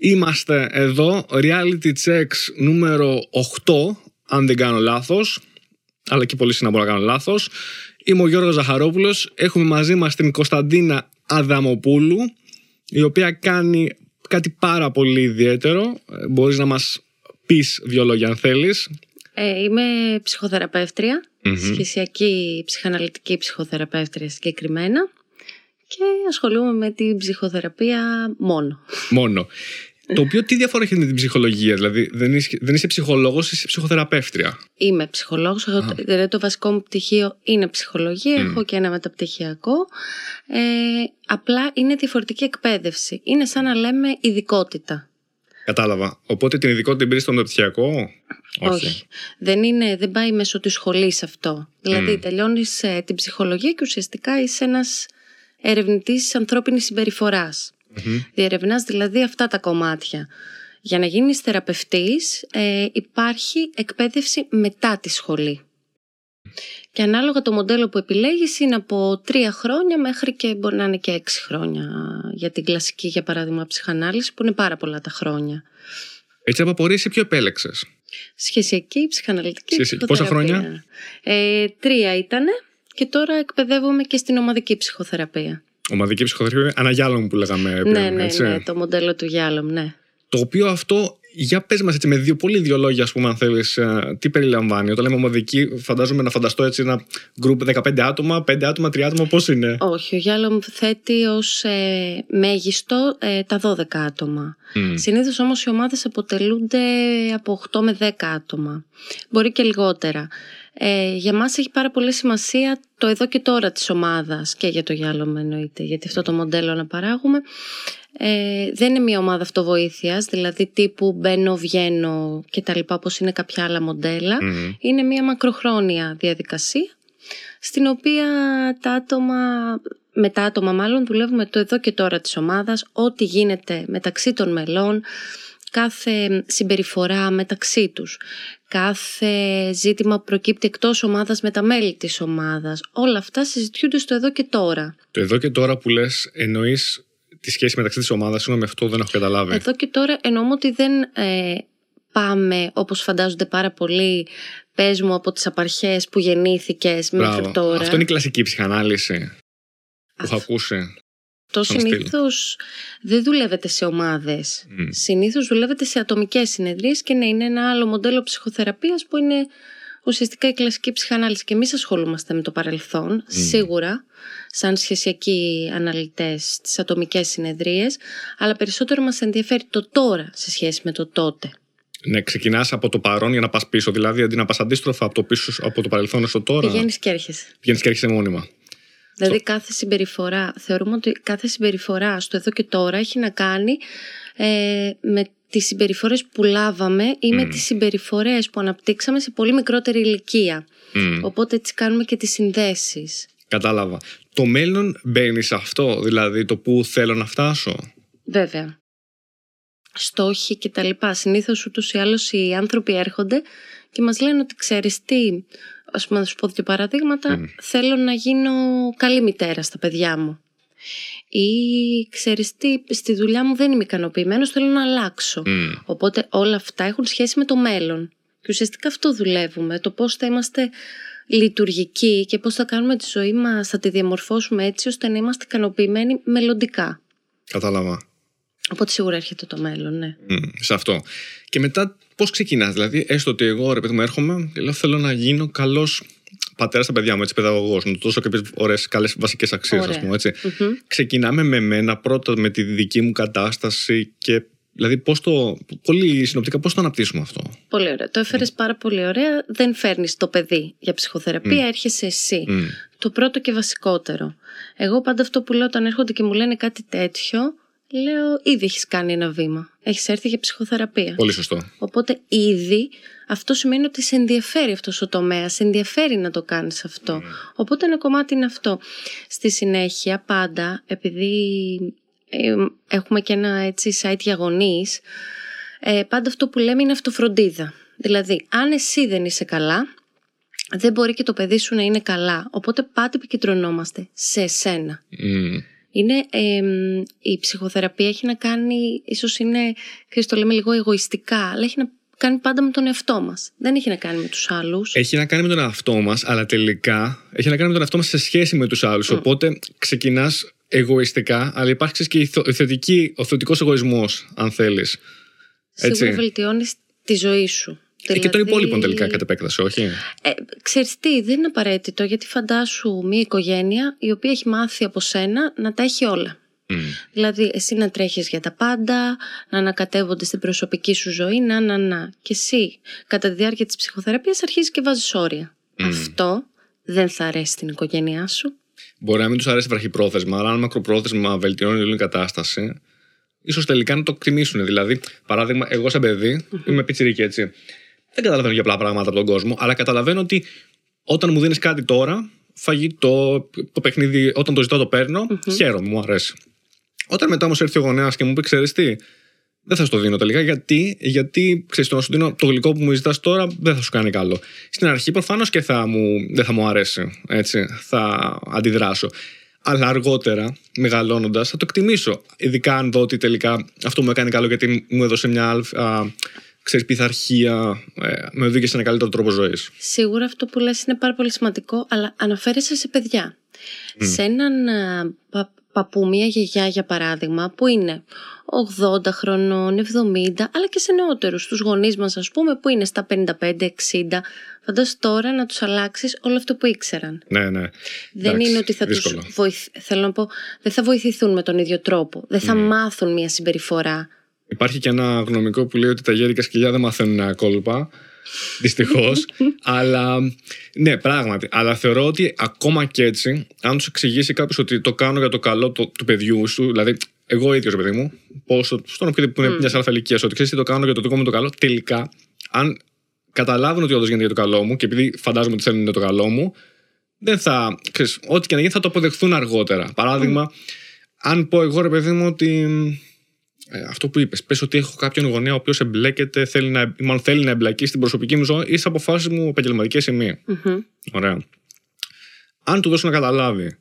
Είμαστε εδώ, reality checks νούμερο 8, αν δεν κάνω λάθος, αλλά και πολύ συχνά μπορώ να κάνω λάθος. Είμαι ο Γιώργος Ζαχαρόπουλος, έχουμε μαζί μας την Κωνσταντίνα Αδαμοπούλου, η οποία κάνει κάτι πάρα πολύ ιδιαίτερο. Ε, Μπορείς να μας πεις δυο λόγια αν θέλεις. Ε, είμαι ψυχοθεραπεύτρια, σχεσιακή ψυχαναλυτική ψυχοθεραπεύτρια συγκεκριμένα και ασχολούμαι με την ψυχοθεραπεία μόνο. Μόνο. Το οποίο τι διαφορά έχει με την ψυχολογία, δηλαδή δεν είσαι, δεν είσαι ψυχολόγος, είσαι ψυχοθεραπεύτρια. Είμαι ψυχολόγος, εγώ, το, δηλαδή το βασικό μου πτυχίο είναι ψυχολογία, έχω και ένα μεταπτυχιακό. Ε, απλά είναι διαφορετική εκπαίδευση. Είναι σαν να λέμε ειδικότητα. Κατάλαβα. Οπότε την ειδικότητα την πήρες στο μεταπτυχιακό; Όχι. Δεν, είναι, δεν πάει μέσω της σχολής αυτό. Δηλαδή τελειώνεις ε, την ψυχολογία και ουσιαστικά είσαι ένας ερευνητής ανθρώπινης συμπεριφοράς. Διερευνάς δηλαδή αυτά τα κομμάτια. Για να γίνεις θεραπευτής ε, υπάρχει εκπαίδευση μετά τη σχολή. Και ανάλογα το μοντέλο που επιλέγεις είναι από τρία χρόνια μέχρι και μπορεί να είναι και έξι χρόνια για την κλασική για παράδειγμα ψυχανάλυση που είναι πάρα πολλά τα χρόνια. Έτσι από απορρίση ποιο επέλεξες. Σχεσιακή, ψυχαναλυτική Σχεσιακή. Πόσα ψυχοθεραπεία. χρόνια; Ε, τρία ήτανε και τώρα εκπαιδεύομαι και στην ομαδική ψυχοθεραπεία. Ομαδική ψυχοθεραπεία, αναγιάλων που λέγαμε πριν, ναι, ναι, έτσι. ναι, το μοντέλο του Γιάλομ, ναι. Το οποίο αυτό, για πες μας έτσι με δύο, πολύ δύο λόγια, ας πούμε, αν θέλεις, ε, τι περιλαμβάνει. Όταν λέμε ομαδική, φαντάζομαι να φανταστώ έτσι ένα γκρουπ 15 άτομα, 5 άτομα, 3 άτομα, πώς είναι; Όχι, ο Γιάλομ θέτει ως ε, μέγιστο ε, τα 12 άτομα. Μμ. Συνήθως όμως οι ομάδες αποτελούνται από 8 με 10 άτομα. Μπορεί και λιγότερα. Ε, για μας έχει πάρα πολύ σημασία το εδώ και τώρα της ομάδας και για το Γιάλομ εννοείται, γιατί αυτό το μοντέλο να παράγουμε ε, δεν είναι μια ομάδα αυτοβοήθειας, δηλαδή τύπου μπαίνω, βγαίνω και τα λοιπά όπως είναι κάποια άλλα μοντέλα. Μμμ. Είναι μια μακροχρόνια διαδικασία στην οποία τα άτομα, με τα άτομα μάλλον δουλεύουμε το εδώ και τώρα της ομάδας, ό,τι γίνεται μεταξύ των μελών, κάθε συμπεριφορά μεταξύ τους, κάθε ζήτημα που προκύπτει εκτός ομάδας με τα μέλη της ομάδας, όλα αυτά συζητιούνται στο εδώ και τώρα. Το εδώ και τώρα που λες, εννοείς τη σχέση μεταξύ της ομάδας, συγγνώμη, αυτό δεν έχω καταλάβει. Εδώ και τώρα εννοούμε ότι δεν ε, πάμε όπως φαντάζονται πάρα πολλοί πες μου από τις απαρχές που γεννήθηκες μέχρι Μπράβο. τώρα. Αυτό είναι η κλασική ψυχανάλυση που έχω Αυτό ακούσει. Αυτό στον στυλ. συνήθως δεν δουλεύεται σε ομάδες. Μμ. Συνήθως δουλεύεται σε ατομικές συνεδρίες και ναι, είναι ένα άλλο μοντέλο ψυχοθεραπείας που είναι ουσιαστικά η κλασική ψυχανάλυση. Και εμείς ασχολούμαστε με το παρελθόν, σίγουρα, σαν σχεσιακοί αναλυτές στις ατομικές συνεδρίες, αλλά περισσότερο μας ενδιαφέρει το τώρα σε σχέση με το τότε. Ναι, ξεκινάς από το παρόν για να πας πίσω. Δηλαδή, αντί να πας αντίστροφα από το, πίσω, από το παρελθόν στο τώρα, Πηγαίνεις και έρχεσαι. πηγαίνεις και έρχεσαι μόνιμα. Δηλαδή κάθε συμπεριφορά, θεωρούμε ότι κάθε συμπεριφορά στο εδώ και τώρα έχει να κάνει ε, με τις συμπεριφορές που λάβαμε ή με τις συμπεριφορές που αναπτύξαμε σε πολύ μικρότερη ηλικία. Μμ. Οπότε έτσι κάνουμε και τις συνδέσεις. Κατάλαβα. Το μέλλον μπαίνει σε αυτό, δηλαδή το που θέλω να φτάσω; Βέβαια. Στόχοι και τα λοιπά. Συνήθως ούτως ή άλλως οι άνθρωποι έρχονται και μας λένε ότι ξέρεις τι, ας πούμε να σου πω δύο παραδείγματα, θέλω να γίνω καλή μητέρα στα παιδιά μου. Ή ξέρεις τι, στη δουλειά μου δεν είμαι ικανοποιημένος, θέλω να αλλάξω. Μμ. Οπότε όλα αυτά έχουν σχέση με το μέλλον. Και ουσιαστικά αυτό δουλεύουμε. Το πώς θα είμαστε λειτουργικοί και πώς θα κάνουμε τη ζωή μας, θα τη διαμορφώσουμε έτσι ώστε να είμαστε ικανοποιημένοι μελλοντικά. Κατάλαβα. Οπότε σίγουρα έρχεται το μέλλον, ναι. Μμ, σε αυτό. Και μετά πώς ξεκινάς, δηλαδή, έστω ότι εγώ ρε παιδί μου έρχομαι και λέω θέλω να γίνω καλός πατέρας στα παιδιά μου, έτσι, παιδαγωγός, να του δώσω κάποιες ωραίες, καλές βασικές αξίες, ας Ωραία. πούμε. Έτσι. Ξεκινάμε με μένα πρώτα με τη δική μου κατάσταση και. Δηλαδή, πώς το, πολύ συνοπτικά, πώς το αναπτύσσουμε αυτό; Πολύ ωραία. Το έφερες πάρα πολύ ωραία. Δεν φέρνεις το παιδί για ψυχοθεραπεία, έρχεσαι εσύ. Μμ. Το πρώτο και βασικότερο. Εγώ πάντα αυτό που λέω όταν έρχονται και μου λένε κάτι τέτοιο, λέω ήδη έχεις κάνει ένα βήμα. Έχεις έρθει για ψυχοθεραπεία. Πολύ σωστό. Οπότε ήδη αυτό σημαίνει ότι σε ενδιαφέρει αυτός ο τομέας, σε ενδιαφέρει να το κάνεις αυτό. Οπότε ένα κομμάτι είναι αυτό. Στη συνέχεια, πάντα, επειδή ε, έχουμε και ένα έτσι site για γονείς, ε, πάντα αυτό που λέμε είναι αυτοφροντίδα. Δηλαδή, αν εσύ δεν είσαι καλά, δεν μπορεί και το παιδί σου να είναι καλά. Οπότε πάντα επικεντρωνόμαστε σε εσένα. Μμ. Είναι, εμ, η ψυχοθεραπεία έχει να κάνει, ίσως είναι, ξέρεις, το λέμε λίγο εγωιστικά, αλλά έχει να κάνει πάντα με τον εαυτό μας. Δεν έχει να κάνει με τους άλλους. Έχει να κάνει με τον εαυτό μας, αλλά τελικά έχει να κάνει με τον εαυτό μας σε σχέση με τους άλλους. Οπότε ξεκινάς εγωιστικά, αλλά υπάρχει ξέρεις, και η θο- η θετική, ο θετικός εγωισμός, αν θέλεις. Σίγουρα βελτιώνεις τη ζωή σου. Και των Δηλαδή, υπόλοιπων τελικά κατ' επέκταση, όχι; Ε, ξέρεις τι, δεν είναι απαραίτητο, γιατί φαντάσου μια οικογένεια η οποία έχει μάθει από σένα να τα έχει όλα. Μμ. Δηλαδή, εσύ να τρέχεις για τα πάντα, να ανακατεύονται στην προσωπική σου ζωή, να, να, να. Και εσύ, κατά τη διάρκεια της ψυχοθεραπείας, αρχίζεις και βάζεις όρια. Αυτό δεν θα αρέσει στην οικογένειά σου. Μπορεί να μην τους αρέσει βραχυπρόθεσμα, αλλά αν μακροπρόθεσμα βελτιώνει όλη η κατάσταση, ίσως τελικά να το εκτιμήσουν. Δηλαδή, παράδειγμα, εγώ σαν παιδί, είμαι πιτσιρίκι έτσι. Δεν καταλαβαίνω για απλά πράγματα από τον κόσμο, αλλά καταλαβαίνω ότι όταν μου δίνεις κάτι τώρα, φαγητό, το παιχνίδι, όταν το ζητάω το παίρνω, χαίρομαι, μου αρέσει. Όταν μετά όμως έρθει ο γονέας και μου πει, ξέρεις τι, δεν θα σου το δίνω τελικά. Γιατί, γιατί ξέρεις, το να σου δίνω το γλυκό που μου ζητάς τώρα δεν θα σου κάνει καλό. Στην αρχή προφανώς και θα μου, δεν θα μου αρέσει. Έτσι, θα αντιδράσω. Αλλά αργότερα, μεγαλώνοντας, θα το εκτιμήσω. Ειδικά αν δω ότι τελικά αυτό μου έκανε καλό γιατί μου έδωσε μια αλφα, ξέρεις, πειθαρχία, ε, με οδήγησε σε ένα καλύτερο τρόπο ζωής. Σίγουρα αυτό που λες είναι πάρα πολύ σημαντικό, αλλά αναφέρεσαι σε παιδιά. Σε έναν α, πα- παππού, μια γιαγιά για παράδειγμα, που είναι 80 χρονών, 70, αλλά και σε νεότερους, τους γονείς μας ας πούμε, που είναι στα 55-60. Φαντάσου τώρα να τους αλλάξεις όλο αυτό που ήξεραν. Ναι, ναι. Δεν Εντάξει, είναι ότι θα δύσκολο. τους βοηθ... Θέλω να πω, δεν θα βοηθηθούν με τον ίδιο τρόπο. Δεν θα μάθουν μια συμπεριφορά. Υπάρχει και ένα γνωμικό που λέει ότι τα γέρικα σκυλιά δεν μαθαίνουν νέα κόλπα. Δυστυχώς. αλλά ναι, πράγματι. Αλλά θεωρώ ότι ακόμα και έτσι, αν τους εξηγήσει κάποιος ότι το κάνω για το καλό του, του παιδιού σου, δηλαδή εγώ ίδιος, παιδί μου, πω στο- στον οποιοδήποτε που είναι μια αλφα ηλικία, ότι ξέρεις τι το κάνω για το δικό μου το καλό, τελικά, αν καταλάβουν ότι όντως γίνεται για το καλό μου και επειδή φαντάζομαι ότι θέλουν για το καλό μου, δεν θα. Ξέρεις, ό,τι και να γίνει θα το αποδεχθούν αργότερα. Παράδειγμα, αν πω εγώ ρε παιδί μου ότι. Ε, αυτό που είπες, πες ότι έχω κάποιον γονέα ο οποίος εμπλέκεται, θέλει να, ή μάλλον θέλει να εμπλακεί στην προσωπική μου ζωή ή στι αποφάσει μου επαγγελματικές ή μη. Μμμ. Ωραία. Αν του δώσω να καταλάβει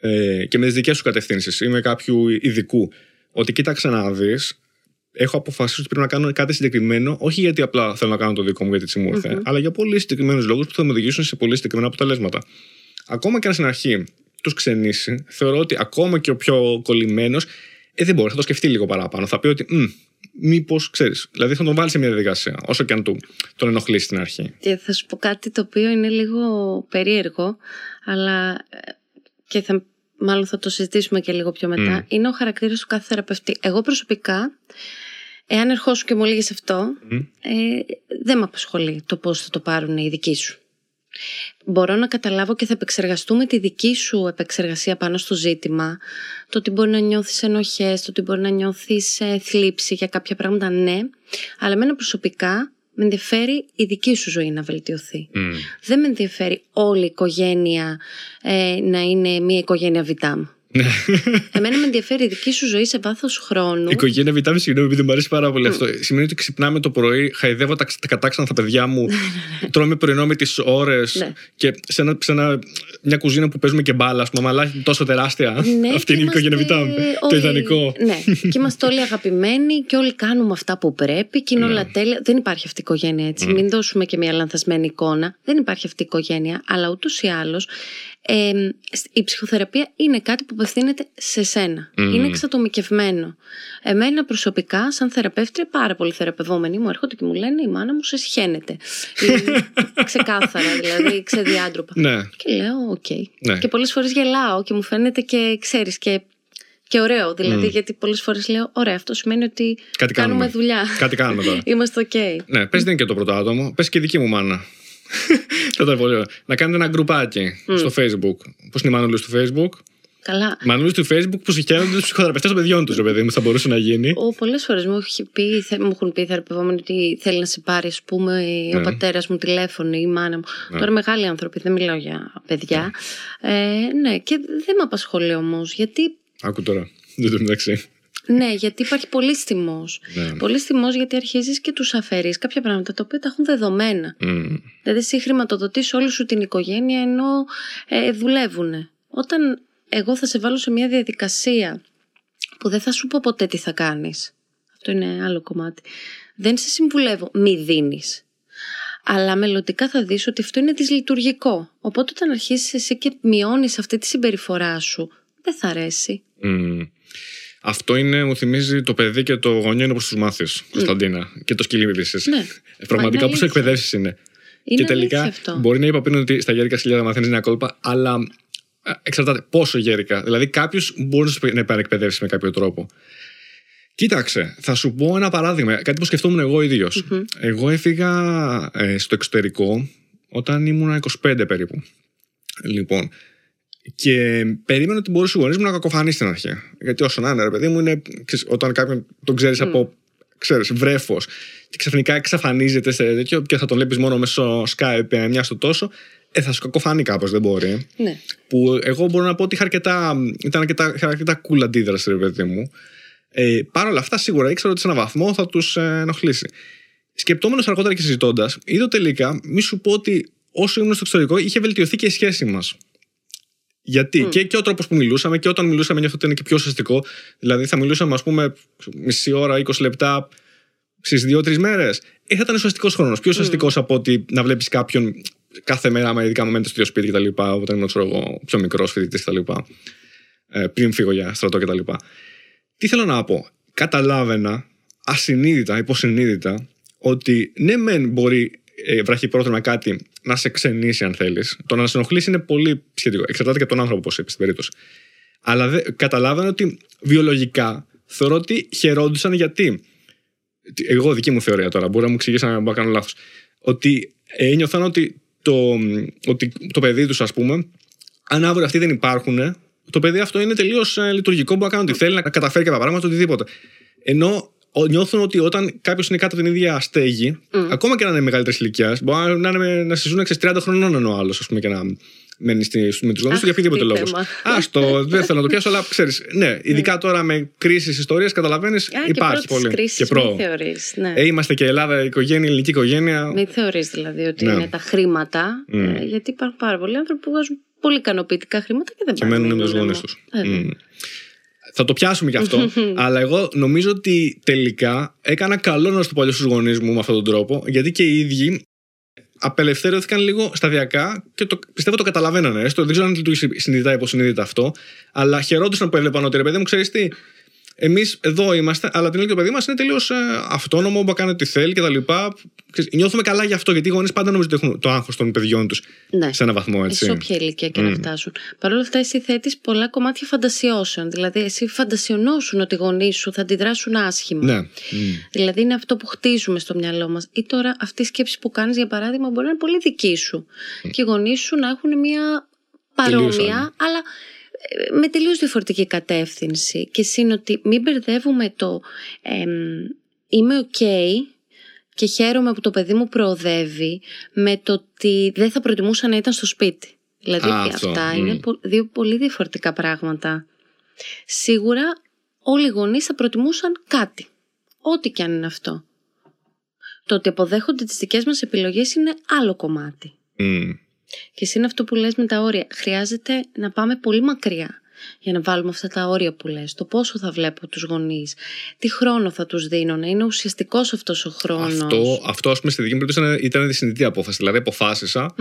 ε, και με τις δικές σου κατευθύνσεις ή με κάποιου ειδικού ότι κοίταξε να δεις, έχω αποφασίσει ότι πρέπει να κάνω κάτι συγκεκριμένο, όχι γιατί απλά θέλω να κάνω το δικό μου γιατί έτσι μου ήρθε, αλλά για πολύ συγκεκριμένους λόγους που θα με οδηγήσουν σε πολύ συγκεκριμένα αποτελέσματα. Ακόμα και αν στην αρχή τους ξενήσει, θεωρώ ότι ακόμα και ο πιο κολλημένος ε, δεν μπορείς, θα το σκεφτεί λίγο παραπάνω. Θα πει ότι μήπως ξέρεις. Δηλαδή θα τον βάλει σε μια διαδικασία, όσο και αν του, τον ενοχλήσει στην αρχή. Και θα σου πω κάτι το οποίο είναι λίγο περίεργο, αλλά ε, και θα, μάλλον θα το συζητήσουμε και λίγο πιο μετά. Είναι ο χαρακτήρας του κάθε θεραπευτή. Εγώ προσωπικά, εάν ερχόσουν και μου έλεγες αυτό, ε, δεν με απασχολεί το πώς θα το πάρουν οι δικοί σου. Μπορώ να καταλάβω και θα επεξεργαστούμε τη δική σου επεξεργασία πάνω στο ζήτημα. Το ότι μπορεί να νιώθεις ενοχές, το ότι μπορεί να νιώθεις ε, θλίψη για κάποια πράγματα, ναι. Αλλά εμένα προσωπικά με ενδιαφέρει η δική σου ζωή να βελτιωθεί. Δεν με ενδιαφέρει όλη η οικογένεια ε, να είναι μια οικογένεια βιτάμ. Εμένα με ενδιαφέρει η δική σου ζωή σε βάθος χρόνου. Η οικογένεια βιτάμι, συγγνώμη, επειδή μου αρέσει πάρα πολύ αυτό. Σημαίνει ότι ξυπνάμε το πρωί, χαϊδεύω τα, τα κατάξανα τα παιδιά μου, τρώμε πρωινό με τις ώρες Ναι. και σε, ένα, σε ένα, μια κουζίνα που παίζουμε και μπάλα, ας πούμε, αλλά όχι τόσο τεράστια. Ναι, Αυτή και είναι η οικογένεια είμαστε βιτάμι. Το όλοι- ιδανικό. Ναι, και είμαστε όλοι αγαπημένοι και όλοι κάνουμε αυτά που πρέπει και είναι Ναι. όλα τέλεια. Δεν υπάρχει αυτή η οικογένεια έτσι. Μην δώσουμε και μια λανθασμένη εικόνα. Δεν υπάρχει αυτή η οικογένεια, αλλά ούτως ή άλλως ε, η ψυχοθεραπεία είναι κάτι που απευθύνεται σε σένα. Είναι εξατομικευμένο. Εμένα προσωπικά, σαν θεραπεύτρια, πάρα πολλοί θεραπευόμενοι μου έρχονται και μου λένε: Η μάνα μου σε σιχαίνεται. Ή, ξεκάθαρα, δηλαδή, ξεδιάντροπα. Ναι. Και λέω, οκ. Ναι. Και πολλές φορές γελάω και μου φαίνεται και ξέρεις και, και ωραίο. Δηλαδή, γιατί πολλές φορές λέω, ωραία, αυτό σημαίνει ότι Κάτι κάνουμε, κάνουμε. δουλειά. Κάτι κάνουμε τώρα. Είμαστε οκ. Ναι, πες δεν είναι και το πρώτο άτομο, πες και η δική μου μάνα. Θα ήταν πολύ ωραίο. Να κάνετε ένα γκρουπάκι στο Facebook. Πώς είναι οι μανούλες του Facebook; Καλά. Μανούλες του Facebook που σιχαίνονται τους ψυχοθεραπευτές των παιδιών τους, ρε παιδί μου, θα μπορούσε να γίνει. Ο, πολλές φορές μου, έχει πει, θε- μου έχουν πει οι θεραπευόμενοι ότι θέλει να σε πάρει, ας πούμε, ο Ναι. πατέρας μου τηλέφωνο ή η μάνα μου. Τώρα μεγάλοι άνθρωποι, δεν μιλάω για παιδιά. Ε, ναι, και δεν με απασχολεί όμως, γιατί Άκου τώρα. Δεν το μεταξύ. Ναι, γιατί υπάρχει πολύ θυμό. Ναι. Πολύ θυμό γιατί αρχίζεις και τους αφαιρείς κάποια πράγματα τα οποία τα έχουν δεδομένα. Μμ. Δηλαδή, εσύ χρηματοδοτείς όλη σου την οικογένεια ενώ ε, δουλεύουν. Όταν εγώ θα σε βάλω σε μια διαδικασία που δεν θα σου πω ποτέ τι θα κάνεις. Αυτό είναι άλλο κομμάτι. Δεν σε συμβουλεύω, μη δίνεις. Αλλά μελλοντικά θα δεις ότι αυτό είναι δυσλειτουργικό. Οπότε όταν αρχίσεις εσύ και μειώνεις αυτή τη συμπεριφορά σου, δεν θα αρέσει. Mm. Αυτό είναι, μου θυμίζει το παιδί και το γονιό είναι προς τους μάθεις, Κωνσταντίνα. Και το σκυλί επίση. Ναι. Πραγματικά πώ εκπαιδεύσεις είναι. Είναι και τελικά αυτό. μπορεί να είπα πριν ότι στα γέρικα σκυλιά δεν μαθαίνεις νέα κόλπα, αλλά ε, εξαρτάται πόσο γέρικα. Δηλαδή κάποιος μπορεί να σου επανεκπαιδεύσεις με κάποιο τρόπο. Κοίταξε, θα σου πω ένα παράδειγμα. Κάτι που σκεφτόμουν εγώ Εγώ έφυγα ε, στο εξωτερικό όταν ήμουν 25 περίπου. Λοιπόν, και περίμενα ότι μπορούσε ο γονείς μου να κακοφανεί στην αρχή. Γιατί όσο να είναι, ρε παιδί μου, είναι όταν κάποιον τον ξέρεις από ξέρεις, βρέφος και ξαφνικά εξαφανίζεται σε τέτοιο και θα τον βλέπεις μόνο μέσω Skype μια στο τόσο, ε, θα σου κακοφανεί κάπως, δεν μπορεί. Ναι. Που εγώ μπορώ να πω ότι είχα αρκετά, ήταν αρκετά, είχα αρκετά cool αντίδραση, ρε παιδί μου. Ε, Παρ' όλα αυτά, σίγουρα ήξερα ότι σε έναν βαθμό θα τους ε, ενοχλήσει. Σκεπτόμενος αργότερα και συζητώντας, είδω τελικά, μη σου πω ότι όσο ήμουν στο εξωτερικό, είχε βελτιωθεί και η σχέση μας. Γιατί και, και ο τρόπος που μιλούσαμε και όταν μιλούσαμε νιώθω ότι είναι και πιο ουσιαστικό. Δηλαδή θα μιλούσαμε, ας πούμε, μισή ώρα, 20 λεπτά στις δύο-τρεις μέρες. Ε, θα ήταν ουσιαστικός χρόνος. Πιο ουσιαστικός από ότι να βλέπεις κάποιον κάθε μέρα, με ειδικά momentum στο ίδιο σπίτι κτλ. Όταν ήμουν, ξέρω εγώ, πιο μικρός φοιτητής κτλ. Ε, πριν φύγω για στρατό κτλ. Τι θέλω να πω. Καταλάβαινα ασυνείδητα, υποσυνείδητα, ότι ναι, μεν μπορεί ε, βραχυπρόθεσμα κάτι να σε ξενήσει, αν θέλεις. Το να σε ενοχλήσει είναι πολύ σχετικό. Εξαρτάται και από τον άνθρωπο, όπως είπες στην περίπτωση. Αλλά δε, καταλάβαινα ότι βιολογικά θεωρώ ότι χαιρόντουσαν γιατί. Εγώ, δική μου θεωρία τώρα, μπορεί να μου εξηγήσει αν να κάνω λάθος. Ότι ένιωθαν ότι το, ότι το παιδί τους, ας πούμε, αν αύριο αυτοί δεν υπάρχουν, το παιδί αυτό είναι τελείως ε, λειτουργικό, μπορεί να κάνει ό,τι θέλει, να καταφέρει κάποια πράγματα, οτιδήποτε. Ενώ νιώθουν ότι όταν κάποιος είναι κάτω από την ίδια στέγη, ακόμα και να είναι μεγαλύτερης ηλικίας, μπορεί να, είναι, να συζούν 30 χρονών ενώ άλλος, ας πούμε, και να μένει με τους γονείς του για οποιοδήποτε λόγος. Άστο, δεν θέλω να το πιάσω, αλλά ξέρεις, ναι, ειδικά τώρα με κρίσεις ιστορίε, καταλαβαίνεις, υπάρχει πολύ. Κρίσεις, και προ. Θεωρείς, ναι. ε, είμαστε και Ελλάδα, οικογένεια, ελληνική οικογένεια. Μην θεωρείς δηλαδή ότι ναι. είναι τα χρήματα, ε, γιατί υπάρχουν πάρα πολλοί άνθρωποι που βγάζουν πολύ ικανοποιητικά χρήματα και δεν και μένουν με τους γονείς τους. Θα το πιάσουμε κι αυτό. αλλά εγώ νομίζω ότι τελικά έκανα καλό να στο παλιό στου γονείς μου με αυτόν τον τρόπο, γιατί και οι ίδιοι απελευθέρωθηκαν λίγο σταδιακά και το, πιστεύω το καταλαβαίνανε. Έστω, δεν ξέρω αν λειτουργεί συνειδητά ή υποσυνείδητα αυτό, αλλά χαιρόντουσαν που έβλεπαν ότι ρε παιδί μου, ξέρεις τι, Εμείς εδώ είμαστε, αλλά την το παιδί μας είναι τελείως ε, αυτόνομο, μπορεί να κάνει ό,τι θέλει κτλ. Νιώθουμε καλά γι' αυτό, γιατί οι γονείς πάντα νομίζω ότι έχουν το άγχος των παιδιών τους ναι. σε ένα βαθμό έτσι. Σε όποια ηλικία και mm. να φτάσουν. Παρ' όλα αυτά, εσύ θέτεις πολλά κομμάτια φαντασιώσεων. Δηλαδή, εσύ φαντασιωνώσουν ότι οι γονείς σου θα αντιδράσουν άσχημα. Ναι. Δηλαδή, είναι αυτό που χτίζουμε στο μυαλό μας. Ή τώρα αυτή η σκέψη που κάνεις, για παράδειγμα, μπορεί να είναι πολύ δική σου. Mm. Και οι γονείς σου να έχουν μια παρόμοια, αλλά με τελείως διαφορετική κατεύθυνση και είναι ότι μην μπερδεύουμε το είμαι ok και χαίρομαι που το παιδί μου προοδεύει με το ότι δεν θα προτιμούσα να ήταν στο σπίτι. Δηλαδή αυτά είναι δύο πολύ διαφορετικά πράγματα. Σίγουρα όλοι οι γονείς θα προτιμούσαν κάτι. Ό,τι και αν είναι αυτό. Το ότι αποδέχονται τις δικές μας επιλογές είναι άλλο κομμάτι. Και εσύ είναι αυτό που λες με τα όρια. Χρειάζεται να πάμε πολύ μακριά για να βάλουμε αυτά τα όρια που λες. Το πόσο θα βλέπω τους γονείς, τι χρόνο θα τους δίνω, να είναι ουσιαστικός αυτός ο χρόνος. Αυτό, αυτό ας πούμε στη δική μου περίπτωση ήταν δυσυνδυτή απόφαση. Δηλαδή αποφάσισα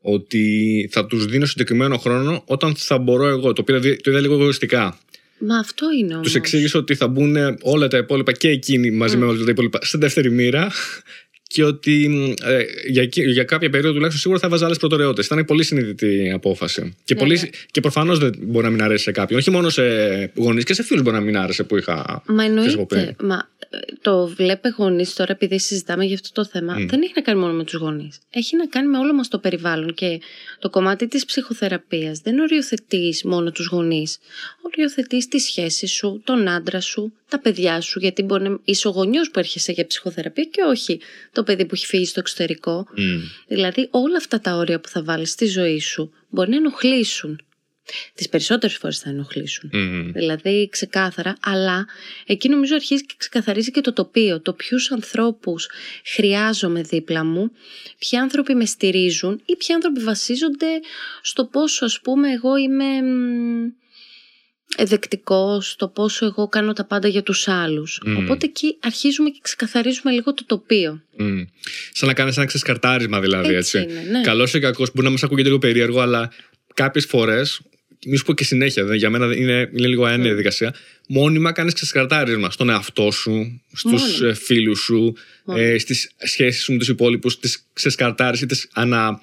ότι θα τους δίνω συγκεκριμένο χρόνο όταν θα μπορώ εγώ. Το, πήρα, το είδα λίγο εγωιστικά. Μα αυτό είναι όμως. Του εξήγησα ότι θα μπουν όλα τα υπόλοιπα και εκείνοι μαζί mm. με όλα τα υπόλοιπα σε δεύτερη μοίρα και ότι ε, για, για κάποια περίοδο τουλάχιστον σίγουρα θα έβαζα άλλες προτεραιότητες. Ήταν πολύ συνειδητή απόφαση. Και, ναι, ναι. και προφανώς δεν μπορεί να μην αρέσει σε κάποιον. Όχι μόνο σε γονείς και σε φίλους μπορεί να μην άρεσε που είχα. Μα εννοείται. Μα ε, το βλέπε γονείς τώρα, επειδή συζητάμε για αυτό το θέμα, δεν έχει να κάνει μόνο με τους γονείς. Έχει να κάνει με όλο μας το περιβάλλον. Και το κομμάτι της ψυχοθεραπείας δεν οριοθετείς μόνο τους γονείς. Οριοθετείς τη σχέση σου, τον άντρα σου, τα παιδιά σου. Γιατί μπορεί να είσαι ο γονιός που έρχεσαι για ψυχοθεραπεία και όχι το παιδί που έχει φύγει στο εξωτερικό. Δηλαδή όλα αυτά τα όρια που θα βάλεις στη ζωή σου μπορεί να ενοχλήσουν. Τις περισσότερες φορές θα ενοχλήσουν. Δηλαδή ξεκάθαρα, αλλά εκεί νομίζω αρχίζει και ξεκαθαρίζει και το τοπίο. Το ποιους ανθρώπους χρειάζομαι δίπλα μου, ποιοι άνθρωποι με στηρίζουν ή ποιοι άνθρωποι βασίζονται στο πόσο ας πούμε εγώ είμαι δεκτικό στο πόσο εγώ κάνω τα πάντα για τους άλλους. Οπότε εκεί αρχίζουμε και ξεκαθαρίζουμε λίγο το τοπίο. Mm. Σαν να κάνεις ένα ξεσκαρτάρισμα δηλαδή, Έτσι έτσι. είναι, ναι. Καλός ή κακός, μπορεί να μας ακούγεται λίγο περίεργο, αλλά κάποιες φορές, μη σου πω και συνέχεια, δεν- για μένα είναι, είναι λίγο αένια διαδικασία, μόνιμα κάνεις ξεσκαρτάρισμα στον εαυτό σου, στους Μόνιμα. ε, φίλους σου, ε, στις σχέσεις σου με τους υπόλοιπους, τις ξεσκαρτάρεις ή τις ανα,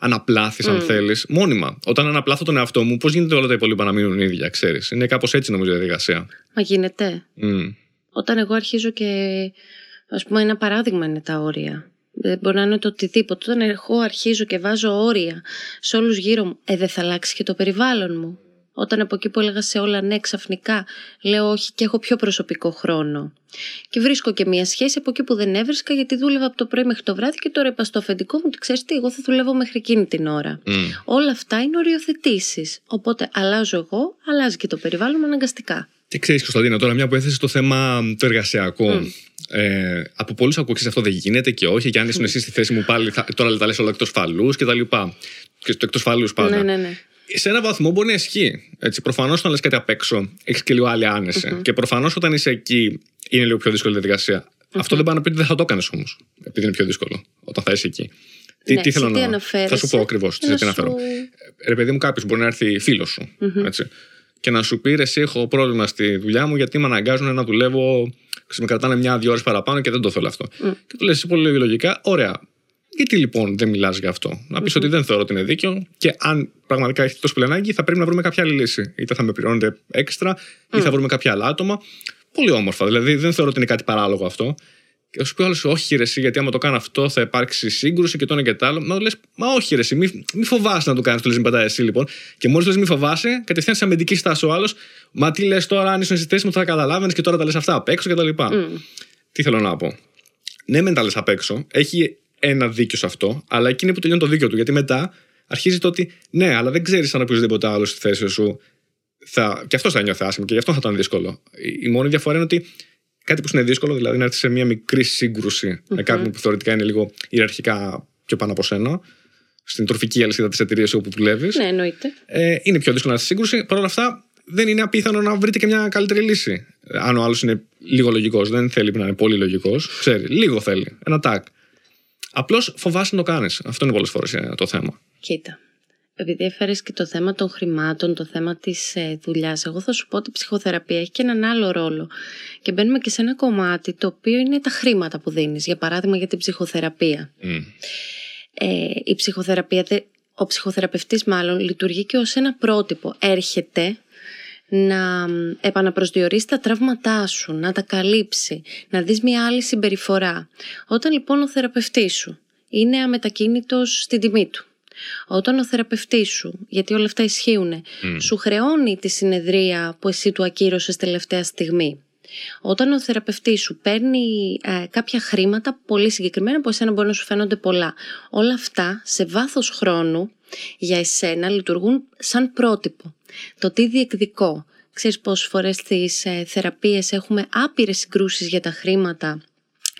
αναπλάθεις αν θέλεις, μόνιμα. Όταν αναπλάθω τον εαυτό μου, πώς γίνεται όλα τα υπόλοιπα να μείνουν ίδια, ξέρεις. Είναι κάπως έτσι νομίζω η διαδικασία. Μα γίνεται. Mm. Όταν εγώ αρχίζω και, ας πούμε, ένα παράδειγμα είναι τα όρια. Δεν μπορεί να είναι το οτιδήποτε. Όταν εγώ αρχίζω και βάζω όρια σε όλους γύρω μου, ε, δεν θα αλλάξει και το περιβάλλον μου. Όταν από εκεί που έλεγα σε όλα ναι, ξαφνικά λέω όχι και έχω πιο προσωπικό χρόνο. Και βρίσκω και μια σχέση από εκεί που δεν έβρισκα, γιατί δούλευα από το πρωί μέχρι το βράδυ και τώρα είπα στο αφεντικό μου ότι ξέρεις τι, εγώ θα δουλεύω μέχρι εκείνη την ώρα. Mm. Όλα αυτά είναι οριοθετήσεις. Οπότε αλλάζω εγώ, αλλάζει και το περιβάλλον μου αναγκαστικά. Και ξέρεις, Κωνσταντίνα, τώρα μια που έθεσε το θέμα το εργασιακό. Ε, από πολλούς ακούω «Ξέρεις, αυτό δεν γίνεται και όχι. Και αν ήσουν εσύ στη θέση μου πάλι, θα, τώρα τα λες όλα εκτός φαλούς και τα λοιπά. Και στο εκτός φαλούς πάντα. Ναι, ναι, ναι. Σε ένα βαθμό μπορεί να ισχύει. Προφανώς όταν λες κάτι απ' έξω, έχεις και λίγο άλλη άνεση. Και προφανώς όταν είσαι εκεί, είναι λίγο πιο δύσκολη η διαδικασία. Αυτό δεν πάει να πει ότι δεν θα το έκανες όμως. Επειδή είναι πιο δύσκολο όταν θα είσαι εκεί. Τι, Ναι, τι θέλω σε τι να. αναφέρεσαι Θα σου πω ακριβώς και τι να τι αναφέρω. σου- Ε, Ρε παιδί μου, κάποιος μπορεί να έρθει φίλος σου. Έτσι, και να σου πει «Ρε, εσύ έχω πρόβλημα στη δουλειά μου γιατί με αναγκάζουν να δουλεύω. Με κρατάνε μια-δύο ώρες παραπάνω και δεν το θέλω αυτό. Και του λες εσύ πολύ λογικά, ωραία. Γιατί λοιπόν δεν μιλάς για αυτό; Να πεις ότι δεν θεωρώ ότι είναι δίκαιο και αν πραγματικά έχει τόσο πολύ ανάγκη, θα πρέπει να βρούμε κάποια άλλη λύση. Είτε θα με πληρώνετε έξτρα, ή θα βρούμε κάποια άλλα άτομα. Πολύ όμορφα. Δηλαδή δεν θεωρώ ότι είναι κάτι παράλογο αυτό. Και θα σου πει ο άλλος, Όχι, ρε, εσύ, γιατί άμα το κάνω αυτό θα υπάρξει σύγκρουση και το ένα και το άλλο. Μα λες, Μα όχι, ρε, εσύ, μη, μη φοβάσαι να το κάνεις. Του λες, Μην πατάει εσύ λοιπόν. Και μόλις λες, Μη φοβάσαι, κατευθείαν σε αμυντική στάση ο άλλος. Μα τι λες τώρα, αν ήσουν στη θέση μου, θα καταλάβαινες και τώρα τα λες αυτά απ' έξω κτλ. Τι θέλω να πω; Ναι, μεν τα λες απ' έξω. Έχει ένα δίκιο σε αυτό, αλλά εκείνη που τελειώνει το δίκιο του. Γιατί μετά αρχίζει το ότι ναι, αλλά δεν ξέρεις αν οποιοδήποτε άλλο στη θέση σου θα. και αυτό θα νιώθει άσχημα και γι' αυτό θα ήταν δύσκολο. Η- Η μόνη διαφορά είναι ότι κάτι που σου είναι δύσκολο, δηλαδή να έρθεις σε μια μικρή σύγκρουση με κάποιον που θεωρητικά είναι λίγο ιεραρχικά πιο πάνω από σένα, στην τροφική αλυσίδα της εταιρείας όπου δουλεύεις, Ναι, εννοείται. ε, είναι πιο δύσκολο να έρθεις σε σύγκρουση. Παρ' όλα αυτά, δεν είναι απίθανο να βρείτε και μια καλύτερη λύση. Ε, Αν ο άλλος είναι λίγο λογικός, δεν θέλει να είναι πολύ λογικός, ξέρει, λίγο θέλει. Ένα τάκ. Απλώς φοβάσαι να το κάνεις. Αυτό είναι πολλές φορές το θέμα. Κοίτα. Επειδή έφερες και το θέμα των χρημάτων, το θέμα της ε, δουλειάς, εγώ θα σου πω ότι η ψυχοθεραπεία έχει και έναν άλλο ρόλο. Και μπαίνουμε και σε ένα κομμάτι το οποίο είναι τα χρήματα που δίνεις. Για παράδειγμα, για την ψυχοθεραπεία. Μμ. Ε, η ψυχοθεραπεία, δε- ο ψυχοθεραπευτής μάλλον, λειτουργεί και ως ένα πρότυπο. Έρχεται να μ, επαναπροσδιορίσει τα τραύματά σου, να τα καλύψει, να δεις μια άλλη συμπεριφορά. Όταν λοιπόν ο θεραπευτής σου είναι αμετακίνητος στην τιμή του, όταν ο θεραπευτής σου, γιατί όλα αυτά ισχύουν, σου χρεώνει τη συνεδρία που εσύ του ακύρωσες τελευταία στιγμή, όταν ο θεραπευτής σου παίρνει ε, κάποια χρήματα πολύ συγκεκριμένα που εσένα μπορεί να σου φαίνονται πολλά. Όλα αυτά σε βάθος χρόνου για εσένα λειτουργούν σαν πρότυπο. Το τι διεκδικώ. Ξέρεις πόσες φορές στις ε, θεραπείες έχουμε άπειρες συγκρούσεις για τα χρήματα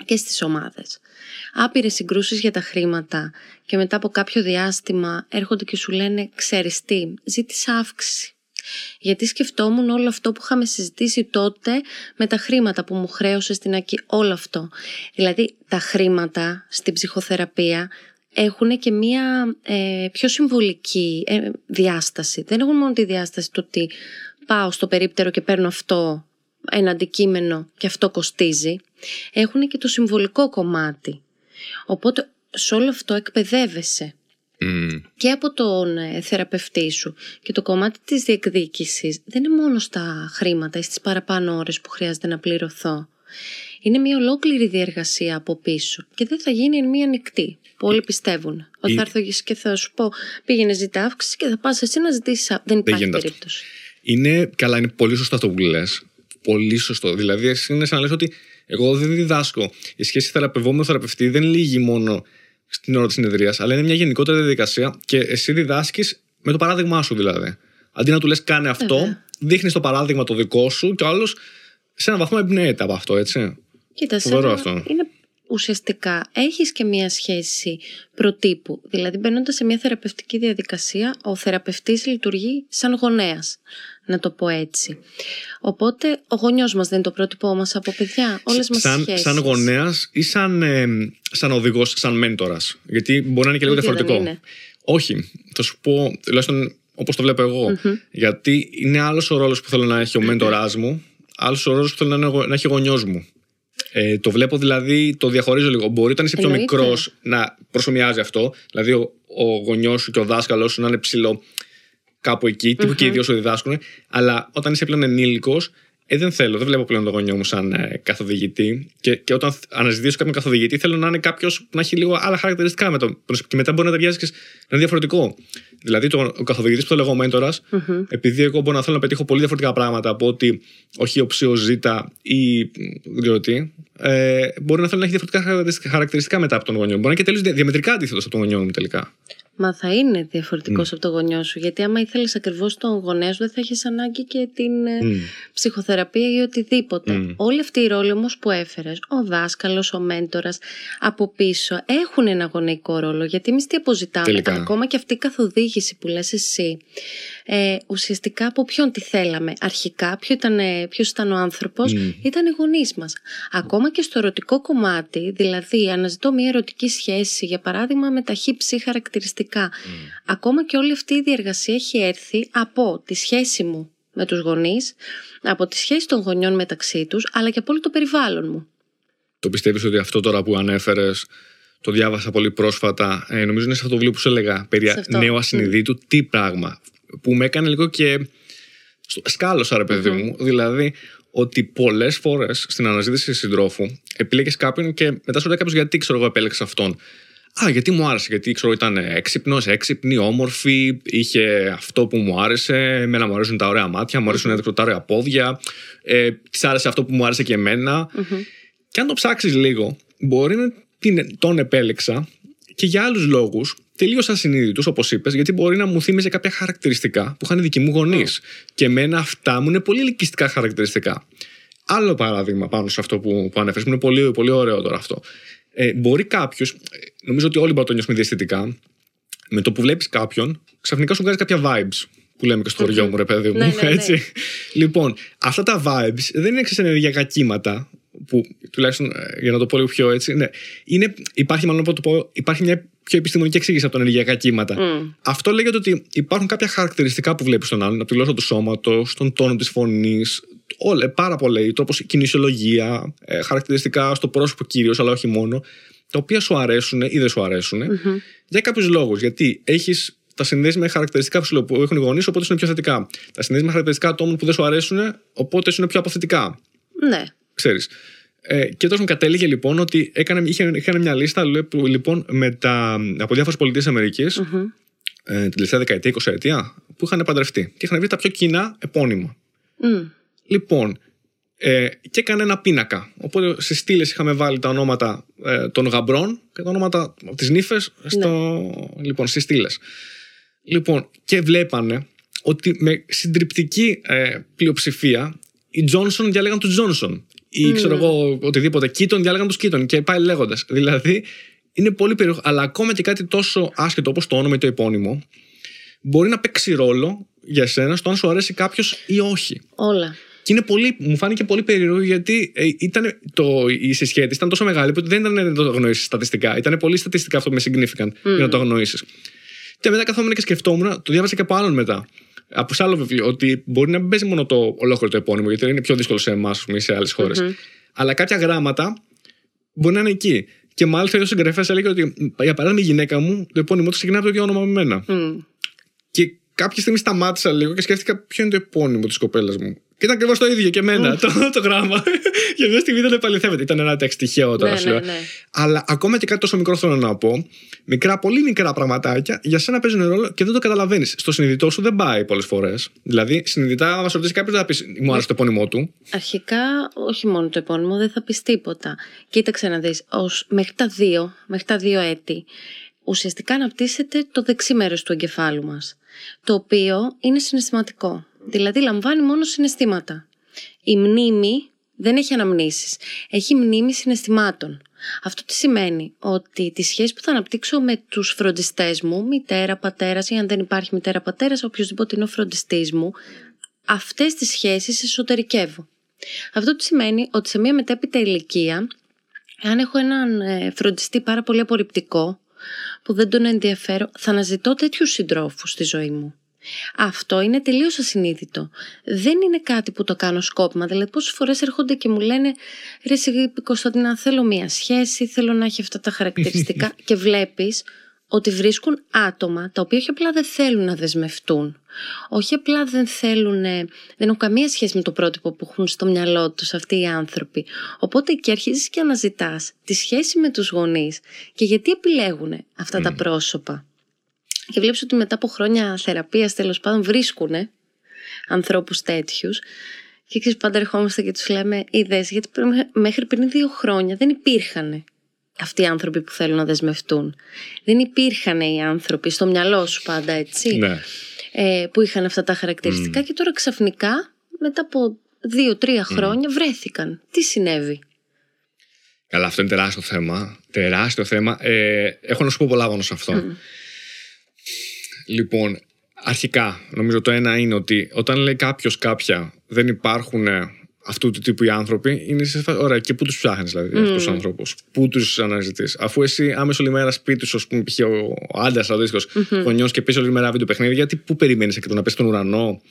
και στις ομάδες. Άπειρες συγκρούσεις για τα χρήματα και μετά από κάποιο διάστημα έρχονται και σου λένε ξέρεις τι, ζήτησα αύξηση. Γιατί σκεφτόμουν όλο αυτό που είχαμε συζητήσει τότε με τα χρήματα που μου χρέωσε στην ΑΚΙ. Όλο αυτό. Δηλαδή τα χρήματα στην ψυχοθεραπεία έχουν και μία ε, πιο συμβολική ε, διάσταση. Δεν έχουν μόνο τη διάσταση του ότι πάω στο περίπτερο και παίρνω αυτό ένα αντικείμενο και αυτό κοστίζει. Έχουν και το συμβολικό κομμάτι. Οπότε σε όλο αυτό εκπαιδεύεσαι Μμ. και από τον ε, θεραπευτή σου και το κομμάτι της διεκδίκησης δεν είναι μόνο στα χρήματα ή στις παραπάνω ώρες που χρειάζεται να πληρωθώ. Είναι μια ολόκληρη διεργασία από πίσω και δεν θα γίνει εν μία νυχτή. Πολλοί πιστεύουν ότι Η- θα έρθω και θα σου πω πήγαινε ζητά αύξηση και θα πας εσύ να ζητήσεις α- Δεν υπάρχει γίνεται αυτό. περίπτωση. Είναι, καλά, είναι πολύ σωστό αυτό που λες. Πολύ σωστό. Δηλαδή, εσύ είναι σαν να λες ότι εγώ δεν διδάσκω. Η σχέση θεραπευόμενο-θεραπευτή δεν λύγει μόνο στην ώρα της συνεδρίας, αλλά είναι μια γενικότερη διαδικασία και εσύ διδάσκεις με το παράδειγμά σου δηλαδή. Αντί να του λες, κάνε αυτό, Βέβαια. δείχνεις το παράδειγμα το δικό σου και ο άλλος σε έναν βαθμό εμπνέεται από αυτό, έτσι. Κοίτα, σε Φοβερό ένα- αυτό. είναι ουσιαστικά έχεις και μία σχέση προτύπου. Δηλαδή μπαίνοντας σε μία θεραπευτική διαδικασία, ο θεραπευτής λειτουργεί σαν γονέας. να το πω έτσι. Οπότε ο γονιός μας δεν είναι το πρότυπό μας από παιδιά, όλες μας σαν, σχέσεις. σαν γονέας ή σαν, ε, σαν οδηγός, σαν μέντορας; Γιατί μπορεί να είναι και λίγο Γιατί δεν διαφορετικό. είναι. Όχι, θα σου πω, τουλάχιστον όπως το βλέπω εγώ. Γιατί είναι άλλος ο ρόλος που θέλω να έχει ο μέντοράς μου, άλλος ο ρόλος που θέλω να, είναι ο- να έχει ο γονιός μου. Ε, το βλέπω δηλαδή, το διαχωρίζω λίγο. Μπορεί όταν είσαι πιο Εννοείται. μικρός να προσωμιάζει αυτό. Δηλαδή, ο, ο γονιός σου και ο δάσκαλο σου να είναι ψηλό κάπου εκεί, τύπου και οι δύο σου διδάσκουν. Αλλά όταν είσαι πλέον ενήλικος, ε, δεν θέλω, δεν βλέπω πλέον τον γονιό μου σαν ε, καθοδηγητή. Και, και όταν θ- αναζητήσω κάποιον καθοδηγητή, θέλω να είναι κάποιος που να έχει λίγο άλλα χαρακτηριστικά με τον. Και μετά μπορεί να ταιριάζει και σ- να είναι διαφορετικό. Δηλαδή, το, ο καθοδηγητής που το λέγω μέντορας, επειδή εγώ μπορώ να θέλω να πετύχω πολύ διαφορετικά πράγματα από ότι ο Χ, ο Ψ, ο Ζ ή μ, δεν ξέρω τι, ε, μπορεί να θέλω να έχει διαφορετικά χαρακτηριστικά- χαρακτηριστικά μετά από τον γονιό μου. Μπορεί να είναι και τελείως διαμετρικά αντίθετος από τον γονιό μου τελικά. Μα θα είναι διαφορετικός από το γονιό σου. Γιατί άμα ήθελες ακριβώς τον γονέας σου, δεν θα έχεις ανάγκη και την ε, Μμ. ψυχοθεραπεία ή οτιδήποτε. Μμ. Όλοι αυτοί οι ρόλοι όμως που έφερες, ο δάσκαλος, ο μέντορας, από πίσω έχουν ένα γονεϊκό ρόλο. Γιατί εμείς τι αποζητάμε, Τελικά. ακόμα και αυτή η καθοδήγηση που λες εσύ. Ε, ουσιαστικά από ποιον τη θέλαμε. Αρχικά, ποιο ήταν, ε, ποιος ήταν ο άνθρωπος, Μμ. ήταν οι γονείς μας. Ακόμα και στο ερωτικό κομμάτι, δηλαδή αναζητώ μια ερωτική σχέση, για παράδειγμα με τα χύψη χαρακτηριστικά. Ακόμα και όλη αυτή η διεργασία έχει έρθει από τη σχέση μου με τους γονείς, από τη σχέση των γονιών μεταξύ τους, αλλά και από όλο το περιβάλλον μου. Το πιστεύεις ότι αυτό τώρα που ανέφερες, το διάβασα πολύ πρόσφατα. Ε, νομίζω είναι σε αυτό το βιβλίο που σου έλεγα. Περί Σε αυτό. νέου ασυνειδήτου, τι πράγμα. Που με έκανε λίγο και. στο- Σκάλωσα, ρε παιδί μου. Δηλαδή, ότι πολλές φορές στην αναζήτηση συντρόφου επιλέγεις κάποιον και μετά σου λέει κάποιος γιατί ξέρω εγώ επέλεξα αυτόν. Α, γιατί μου άρεσε, γιατί ξέρω ήταν έξυπνος, έξυπνη, όμορφη, είχε αυτό που μου άρεσε. Εμένα μου αρέσουν τα ωραία μάτια, μου αρέσουν mm τα ωραία πόδια. Ε, Της άρεσε αυτό που μου άρεσε και εμένα. Και αν το ψάξεις λίγο, μπορεί να την, τον επέλεξα και για άλλους λόγους, τελείως ασυνείδητου, όπως είπες, γιατί μπορεί να μου θύμιζε κάποια χαρακτηριστικά που είχαν οι δικοί μου γονείς. Και εμένα αυτά μου είναι πολύ ελκυστικά χαρακτηριστικά. Άλλο παράδειγμα πάνω σε αυτό που, που ανέφερες, που είναι πολύ, πολύ ωραίο τώρα αυτό. Ε, μπορεί κάποιος, νομίζω ότι όλοι μπορούμε να το νιώσουμε διαισθητικά, με το που βλέπεις κάποιον, ξαφνικά σου βγάζει κάποια vibes. Που λέμε και στο χωριό μου, ρε παιδί μου. Ναι, ναι, ναι. έτσι. Λοιπόν, αυτά τα vibes δεν είναι ξενεργειακά κύματα, που τουλάχιστον ε, για να το πω λίγο πιο έτσι. Ναι, είναι, υπάρχει, μάλλον να το πω, υπάρχει μια πιο επιστημονική εξήγηση από τα ενεργειακά κύματα. Μμ. Αυτό λέγεται ότι υπάρχουν κάποια χαρακτηριστικά που βλέπεις στον άλλον, από τη γλώσσα του σώματος, τον τόνο της φωνής, όλα, πάρα πολλά, η τρόπος κινησιολογία, ε, χαρακτηριστικά στο πρόσωπο κυρίως, αλλά όχι μόνο, τα οποία σου αρέσουν ή δεν σου αρεσουν για κάποιους λόγους. Γιατί έχεις τα συνδέσει με χαρακτηριστικά που σου λέω, που έχουν οι γονείς, οπότε σου είναι πιο θετικά. Τα συνδέσει με χαρακτηριστικά ατόμων που δεν σου αρέσουν, οπότε σου είναι πιο αποθετικά. Ναι. Ξέρεις. Ε, και τόσο μου κατέληγε λοιπόν ότι έκανε, είχε, είχαν μια λίστα λέ- λοιπόν με τα, από διάφορες πολιτείες Αμερικής, ε, την τελευταία δεκαετία, 20 ετία, που είχαν παντρευτεί. Και είχαν βρει τα πιο κοινά επώνυμα. Μμ. Λοιπόν, ε, και έκανε ένα πίνακα. Οπότε στις στήλες είχαμε βάλει τα ονόματα ε, των γαμπρών και τα ονόματα από τις νύφες λοιπόν, στις στήλες. Λοιπόν, και βλέπανε ότι με συντριπτική ε, πλειοψηφία οι Τζόνσον διάλεγαν τους Τζόνσον. Ή ξέρω εγώ, οτιδήποτε. Κίτον διάλεγαν τους Κίτον. Και πάει λέγοντας. Δηλαδή, είναι πολύ περίεργο. Αλλά ακόμα και κάτι τόσο άσχετο όπως το όνομα ή το επώνυμο, μπορεί να παίξει ρόλο για σένα στο αν σου αρέσει κάποιος ή όχι. Όλα. Και είναι πολύ, μου φάνηκε πολύ περίεργο γιατί ε, ήταν το, η συσχέτιση ήταν τόσο μεγάλη που δεν ήταν να το αγνοήσει στατιστικά. Ήταν πολύ στατιστικά αυτό που με significant για να το αγνοήσει. Και μετά καθόμουν και σκεφτόμουν, το διάβασα και από άλλον μετά. Από σε άλλο βιβλίο, ότι μπορεί να μην παίζει μόνο το ολόκληρο το επώνυμο, γιατί είναι πιο δύσκολο σε εμάς ή σε άλλες χώρες. Αλλά κάποια γράμματα μπορεί να είναι εκεί. Και μάλιστα ο συγγραφέας έλεγε ότι, για παράδειγμα, η γυναίκα μου, το επώνυμό του ξεκινάει από το ίδιο όνομα με μένα. Μμ. Και κάποια στιγμή σταμάτησα λίγο και σκέφτηκα ποιο είναι το επώνυμο της κοπέλας μου. Και ήταν ακριβώς το ίδιο και εμένα το, το γράμμα. Για μια στιγμή δεν επαληθεύεται. Ήταν ένα τέξ τυχαίο τώρα, Ναι, σου ναι, λέω. ναι. Αλλά ακόμα και κάτι τόσο μικρό θέλω να πω, μικρά, πολύ μικρά πραγματάκια για σένα παίζουν ρόλο και δεν το καταλαβαίνεις. Στο συνειδητό σου δεν πάει πολλές φορές. Δηλαδή, συνειδητά, αν μα ρωτήσει κάποιος, δεν θα πεις Μου άρεσε το επώνυμό του. Αρχικά, όχι μόνο το επώνυμο, δεν θα πεις τίποτα. Κοίταξε να δεις, ως, μέχρι, τα δύο, μέχρι τα δύο έτη, ουσιαστικά αναπτύσσεται το δεξί μέρος του εγκεφάλου μας, το οποίο είναι συναισθηματικό. Δηλαδή λαμβάνει μόνο συναισθήματα. Η μνήμη δεν έχει αναμνήσεις, έχει μνήμη συναισθημάτων. Αυτό τι σημαίνει, ότι τη σχέση που θα αναπτύξω με τους φροντιστές μου, μητέρα, πατέρας ή αν δεν υπάρχει μητέρα, πατέρας, οποιοδήποτε είναι ο φροντιστής μου, αυτές τις σχέσεις εσωτερικεύω. Αυτό τι σημαίνει; Ότι σε μια μετέπειτα ηλικία, αν έχω έναν ε, φροντιστή πάρα πολύ απορριπτικό, που δεν τον ενδιαφέρω, θα αναζητώ τέτοιους συντρόφους στη ζωή μου. Αυτό είναι τελείως ασυνείδητο. Δεν είναι κάτι που το κάνω σκόπιμα. Δηλαδή, πόσες φορές έρχονται και μου λένε Ρε, Κωνσταντίνα, θέλω μία σχέση, θέλω να έχει αυτά τα χαρακτηριστικά. και βλέπεις ότι βρίσκουν άτομα τα οποία όχι απλά δεν θέλουν να δεσμευτούν, όχι απλά δεν θέλουν, δεν έχουν καμία σχέση με το πρότυπο που έχουν στο μυαλό τους αυτοί οι άνθρωποι. Οπότε και αρχίζεις και αναζητάς τη σχέση με τους γονείς και γιατί επιλέγουν αυτά τα πρόσωπα. Και βλέπεις ότι μετά από χρόνια θεραπείας τέλος πάντων βρίσκουν ανθρώπους τέτοιους και ξέρεις πάντα ερχόμαστε και τους λέμε είδες γιατί μέχρι πριν δύο χρόνια δεν υπήρχαν αυτοί οι άνθρωποι που θέλουν να δεσμευτούν. Δεν υπήρχαν οι άνθρωποι στο μυαλό σου πάντα, έτσι. Ναι. Ε, που είχαν αυτά τα χαρακτηριστικά και τώρα ξαφνικά, μετά από δύο-τρία χρόνια, βρέθηκαν. Τι συνέβη; Καλά, αυτό είναι τεράστιο θέμα. Τεράστιο θέμα. Ε, έχω να σου πω πολλά πάνω σε αυτό. Λοιπόν, αρχικά, νομίζω το ένα είναι ότι όταν λέει κάποιος κάποια δεν υπάρχουν αυτού του τύπου οι άνθρωποι είναι σε φάση. Ωραία, και πού τους ψάχνεις δηλαδή mm. αυτούς τους ανθρώπους; Πού τους αναζητείς; Αφού εσύ άμεσο όλη μέρα σπίτι σου, ας πούμε, π.χ. ο άντρας, ο αντίστοιχος mm-hmm. γονιός και πεις όλη μέρα βίντεο παιχνίδι, γιατί πού περιμένεις και το να πέσει στον ουρανό;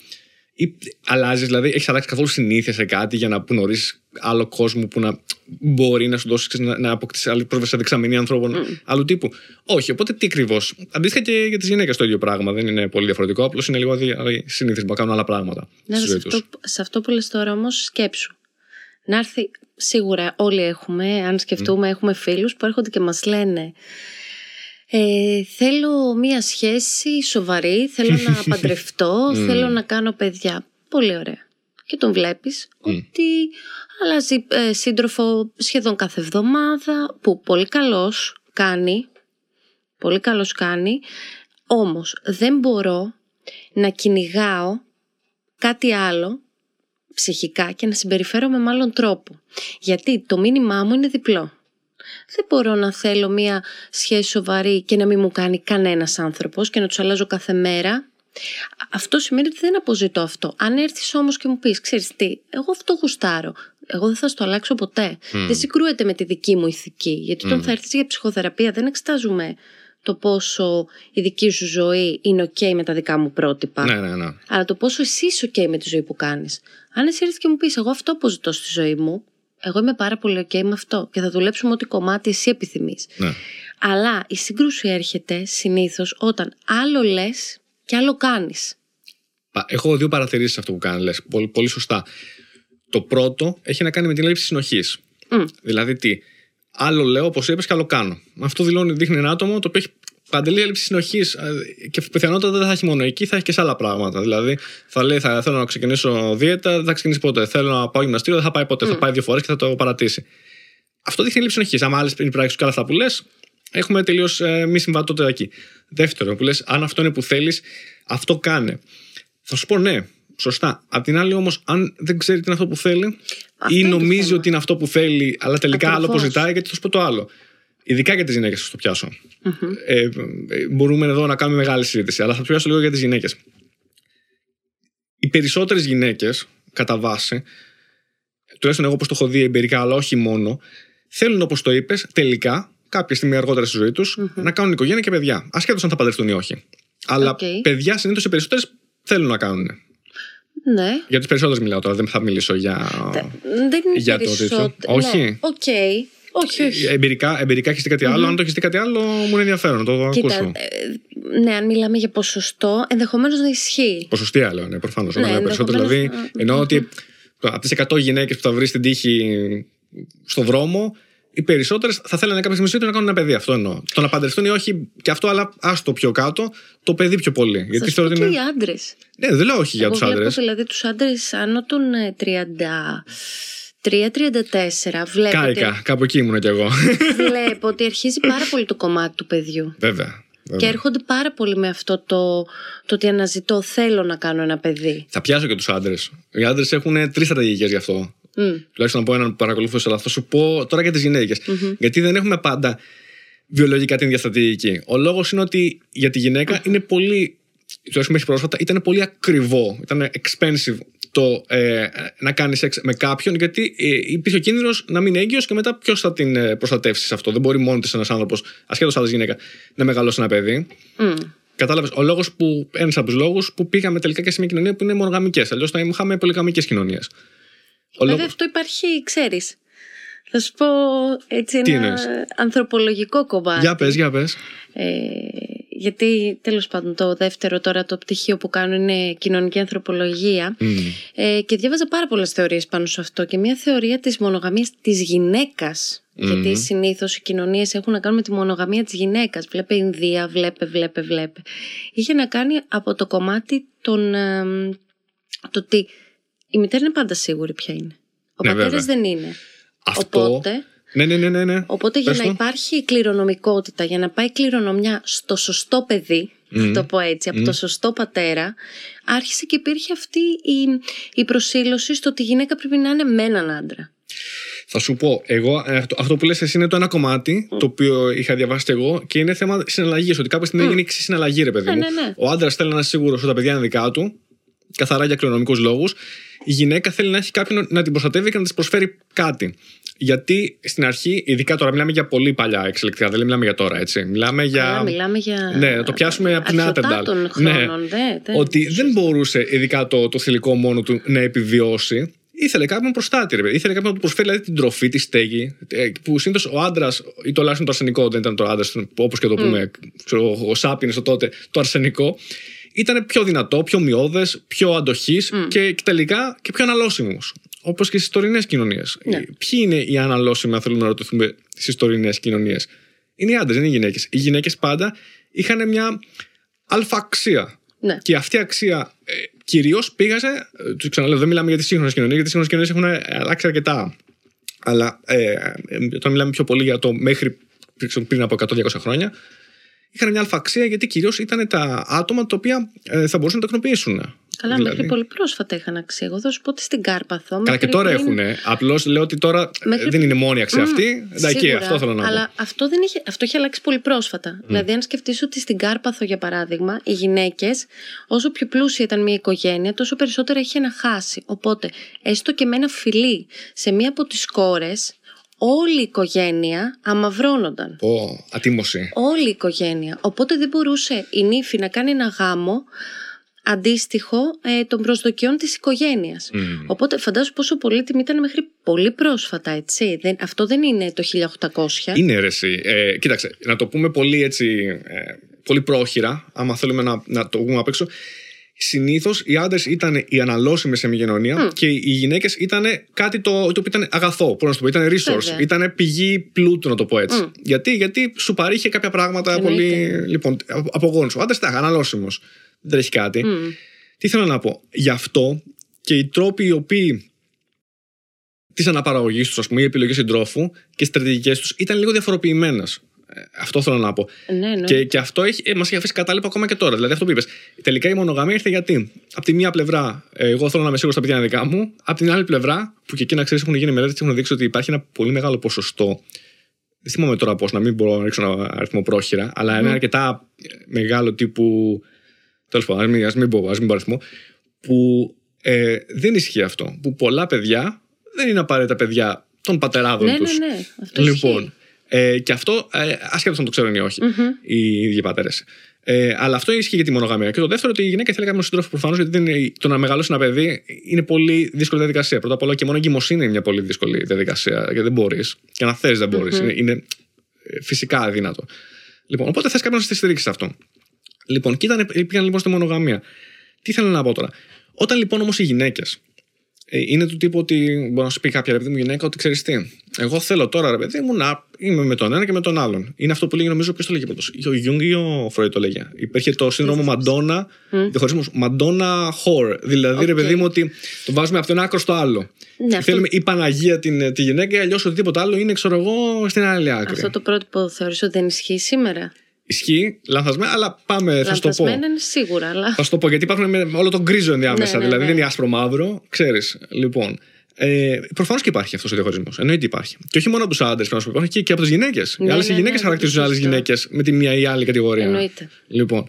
Ή αλλάζεις, δηλαδή, έχεις αλλάξει καθόλου συνήθεια σε κάτι για να γνωρίσει άλλο κόσμο που να μπορεί να σου δώσει να, να αποκτήσει άλλη πρόσβαση σε δεξαμενή ανθρώπων mm. άλλου τύπου. Όχι, οπότε τι ακριβώς. Αντίστοιχα και για τις γυναίκες το ίδιο πράγμα. Δεν είναι πολύ διαφορετικό. Απλώς είναι λίγο συνήθισμα να κάνουν άλλα πράγματα. Ναι, σε, αυτό, σε αυτό που λες τώρα όμως, σκέψου. Να έρθει, σίγουρα όλοι έχουμε, αν σκεφτούμε, mm. έχουμε φίλους που έρχονται και μας λένε. Ε, θέλω μία σχέση σοβαρή, θέλω να παντρευτώ, θέλω να κάνω παιδιά. Πολύ ωραία. Και τον βλέπεις ότι αλλάζει ε, σύντροφο σχεδόν κάθε εβδομάδα, που πολύ καλός κάνει, πολύ καλός κάνει, όμως δεν μπορώ να κυνηγάω κάτι άλλο ψυχικά και να συμπεριφέρομαι με άλλον τρόπο. Γιατί το μήνυμά μου είναι διπλό. Δεν μπορώ να θέλω μία σχέση σοβαρή και να μην μου κάνει κανένας άνθρωπος και να τους αλλάζω κάθε μέρα. Αυτό σημαίνει ότι δεν αποζητώ αυτό. Αν έρθεις όμως και μου πεις, ξέρεις τι, εγώ αυτό γουστάρω. Εγώ δεν θα στο αλλάξω ποτέ. Δεν συγκρούεται με τη δική μου ηθική. Γιατί όταν θα έρθεις για ψυχοθεραπεία, δεν εξετάζουμε το πόσο η δική σου ζωή είναι OK με τα δικά μου πρότυπα. Ναι, ναι, ναι. Αλλά το πόσο εσύ είσαι OK με τη ζωή που κάνεις. Αν εσύ έρθεις και μου πεις, Εγώ αυτό αποζητώ στη ζωή μου, εγώ είμαι πάρα πολύ OK με αυτό και θα δουλέψουμε ό,τι κομμάτι εσύ επιθυμείς. Ναι. Αλλά η σύγκρουση έρχεται συνήθως όταν άλλο λες και άλλο κάνεις. Έχω δύο παρατηρήσεις αυτό που κάνεις, λες. Πολύ, πολύ σωστά. Το πρώτο έχει να κάνει με την έλλειψη συνοχής. Δηλαδή τι. Άλλο λέω, όπως είπες, και άλλο κάνω. Αυτό δηλώνει, δείχνει ένα άτομο το οποίο έχει παντελή έλλειψη συνοχής ε, και πιθανότατα δεν θα έχει μόνο εκεί, θα έχει και σε άλλα πράγματα. Δηλαδή θα λέει, θα θέλω να ξεκινήσω δίαιτα, δεν θα ξεκινήσει ποτέ. Θέλω να πάω γυμναστήριο, δεν θα πάει ποτέ. Θα πάει δύο φορές και θα το παρατήσει. Αυτό δείχνει έλλειψη συνοχής. Αν άλλες πράξεις και όλα αυτά που λες, έχουμε τελείως ε, μη συμβατότητα εκεί. Δεύτερο, που λες, αν αυτό είναι που θέλεις, αυτό κάνε. Θα σου πω ναι, σωστά. Απ' την άλλη όμως, αν δεν ξέρει τι είναι αυτό που θέλει, αυτό ή νομίζει ότι είναι αυτό που θέλει, αλλά τελικά Ακριβώς. άλλο αποζητάει, γιατί θα σου πω το άλλο. Ειδικά για τις γυναίκες, θα το πιασω Ε, ε, μπορούμε εδώ να κάνουμε μεγάλη συζήτηση, αλλά θα το πιάσω λίγο για τις γυναίκες. Οι περισσότερες γυναίκες, κατά βάση, τουλάχιστον εγώ όπω το έχω δει εμπειρικά, αλλά όχι μόνο, θέλουν όπως το είπες, τελικά, κάποια στιγμή αργότερα στη ζωή τους, να κάνουν οικογένεια και παιδιά. Ασχέτως αν θα παντρευτούν ή όχι. Αλλά okay. παιδιά συνήθως οι περισσότερες θέλουν να κάνουν. Ναι. Για τις περισσότερες μιλάω τώρα, δεν θα μιλήσω για. Δεν είναι για το τέτοιο. Όχι. Ναι. Okay. Όχι, όχι. Εμπειρικά, εμπειρικά έχεις δει κάτι άλλο; Αν το έχεις δει κάτι άλλο, μου είναι ενδιαφέρον. Το Κοίτα, ακούσω. Ε, ναι, αν μιλάμε για ποσοστό, ενδεχομένως να ισχύει. Ποσοστία λέω, ναι, προφανώς. Ναι, περισσότερο. Δηλαδή, εννοώ ότι από τις 100 γυναίκες που θα βρεις στην τύχη στον δρόμο, οι περισσότερες θα θέλανε κάποια στιγμή να κάνουν ένα παιδί. Αυτό εννοώ. Το να παντρευτούν ή όχι και αυτό, αλλά άστο πιο κάτω, το παιδί πιο πολύ. Γιατί θεωρώ ότι είναι. οι άντρες. Ναι, δεν λέω όχι για τους άντρες. Δηλαδή τους άντρες άνω των 30. Ε, 3-34, βλέπετε. Κάικα, κάπου εκεί ήμουν κι εγώ. Βλέπω ότι αρχίζει πάρα πολύ το κομμάτι του παιδιού. Βέβαια. Και έρχονται πάρα πολύ με αυτό το, το ότι αναζητώ, θέλω να κάνω ένα παιδί. Θα πιάσω και τους άντρες. Οι άντρες έχουν τρεις στρατηγικές γι' αυτό. Mm. Τουλάχιστον να πω έναν που παρακολουθούσε, αλλά θα σου πω τώρα για τις γυναικε Γιατί δεν έχουμε πάντα βιολογικά την ίδια στρατηγική. Ο λόγος είναι ότι για τη γυναίκα είναι πολύ τουλάχιστον μέχρι πρόσφατα, ήταν πολύ ακριβό. Ήταν expensive το ε, να κάνεις σεξ με κάποιον, γιατί ε, υπήρχε ο κίνδυνος να μην είναι έγκυος και μετά ποιος θα την ε, προστατεύσεις σε αυτό. Δεν μπορεί μόνος της ένας άνθρωπος, ασχέτως άντρα γυναίκα, να μεγαλώσει ένα παιδί. Μμ. Κατάλαβες. Ο λόγος που. Ένας από τους λόγους που πήγαμε τελικά και σε μια κοινωνία που είναι μονογαμικές. Αλλιώς θα είχαμε πολυγαμικές κοινωνίες. Ο Βέβαια λόγος- αυτό υπάρχει, ξέρεις. Θα σου πω έτσι Τι ένα εννοείς; ανθρωπολογικό κομμάτι. Για πες, για πες. Ε, γιατί τέλος πάντων το δεύτερο τώρα το πτυχίο που κάνω είναι κοινωνική ανθρωπολογία. Ε, και διάβαζα πάρα πολλές θεωρίες πάνω σε αυτό. Και μια θεωρία της μονογαμίας της γυναίκας. Γιατί συνήθως οι κοινωνίες έχουν να κάνουν με τη μονογαμία της γυναίκας. Βλέπε Ινδία, βλέπε, βλέπε, βλέπε. Είχε να κάνει από το κομμάτι των εμ, το ότι η μητέρα είναι πάντα σίγουρη ποια είναι. Ο Ναι, πατέρας βέβαια. δεν είναι. Αυτό. οπότε Ναι, ναι, ναι, ναι. ναι. Οπότε για Πες να το. υπάρχει κληρονομικότητα, για να πάει κληρονομιά στο σωστό παιδί, να το πω έτσι, από το σωστό πατέρα, άρχισε και υπήρχε αυτή η, η προσήλωση στο ότι η γυναίκα πρέπει να είναι με έναν άντρα. Θα σου πω, εγώ, ε, αυτό, αυτό που λες εσύ είναι το ένα κομμάτι, το οποίο είχα διαβάσει και εγώ, και είναι θέμα συναλλαγής. Ότι κάποια στιγμή έγινε εξή συναλλαγή, ρε παιδί Ναι, μου. ναι, ναι. Ο άντρας θέλει να είναι σίγουρος ότι τα παιδιά είναι δικά του, καθαρά για κληρονομικούς λόγους. Η γυναίκα θέλει να έχει κάποιον να την προστατεύει και να της προσφέρει κάτι. Γιατί στην αρχή, ειδικά τώρα μιλάμε για πολύ παλιά εξελικτικά, δεν μιλάμε για τώρα, έτσι. Μιλάμε για. Αλλά μιλάμε για. Ναι, να το πιάσουμε από την Άτενταλ. αρχαιοτάτων χρόνων, δε, δε. Ότι δεν μπορούσε, ειδικά το, το θηλυκό μόνο του, να επιβιώσει. Ήθελε κάποιον προστάτη, ρε παιδί. Ήθελε κάποιον να του προσφέρει δηλαδή, την τροφή, τη στέγη. ε, Που συνήθως ο άντρας, ή τουλάχιστον το αρσενικό, δεν ήταν το άντρα, όπως και το πούμε, ξέρω, ο Σάπινε το τότε, το αρσενικό. Ήταν πιο δυνατό, πιο μειώδες, πιο αντοχής και, και τελικά και πιο αναλώσιμος. Όπως και στις τωρινές κοινωνίες. Ναι. Ποιοι είναι οι αναλώσιμοι, αν θέλουμε να ρωτηθούμε, στις τωρινές κοινωνίες; Είναι οι άντρες, δεν είναι οι γυναίκες. Οι γυναίκες πάντα είχαν μια αλφα αξία. Ναι. Και αυτή η αξία ε, κυρίως πήγαζε. Ε, τους ξαναλέω, δεν μιλάμε για τις σύγχρονες κοινωνίες, γιατί οι σύγχρονες κοινωνίες έχουν αλλάξει αρκετά. Αλλά ε, ε, όταν μιλάμε πιο πολύ για το μέχρι πριν- πριν από 100-200 χρόνια, είχαν μια αλφα αξία γιατί κυρίως ήταν τα άτομα τα οποία ε, θα μπορούσαν να το εκνοποιήσουν. Καλά, Δηλαδή. μέχρι πολύ πρόσφατα είχαν αξία. Εγώ θα σου πω ότι στην Κάρπαθο. Καλά, και μέχρι τώρα πριν- έχουν. Απλώς λέω ότι τώρα ε, Μέχρι- δεν είναι μόνη η αξία αυτή. Εντάξει, Σίγουρα, αυτό θέλω να πω. Αλλά αυτό, δεν είχε, αυτό έχει αλλάξει πολύ πρόσφατα. Δηλαδή, αν σκεφτείς ότι στην Κάρπαθο, για παράδειγμα, οι γυναίκες, όσο πιο πλούσια ήταν μια οικογένεια, τόσο περισσότερα είχε να χάσει. Οπότε, έστω και με ένα φιλί σε μία από τις κόρες, όλη η οικογένεια αμαυρώνονταν. Πω, ατίμωση. Όλη η οικογένεια. Οπότε δεν μπορούσε η νύφη να κάνει ένα γάμο αντίστοιχο ε, των προσδοκιών της οικογένειας. Οπότε φαντάζομαι πόσο πολύτιμη ήταν μέχρι πολύ πρόσφατα, έτσι. Δεν, αυτό δεν είναι το 1800. Είναι αίρεση. Ε, κοίταξε, να το πούμε πολύ έτσι. Ε, πολύ πρόχειρα, άμα θέλουμε να, να το πούμε απ' έξω. Συνήθως οι άντρες ήταν οι αναλώσιμοι σε μια κοινωνία και οι γυναίκες ήταν κάτι το, το οποίο ήταν αγαθό. Πώ να σου το πω, ήταν resource. Βέβαια. Ήταν πηγή πλούτου, να το πω έτσι. Γιατί, γιατί σου παρήχε κάποια πράγματα Εννοείται. πολύ. Λοιπόν, από- από γόνους. Ο άντρα ήταν αναλώσιμος. Δεν τρέχει κάτι. Τι θέλω να πω; Γι' αυτό και οι τρόποι οι οποίοι της αναπαραγωγής τους, ας πούμε, οι επιλογές συντρόφου και οι στρατηγικές τους ήταν λίγο διαφοροποιημένες. Αυτό θέλω να πω. Ναι, ναι. Και, και αυτό έχει, ε, μας έχει αφήσει κατάλοιπο ακόμα και τώρα. Δηλαδή αυτό που είπες. Τελικά η μονογαμία ήρθε γιατί. Από τη μία πλευρά, ε, εγώ θέλω να είμαι σίγουρος στα παιδιά είναι δικά μου. Από την άλλη πλευρά, που και εκεί να ξέρεις, έχουν γίνει μελέτες και έχουν δείξει ότι υπάρχει ένα πολύ μεγάλο ποσοστό. Δεν θυμάμαι τώρα πώς, να μην μπορώ να ρίξω ένα αριθμό πρόχειρα, αλλά είναι αρκετά ε, μεγάλο τύπου. Τέλος πάντων, ας μην, ας μην πω, ας μην πω αριθμό. Που ε, δεν ισχύει αυτό. Που πολλά παιδιά δεν είναι απαραίτητα παιδιά των πατεράδων ναι, τους. ναι, ναι. Αυτό Λοιπόν, ισχύει. Ε, και αυτό ε, ασχέτω αν το ξέρουν ή όχι οι ίδιοι πατέρες. Ε, αλλά αυτό ισχύει για τη μονογαμία. Και το δεύτερο, ότι η γυναίκα θέλει κάποιον σύντροφο προφανώς, γιατί δεν είναι, το να μεγαλώσει ένα παιδί είναι πολύ δύσκολη διαδικασία. Πρώτα απ' όλα και μόνο η εγκυμοσύνη είναι μια πολύ δύσκολη διαδικασία. Γιατί δεν μπορείς. Και να θες, δεν μπορει Είναι, είναι ε, φυσικά αδύνατο. Λοιπόν, οπότε θες κάποιον να στη στηρίξει σε αυτό. Λοιπόν, και ήταν, πήγαν λοιπόν στη μονογαμία. Τι θέλω να πω τώρα. Όταν λοιπόν όμως οι γυναίκες ε, είναι του τύπου ότι μπορεί να σου πει κάποια ρε παιδί μου γυναίκα ότι ξέρεις τι. Εγώ θέλω τώρα ρε παιδί μου να είμαι με τον ένα και με τον άλλον. Είναι αυτό που λέγει νομίζω ποιος το λέγει πρώτος. Ο Γιουνγκ ή ο Φρόιντ το λέγε. Υπήρχε το σύνδρομο Μαντόνα, διαχωρισμό Μαντόνα whore. Δηλαδή ρε Οκ. παιδί μου ότι το βάζουμε από το ένα άκρο στο άλλο. Ναι, αυτό- Θέλουμε η Παναγία την, τη γυναίκα, αλλιώς οτιδήποτε άλλο είναι, ξέρω εγώ, στην άλλη άκρη. Αυτό το πρότυπο θεωρείς ότι δεν ισχύει σήμερα; Ισχύει, λανθασμένα, αλλά πάμε, θα σου το πω. Λανθασμένα είναι σίγουρα, αλλά. Θα σου το πω γιατί υπάρχουν με όλο τον γκρίζο ενδιάμεσα. Ναι, ναι, δηλαδή ναι. δεν είναι άσπρο μαύρο, ξέρεις. Λοιπόν. Ε, Προφανώς και υπάρχει αυτός ο διαχωρισμός. Εννοείται υπάρχει. Και όχι μόνο από τους άντρες, να σου πω, υπάρχει και, και από τις γυναίκες. Ναι, οι άλλες ναι, γυναίκες ναι, χαρακτηρίζουν άλλες σωστό. γυναίκες με τη μία ή άλλη κατηγορία. Εννοείται. Λοιπόν.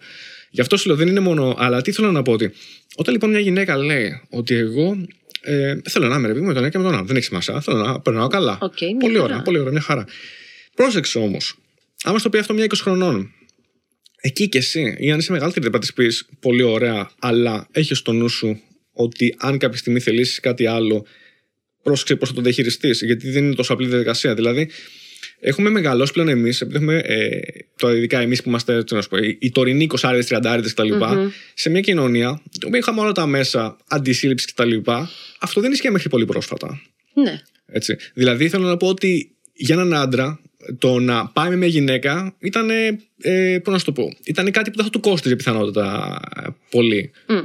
Γι' αυτό σου λέω δεν είναι μόνο. Αλλά τι θέλω να πω ότι όταν λοιπόν μια γυναίκα λέει ότι εγώ ε, θέλω να είμαι ρε παιδί μου με τον ένα και με τον άλλο, δεν έχει σημασία. Θέλω να περνάω καλά. Οκ, μια πολύ χαρά. ωραία, πολύ ωραία, μια χαρά. Πρόσεξε όμως, άμα στο πει αυτό μια 20 χρονών, εκεί κι εσύ, ή αν είσαι μεγαλύτερη, δεν θα τη πεις πολύ ωραία, αλλά έχεις στο νου σου ότι αν κάποια στιγμή θελήσεις κάτι άλλο, πρόσεξε πώς θα το διαχειριστείς, γιατί δεν είναι τόσο απλή διαδικασία. Δηλαδή, έχουμε μεγαλώσει πλέον εμείς, επειδή έχουμε, ε, το ειδικά εμείς που είμαστε τι να σου πω, οι, οι τωρινοί 20 30 κτλ., σε μια κοινωνία, το οποίο είχαμε όλα τα μέσα αντισύλληψη κτλ., αυτό δεν ισχύει μέχρι πολύ πρόσφατα. Ναι. Έτσι. Δηλαδή, θέλω να πω ότι για έναν άντρα το να πάει με μια γυναίκα ήταν. Ε, πώς να σου το πω. Ήταν κάτι που δεν θα του κόστιζε πιθανότατα ε, πολύ. Μμ.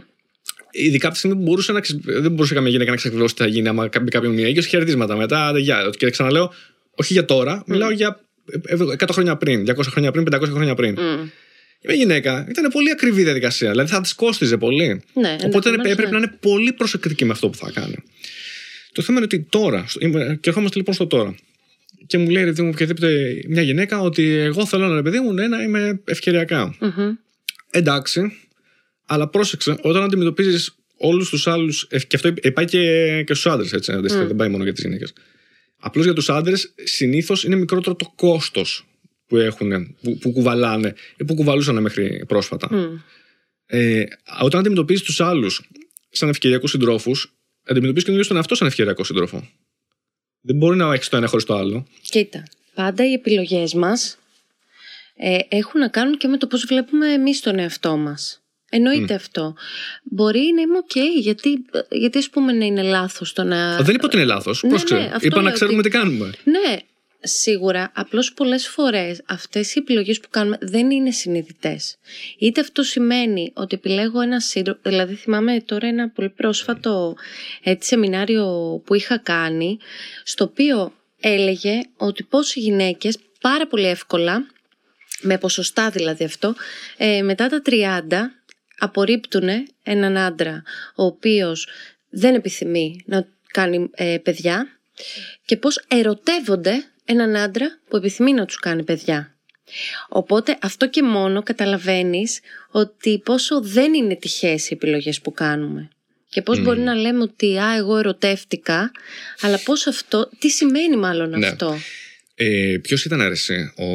Ειδικά από τη στιγμή που μπορούσε να, ξε- δεν μπορούσε καμία γυναίκα να ξεκλειδώσει τι θα γίνει άμα μπει κάποιον μία. Είχε χαιρετίσματα μετά. άντε, Γεια. Και ξαναλέω, όχι για τώρα, μιλάω για ε, ε, 100 χρόνια πριν, 200 χρόνια πριν, 500 χρόνια πριν. Μμ. Για μια γυναίκα ήταν πολύ ακριβή διαδικασία. Δηλαδή θα της κόστιζε πολύ. Ναι, Οπότε ενδεχομένως, έπρεπε ναι. να είναι πολύ προσεκτική με αυτό που θα κάνει. Το θέμα είναι ότι τώρα, στο- είμαι- και ερχόμαστε λοιπόν στο τώρα, και μου λέει ρε παιδί μου οποιαδήποτε μια γυναίκα ότι εγώ θέλω να ρε παιδί μου ναι, να είμαι ευκαιριακά. Μμμ. Εντάξει, αλλά πρόσεξε, όταν αντιμετωπίζεις όλους τους άλλους. Και αυτό πάει και, και στους άντρες, έτσι. αντίστοιχα, Δεν πάει μόνο για τις γυναίκες. Απλώς για τους άντρες συνήθως είναι μικρότερο το κόστος που έχουν, που, που κουβαλάνε ή που κουβαλούσαν μέχρι πρόσφατα. Μμ. Ε, όταν αντιμετωπίζεις τους άλλους σαν ευκαιριακούς συντρόφους, αντιμετωπίζεις και τον ίδιο τον εαυτό σαν ευκαιριακό σύντροφο. Δεν μπορεί να έχεις το ένα χωρίς το άλλο. Κοίτα, πάντα οι επιλογές μας ε, έχουν να κάνουν και με το πώς βλέπουμε εμείς τον εαυτό μας. Εννοείται αυτό. Μπορεί να είμαι οκ, γιατί, γιατί ας πούμε να είναι λάθος το να... Δεν είπα ότι είναι λάθος. Ναι, Πρόσεξε. ναι, αυτό είπα να λέω ξέρουμε ότι- τι κάνουμε. Ναι, σίγουρα. Απλώς πολλές φορές αυτές οι επιλογές που κάνουμε δεν είναι συνειδητές. Είτε αυτό σημαίνει ότι επιλέγω ένα σύντροφο. Δηλαδή, θυμάμαι τώρα ένα πολύ πρόσφατο έτσι, σεμινάριο που είχα κάνει, στο οποίο έλεγε ότι πώς οι γυναίκες πάρα πολύ εύκολα, με ποσοστά δηλαδή αυτό, ε, μετά τα 30 απορρίπτουν έναν άντρα ο οποίος δεν επιθυμεί να κάνει ε, παιδιά και πώς ερωτεύονται έναν άντρα που επιθυμεί να τους κάνει παιδιά. Οπότε αυτό και μόνο καταλαβαίνεις ότι πόσο δεν είναι τυχαίες οι επιλογές που κάνουμε. Και πώς μπορεί να λέμε ότι «Α, εγώ ερωτεύτηκα», αλλά πώς αυτό, τι σημαίνει μάλλον Ναι. αυτό; Ε, Ποιος ήταν αρέσει, ο.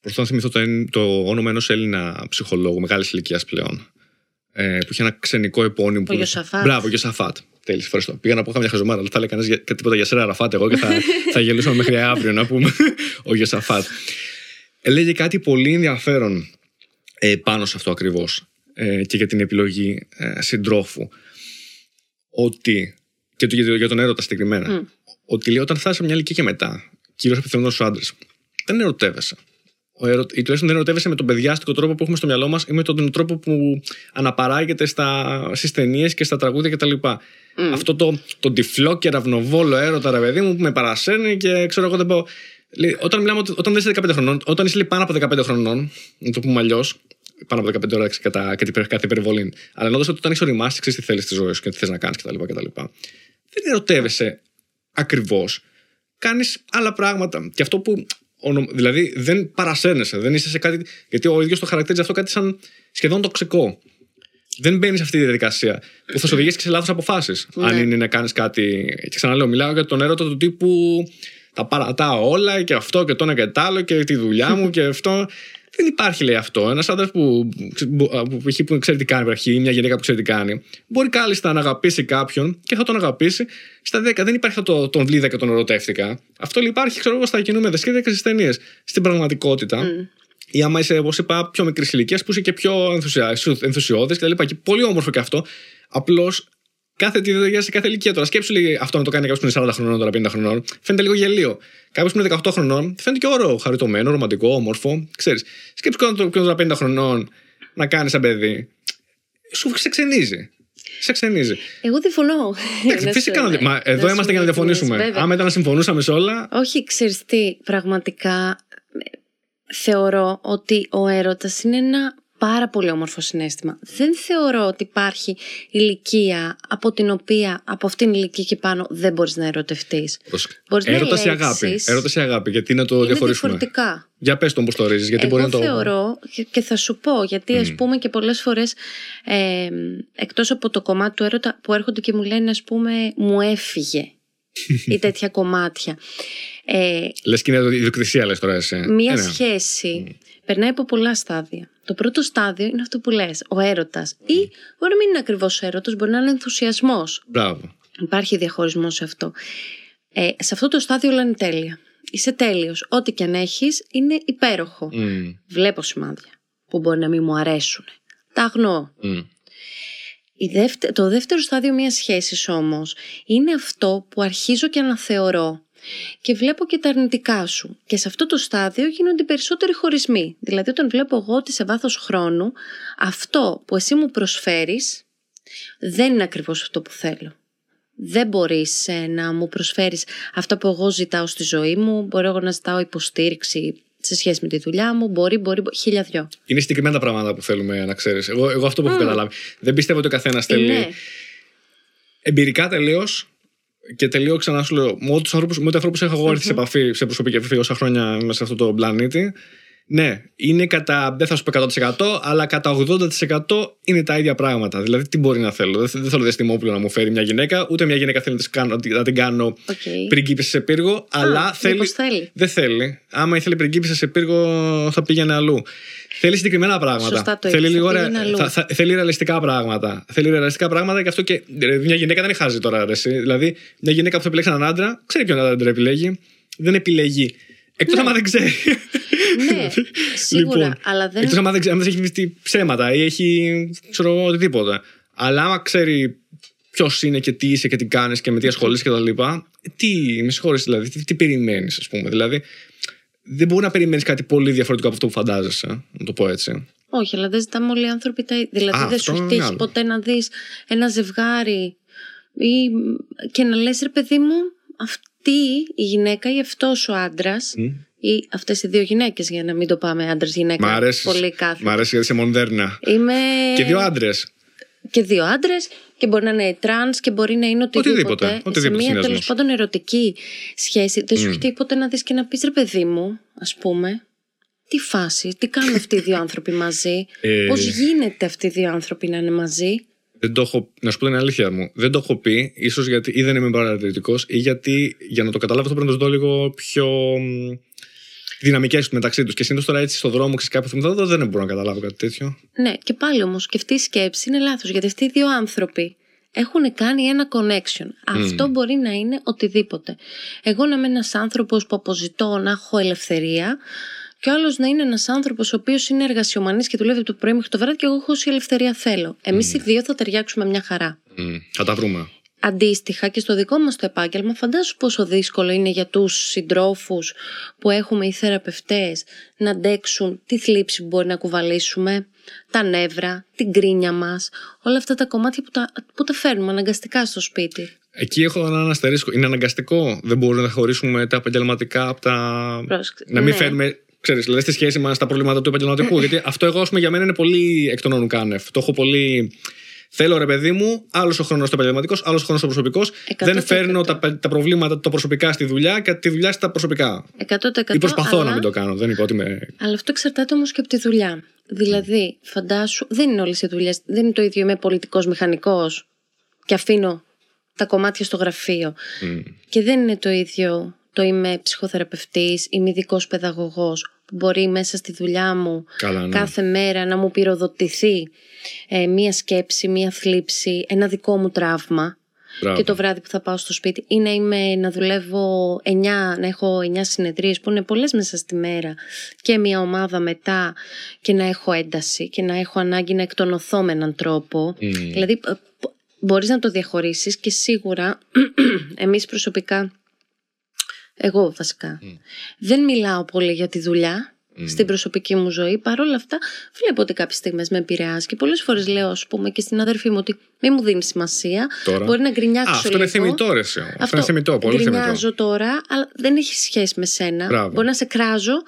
Προσπαθώ να θυμηθώ το, εν- το όνομα ενός Έλληνα ψυχολόγου μεγάλης ηλικίας πλέον. Ε, που είχε ένα ξενικό επώνυμο. που- Γιωσαφάτ. Μπράβο, Γιωσαφάτ. Τέλει, ευχαριστώ. Πήγα να πω καμιά χαζομάρα, αλλά θα έλεγα κανένα τίποτα για σέρα Ραφάτ εγώ και θα, θα γελούσαμε μέχρι αύριο να πούμε. ο Γιωσαφάτ. Έλεγε κάτι πολύ ενδιαφέρον ε, πάνω σε αυτό ακριβώς ε, και για την επιλογή ε, συντρόφου. Ότι. και το- για, το- για τον έρωτα συγκεκριμένα. Μμ. Ότι λέει όταν φτάσει σε μια ηλικία και μετά, κυρίως απευθυνόμενος στους άντρες, δεν ερωτεύεσαι. Ο ερω... Ή τουλάχιστον δεν ερωτεύεσαι με τον παιδιάστικο τρόπο που έχουμε στο μυαλό μας ή με τον τρόπο που αναπαράγεται στα... στις ταινίες και στα τραγούδια κτλ. Μμ. Αυτό το, το τυφλό και ραυνοβόλο έρωτα, ρε παιδί μου, που με παρασέρνει και ξέρω εγώ δεν πάω. Λέει, όταν, μιλάμε, ότι- όταν δεν είσαι 15 χρονών, όταν είσαι λέει, πάνω από 15 χρονών, να το πούμε αλλιώς, πάνω από 15 ώρα κατά κάτι, υπερ- κάτι υπερβολή. Αλλά εννοώντα ότι όταν έχει οριμάσει, ξέρεις τι θέλεις στη ζωή σου και τι θες να κάνεις κτλ. κτλ. Δεν ερωτεύεσαι ακριβώς. Κάνεις άλλα πράγματα. Και αυτό που. Ονο- Δηλαδή δεν παρασέρνεσαι, δεν είσαι σε κάτι. Γιατί ο ίδιος το χαρακτηρίζει αυτό κάτι σαν σχεδόν τοξικό. Δεν μπαίνεις σε αυτή τη διαδικασία που θα σου οδηγήσει και σε λάθος αποφάσεις. Ναι. Αν είναι να κάνεις κάτι. Και ξαναλέω, μιλάω για τον έρωτα του τύπου. Τα παρατάω όλα και αυτό και το ένα και το άλλο και τη δουλειά μου και αυτό. Δεν υπάρχει, λέει αυτό. Ένας άντρας που, που, που, που, που ξέρει τι κάνει, αρχή, ή μια γυναίκα που ξέρει τι κάνει, μπορεί κάλλιστα να αγαπήσει κάποιον και θα τον αγαπήσει στα 10. Δεν υπάρχει αυτό το, τον βλίδα και τον ερωτεύτηκα. Αυτό υπάρχει, ξέρω εγώ, στα κινούμενα δeskίδια και στις ταινίες. Στην πραγματικότητα, Μμ. ή άμα είσαι, όπως είπα, πιο μικρής ηλικίας που είσαι και πιο ενθουσιώδης κτλ. Και πολύ όμορφο και αυτό. Απλώς κάθε τι δεν σε κάθε ηλικία τώρα. Σκέψου λίγο αυτό να το κάνει κάποιος που είναι 40 χρονών, τώρα 50 χρονών. Φαίνεται λίγο γελίο. Κάποιος που είναι 18 χρονών φαίνεται και ωραίο, χαριτωμένο, ρομαντικό, όμορφο. Ξέρεις. Σκέψου και όταν το 50 χρονών να κάνει σαν παιδί. Σου σε ξενίζει. Σε ξενίζει. Εγώ διαφωνώ. Εντάξει, Να φυσικά. σου- να- Μα να εδώ σου είμαστε για να ειλικρινής, διαφωνήσουμε. βέβαια. Άμα ήταν να συμφωνούσαμε σε όλα. Όχι, ξέρεις τι, πραγματικά ε, θεωρώ ότι ο έρωτας είναι ένα πάρα πολύ όμορφο συνέστημα. Δεν θεωρώ ότι υπάρχει ηλικία από την οποία, από αυτήν την ηλικία και πάνω, δεν μπορείς να ερωτευτείς. Έρωτα ή αγάπη. Έρωτα ή αγάπη, γιατί να το είναι διαχωρίσουμε. διαφορετικά. Για πες το πώ το ορίζει, γιατί Εγώ μπορεί να το. θεωρώ και- και θα σου πω, γιατί ας πούμε και πολλές φορές ε, εκτός από το κομμάτι του έρωτα που έρχονται και μου λένε ας πούμε μου έφυγε ή τέτοια κομμάτια. Ε, Λες και είναι ιδιοκτησία, λες τώρα εσύ. μία Ε, ναι. σχέση περνάει από πολλά στάδια. Το πρώτο στάδιο είναι αυτό που λες, ο έρωτας. Ή μπορεί να μην είναι ακριβώς έρωτας, μπορεί να είναι ενθουσιασμός. Μπράβο. Υπάρχει διαχωρισμός σε αυτό. Ε, σε αυτό το στάδιο όλα είναι τέλεια. Είσαι τέλειος. Ό,τι και αν έχεις είναι υπέροχο. Μμ, Βλέπω σημάδια που μπορεί να μην μου αρέσουν. Τα αγνοώ. μμ. Η δεύτε- το δεύτερο στάδιο μιας σχέσης όμως είναι αυτό που αρχίζω και αναθεωρώ και βλέπω και τα αρνητικά σου. Και σε αυτό το στάδιο γίνονται οι περισσότεροι χωρισμοί. Δηλαδή όταν βλέπω εγώ ότι σε βάθος χρόνου αυτό που εσύ μου προσφέρεις δεν είναι ακριβώς αυτό που θέλω. Δεν μπορείς ε, να μου προσφέρεις αυτό που εγώ ζητάω στη ζωή μου. Μπορώ εγώ να ζητάω υποστήριξη σε σχέση με τη δουλειά μου. Μπορεί, μπορεί, μπορεί χίλια δυο. Είναι συγκεκριμένα τα πράγματα που θέλουμε να ξέρεις. Εγώ, εγώ αυτό που έχω καταλάβει. Δεν πιστεύω ότι ο καθένας θέλει. Ναι. Εμπειρικά τελείως και τελείω ξανά σου λέω, με ό,τι ανθρώπους με ό,τι ανθρώπους έχω εγώ έρθει σε επαφή, σε προσωπική επαφή όσα χρόνια μέσα σε αυτό το πλανήτη, ναι, είναι κατά, δεν θα σου πω 100%, αλλά κατά 80% είναι τα ίδια πράγματα. Δηλαδή, τι μπορεί να θέλω; Δεν, δεν θέλω διαστημόπουλο να μου φέρει μια γυναίκα, ούτε μια γυναίκα θέλει να, τις κάνω, να την κάνω Οκ. πριγκίπισσα σε πύργο, αλλά θέλει. μήπως θέλει. Δεν θέλει. Άμα ήθελε πριγκίπισσα σε πύργο, θα πήγαινε αλλού. Θέλει συγκεκριμένα πράγματα. Σωστά το θέλει, είπες, λίγο θα ре- πήγαινε αλλού. θα- θα- θέλει ρεαλιστικά πράγματα. Θέλει ρεαλιστικά πράγματα και αυτό και. ρε, Μια γυναίκα δεν χάζει τώρα. Ρε, εσύ. δηλαδή, μια γυναίκα που θα επιλέξει έναν άντρα, ξέρει ποιον άντρα επιλέγει. Δεν επιλέγει. Εκτός άμα δεν ξέρει. Ναι, σίγουρα, αλλά δεν- Εκτός άμα δεν, ξέρει, άμα δεν έχεις πει ψέματα ή έχει. ξέρω εγώ, οτιδήποτε. Αλλά άμα ξέρει ποιος είναι και τι είσαι και τι κάνεις και με τι ασχολείσαι και τα λοιπά. Τι, με συγχωρείς δηλαδή, τι, τι περιμένεις, ας πούμε. Δηλαδή, δεν μπορεί να περιμένεις κάτι πολύ διαφορετικό από αυτό που φαντάζεσαι, να το πω έτσι. Όχι, αλλά δεν ζητάμε όλοι οι άνθρωποι τα ίδια. Δηλαδή Α, δεν αυτό σου έχει είναι τύχει άλλο. ποτέ να δεις ένα ζευγάρι ή... και να λες ρε παιδί μου, αυτή η γυναίκα ή αυτός ο άντρας. Ή αυτές οι δύο γυναίκες, για να μην το πάμε άντρα-γυναίκα. Μ' αρέσει. Πολύ κάθετα. Μ' αρέσεις γιατί είσαι μοντέρνα. Είμαι. Και δύο άντρες. και δύο άντρες και μπορεί να είναι τρανς και μπορεί να είναι οτιδήποτε. Οτιδήποτε, σε οτιδήποτε μια τέλος συνδυασμός. πάντων ερωτική σχέση. Δεν σου έχει τύχει ποτέ να δεις και να πεις ρε παιδί μου, ας πούμε, τι φάση, τι κάνουν αυτοί οι δύο άνθρωποι μαζί, Ε. Πώς γίνεται αυτοί οι δύο άνθρωποι να είναι μαζί. Δεν το έχω, να σου πω την αλήθεια μου. Δεν το έχω πει, ίσως γιατί ή δεν είμαι παρατηρητικός, ή γιατί για να το καταλάβω αυτό πρέπει να το δω λίγο πιο δυναμικές μεταξύ τους. Και συνήθως τώρα έτσι στον δρόμο, ξέρεις κάποιο που μου θα δω, δεν μπορώ να καταλάβω κάτι τέτοιο. Ναι, και πάλι όμως και αυτή η σκέψη είναι λάθος γιατί αυτοί οι δύο άνθρωποι έχουν κάνει ένα connection. Αυτό μπορεί να είναι οτιδήποτε. Εγώ να είμαι ένας άνθρωπος που αποζητώ να έχω ελευθερία. Και ο άλλος να είναι ένας άνθρωπος ο οποίος είναι εργασιομανής και δουλεύει από το πρωί μέχρι το βράδυ και εγώ έχω όση ελευθερία θέλω. Εμείς οι δύο θα ταιριάξουμε μια χαρά. Μμ, θα τα βρούμε. Αντίστοιχα και στο δικό μας το επάγγελμα φαντάσου πόσο δύσκολο είναι για τους συντρόφους που έχουμε οι θεραπευτές να αντέξουν τη θλίψη που μπορεί να κουβαλήσουμε, τα νεύρα, την κρίνια μας, όλα αυτά τα κομμάτια που τα, που τα φέρνουμε αναγκαστικά στο σπίτι. Εκεί έχω έναν αστερίσκο. Είναι αναγκαστικό. Δεν μπορούμε να χωρίσουμε τα επαγγελματικά από τα. Πρόσεξε. Να μην Ναι. φέρνουμε. Ξέρεις, δηλαδή στη σχέση μας τα προβλήματα του επαγγελματικού. γιατί αυτό εγώ, ας πούμε, για μένα είναι πολύ εκ των όνων κάνευ. Το έχω πολύ. Θέλω ρε παιδί μου, άλλος ο χρόνος στο επαγγελματικός, άλλος ο χρόνος στο προσωπικός. Δεν 100%. φέρνω τα, τα προβλήματα τα προσωπικά στη δουλειά και τη δουλειά στα προσωπικά. 100% Ή προσπαθώ αλλά... να μην το κάνω. Δεν είπα ότι με. Αλλά αυτό εξαρτάται όμως και από τη δουλειά. Δηλαδή, φαντάσου, δεν είναι όλες οι δουλειές. Δεν είναι το ίδιο. Είμαι πολιτικός μηχανικός και αφήνω τα κομμάτια στο γραφείο. Και δεν είναι το ίδιο το είμαι ψυχοθεραπευτής, είμαι ειδικός παιδαγωγός που μπορεί μέσα στη δουλειά μου Καλά, ναι. κάθε μέρα να μου πυροδοτηθεί ε, μία σκέψη, μία θλίψη, ένα δικό μου τραύμα Μπράβο. και το βράδυ που θα πάω στο σπίτι ή να, είμαι, να δουλεύω 9, να έχω 9 συνεδρίες που είναι πολλές μέσα στη μέρα και μια ομάδα μετά και να έχω ένταση και να έχω ανάγκη να εκτονωθώ με έναν τρόπο. Δηλαδή ε, π- μπορείς να το διαχωρίσεις και σίγουρα εμείς προσωπικά, εγώ βασικά, δεν μιλάω πολύ για τη δουλειά στην προσωπική μου ζωή. Παρ' όλα αυτά, βλέπω ότι κάποιες στιγμές με επηρεάζει και πολλές φορές λέω, ας πούμε, και στην αδερφή μου ότι μην μου δίνεις σημασία. Τώρα. Μπορεί να γκρινιάξω. Α, αυτό είναι λίγο. θεμητό, ρε. εσύ. Αυτό, είναι θεμητό, πολύ γκρινιάζω θεμητό. τώρα, αλλά δεν έχει σχέση με σένα. Μπράβο. Μπορεί να σε κράζω,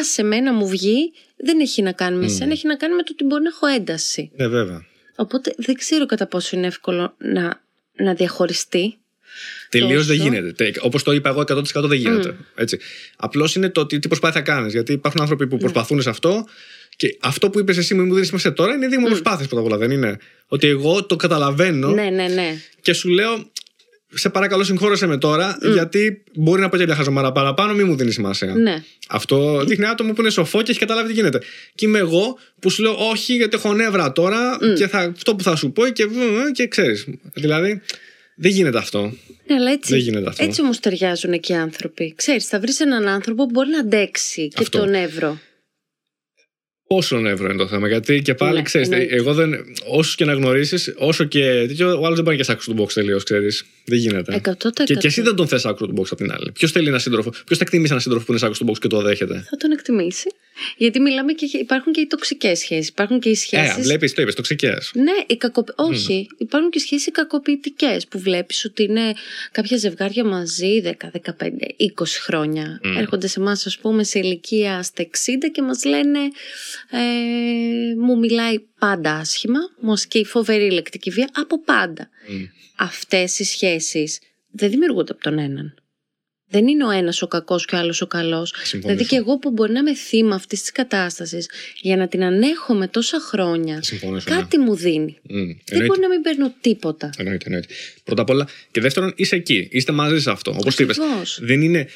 άσε με να μου βγει. Δεν έχει να κάνει με σένα, έχει να κάνει με το ότι μπορεί να έχω ένταση. Ναι, βέβαια. Οπότε δεν ξέρω κατά πόσο είναι εύκολο να, να διαχωριστεί. Τελείως δεν Τόσο. γίνεται. Όπως το είπα εγώ, 100% δεν γίνεται. Έτσι. Απλώς είναι το τι, τι προσπάθεια κάνεις. Γιατί υπάρχουν άνθρωποι Ναι. που προσπαθούν σε αυτό. Και αυτό που είπες εσύ, μην μου δίνεις σημασία τώρα, είναι δείγμα προσπάθεια πρώτα απ' όλα. Δεν είναι. Ότι εγώ το καταλαβαίνω Ναι, ναι, ναι. και σου λέω, σε παρακαλώ, συγχώρεσαι με τώρα, γιατί μπορεί να πω και μια χαζομάρα παραπάνω, μην μου δίνεις σημασία. Ναι. Αυτό δείχνει άτομο που είναι σοφό και έχει καταλάβει τι γίνεται. Και είμαι εγώ που σου λέω όχι, γιατί έχω νεύρα τώρα και θα, αυτό που θα σου πω και, και ξέρεις. Δηλαδή, δεν γίνεται αυτό. Ναι, αλλά έτσι, Δεν γίνεται αυτό. έτσι όμως ταιριάζουν και οι άνθρωποι. Ξέρεις, θα βρεις έναν άνθρωπο που μπορεί να αντέξει και Αυτό. τον εύρο. Πόσο νεύρο είναι το θέμα. Γιατί και πάλι Ναι, ξέρεις, εννοείται. εγώ δεν. Όσο και να γνωρίσεις, όσο και. τέτοιο, Ο άλλος δεν πάει και σε άκρη του box τελείως, ξέρεις. Δεν γίνεται. 100%. Και, και εσύ δεν τον θες άκρη του box απ' την άλλη. Ποιος θέλει ένα σύντροφο, ποιος θα εκτιμήσει ένα σύντροφο που είναι σε άκρη του box και το δέχεται; Θα τον εκτιμήσει. Γιατί μιλάμε και υπάρχουν και οι τοξικές σχέσεις. Υπάρχουν και οι Ε, σχέσεις... βλέπεις, το είπες, τοξικές. Ναι, οι κακο... όχι. Υπάρχουν και σχέσεις κακοποιητικές που βλέπεις ότι είναι κάποια ζευγάρια μαζί 10, 15, 20 χρόνια. Μμ. Έρχονται σε εμάς, ας πούμε, σε ηλικία στα 60 και μας λένε ε, μου μιλάει πάντα άσχημα, μου ασκεί φοβερή λεκτική βία από πάντα. Αυτές οι σχέσεις δεν δημιουργούνται από τον έναν. Δεν είναι ο ένας ο κακός και ο άλλος ο καλός. Δηλαδή και εγώ που μπορεί να είμαι θύμα αυτής της κατάστασης για να την ανέχομαι τόσα χρόνια, Συμφωνήσω. ναι. κάτι μου δίνει. Μμ, Δεν εννοείται. μπορεί να μην παίρνω τίποτα. Εννοείται, εννοείται. Πρώτα απ' όλα. Και δεύτερον, είσαι εκεί. Είστε μαζί σε αυτό. Όπως είπες. Ακριβώς. Δεν είναι.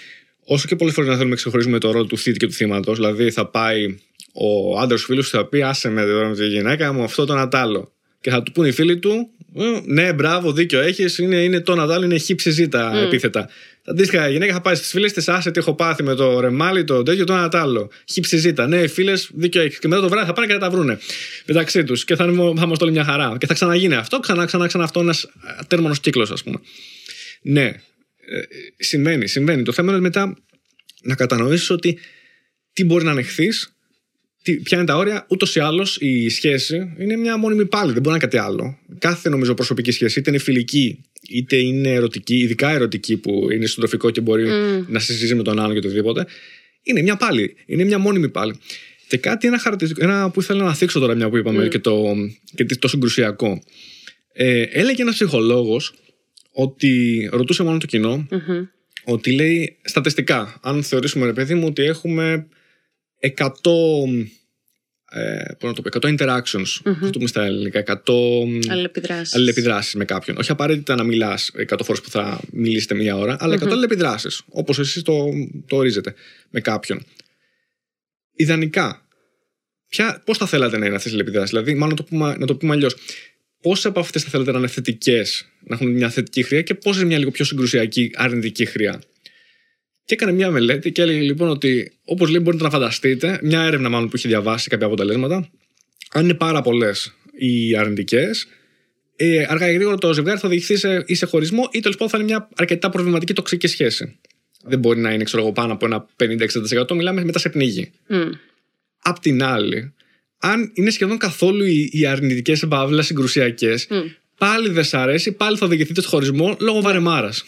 Όσο και πολλές φορές να θέλουμε να ξεχωρίζουμε το ρόλο του θήτη και του θύματος. Δηλαδή, θα πάει ο άντρας φίλου του, θα πει Άσε με τώρα με τη γυναίκα μου, αυτό το Νατάλο. Και θα του πούνε οι φίλοι του, «Ε, Ναι, μπράβο, δίκιο έχεις. Είναι, είναι το Νατάλο, είναι χύψη ζήτα επίθετα. Αντίστοιχα, η γυναίκα θα πάει στι φίλες της, άσε τι έχω πάθει με το ρεμάλι, το τέτοιο, το Νατάλο. Χύψη ζήτα. Ναι, οι φίλες, δίκιο έχεις. Και μετά το βράδυ θα πάνε και θα τα βρούνε μεταξύ τους. Και θα, είναι- θα είμαστε όλοι μια χαρά. Και θα ξαναγίνει αυτό, ξανά, ξανά, ξανά αυτό ένας τέρμονος κύκλος, ας πούμε. Ναι, ε, συμβαίνει, συμβαίνει. Το θέμα είναι μετά να κατανοήσεις ότι τι μπορεί να ανεχθείς, ποια είναι τα όρια. Ούτως ή άλλως η σχέση είναι μια μόνιμη πάλι, δεν μπορεί να είναι κάτι άλλο. Κάθε νομίζω προσωπική σχέση, είτε είναι φιλική, είτε είναι ερωτική, ειδικά ερωτική που είναι συντροφικό και μπορεί να συζητήσει με τον άλλον και οτιδήποτε, είναι μια πάλι. Είναι μια μόνιμη πάλι. Και κάτι ένα χαρακτηριστικό, ένα που ήθελα να θίξω τώρα μια που είπαμε και, το, και το συγκρουσιακό. Ε, έλεγε ένας ψυχολόγος ότι ρωτούσε μόνο το κοινό Μμμ. ότι λέει στατιστικά, αν θεωρήσουμε ρε παιδί μου ότι έχουμε 100, ε, πώς να το πω, 100 interactions, mm-hmm. το πούμε στα ελληνικά, 100 Αλληλεπιδράσεις. αλληλεπιδράσεις με κάποιον. Όχι απαραίτητα να μιλάς 100 φορές που θα μιλήσετε μία ώρα, αλλά 100 αλληλεπιδράσεις, όπως εσείς το, το ορίζετε με κάποιον. Ιδανικά, ποια, πώς θα θέλατε να είναι αυτές οι αλληλεπιδράσεις, δηλαδή μάλλον να το πούμε, να το πούμε αλλιώς. Πόσες από αυτές θα θέλετε να είναι θετικές, να έχουν μια θετική χρειά και πόσες μια λίγο πιο συγκρουσιακή αρνητική χρειά; Και έκανε μια μελέτη και έλεγε λοιπόν ότι, όπως λέει, μπορείτε να φανταστείτε, μια έρευνα μάλλον που είχε διαβάσει κάποια αποτελέσματα, αν είναι πάρα πολλές οι αρνητικές, ε, αργά ή γρήγορα το ζευγάρι θα οδηγηθεί σε, ή σε χωρισμό ή τέλος πάντων θα είναι μια αρκετά προβληματική τοξική σχέση. Δεν μπορεί να είναι, ξέρω εγώ, πάνω από ένα 50-60%. Μιλάμε μετά σε πνίγη. Μμ. Απ' την άλλη, αν είναι σχεδόν καθόλου οι, οι αρνητικές παύλα συγκρουσιακές, πάλι δεν σ' αρέσει, πάλι θα οδηγηθείτε στο χωρισμό λόγω βαρεμάρας.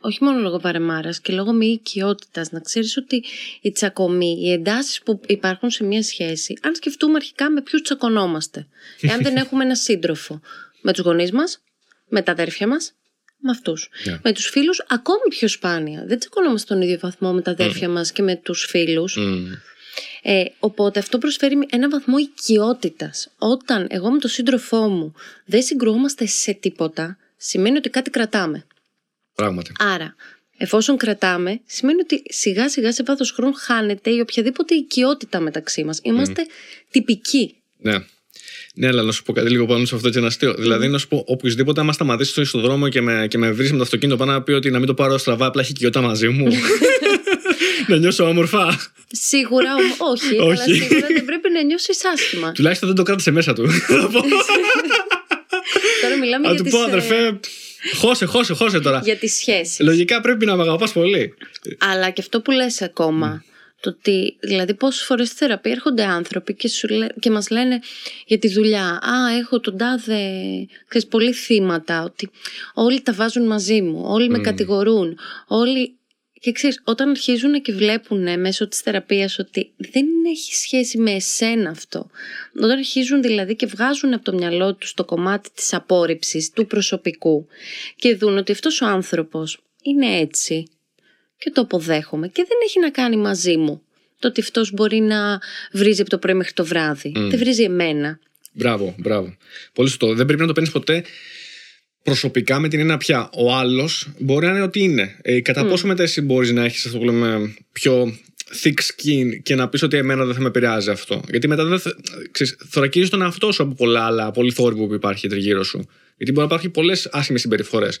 Όχι μόνο λόγω παρεμάρας και λόγω μη οικειότητας. Να ξέρεις ότι οι τσακωμοί, οι εντάσεις που υπάρχουν σε μια σχέση, αν σκεφτούμε αρχικά με ποιους τσακωνόμαστε. Εάν δεν έχουμε ένα σύντροφο. Με τους γονείς μας, με τα αδέρφια μας, με αυτούς. Ναι. Με τους φίλους, ακόμη πιο σπάνια. Δεν τσακωνόμαστε στον ίδιο βαθμό με τα αδέρφια μας και με τους φίλους. Ε, οπότε αυτό προσφέρει ένα βαθμό οικειότητας. Όταν εγώ με τον σύντροφό μου δεν συγκρουόμαστε σε τίποτα, σημαίνει ότι κάτι κρατάμε. Πράγματι. Άρα, εφόσον κρατάμε, σημαίνει ότι σιγά σιγά σε βάθος χρόνου χάνεται η οποιαδήποτε οικειότητα μεταξύ μας. Είμαστε τυπικοί. Ναι. Ναι, αλλά να σου πω κάτι λίγο πάνω σε αυτό και ένα αστείο. Δηλαδή, να σου πω, οποιοδήποτε, άμα σταματήσει στον δρόμο και με, και με βρεις με το αυτοκίνητο πάνω να πει ότι να μην το πάρω στραβά, απλά έχει οικειότητα μαζί μου. να νιώσω όμορφα. Σίγουρα, ομ- όχι, αλλά Όχι. σίγουρα δεν πρέπει να νιώσει άσχημα. Τουλάχιστον δεν το κράτησε μέσα του. Τώρα μιλάμε Να για του τις, πω, ε, αδερφέ, χώσε, χώσε, χώσε τώρα. για τις σχέσεις. Λογικά πρέπει να με αγαπάς πολύ. Αλλά και αυτό που λες ακόμα, Το ότι, δηλαδή πόσες φορές στη θεραπεία έρχονται άνθρωποι και, σου λέ, και μας λένε για τη δουλειά «Α, έχω τον τάδε, ξέρεις, πολλοί θύματα, ότι όλοι τα βάζουν μαζί μου, όλοι με κατηγορούν, όλοι και ξέρεις, όταν αρχίζουν και βλέπουν μέσω της θεραπείας ότι δεν έχει σχέση με εσένα αυτό, όταν αρχίζουν δηλαδή και βγάζουν από το μυαλό τους το κομμάτι της απόρριψης του προσωπικού και δουν ότι αυτός ο άνθρωπος είναι έτσι και το αποδέχομαι και δεν έχει να κάνει μαζί μου το ότι αυτός μπορεί να βρίζει από το πρωί μέχρι το βράδυ. Δεν βρίζει εμένα. Μπράβο, μπράβο. Πολύ σωστό. Δεν πρέπει να το παίρνεις ποτέ προσωπικά με την ένα πια. Ο άλλος μπορεί να είναι ότι είναι. Ε, κατά πόσο μετά εσύ μπορείς να έχεις αυτό που λέμε πιο thick skin και να πεις ότι εμένα δεν θα με επηρεάζει αυτό. Γιατί μετά δεν θα. θωρακίζεις τον εαυτό σου από πολλά άλλα, πολύ θόρυβο που υπάρχει τριγύρω σου. Γιατί μπορεί να υπάρχουν πολλές άσχημες συμπεριφορές.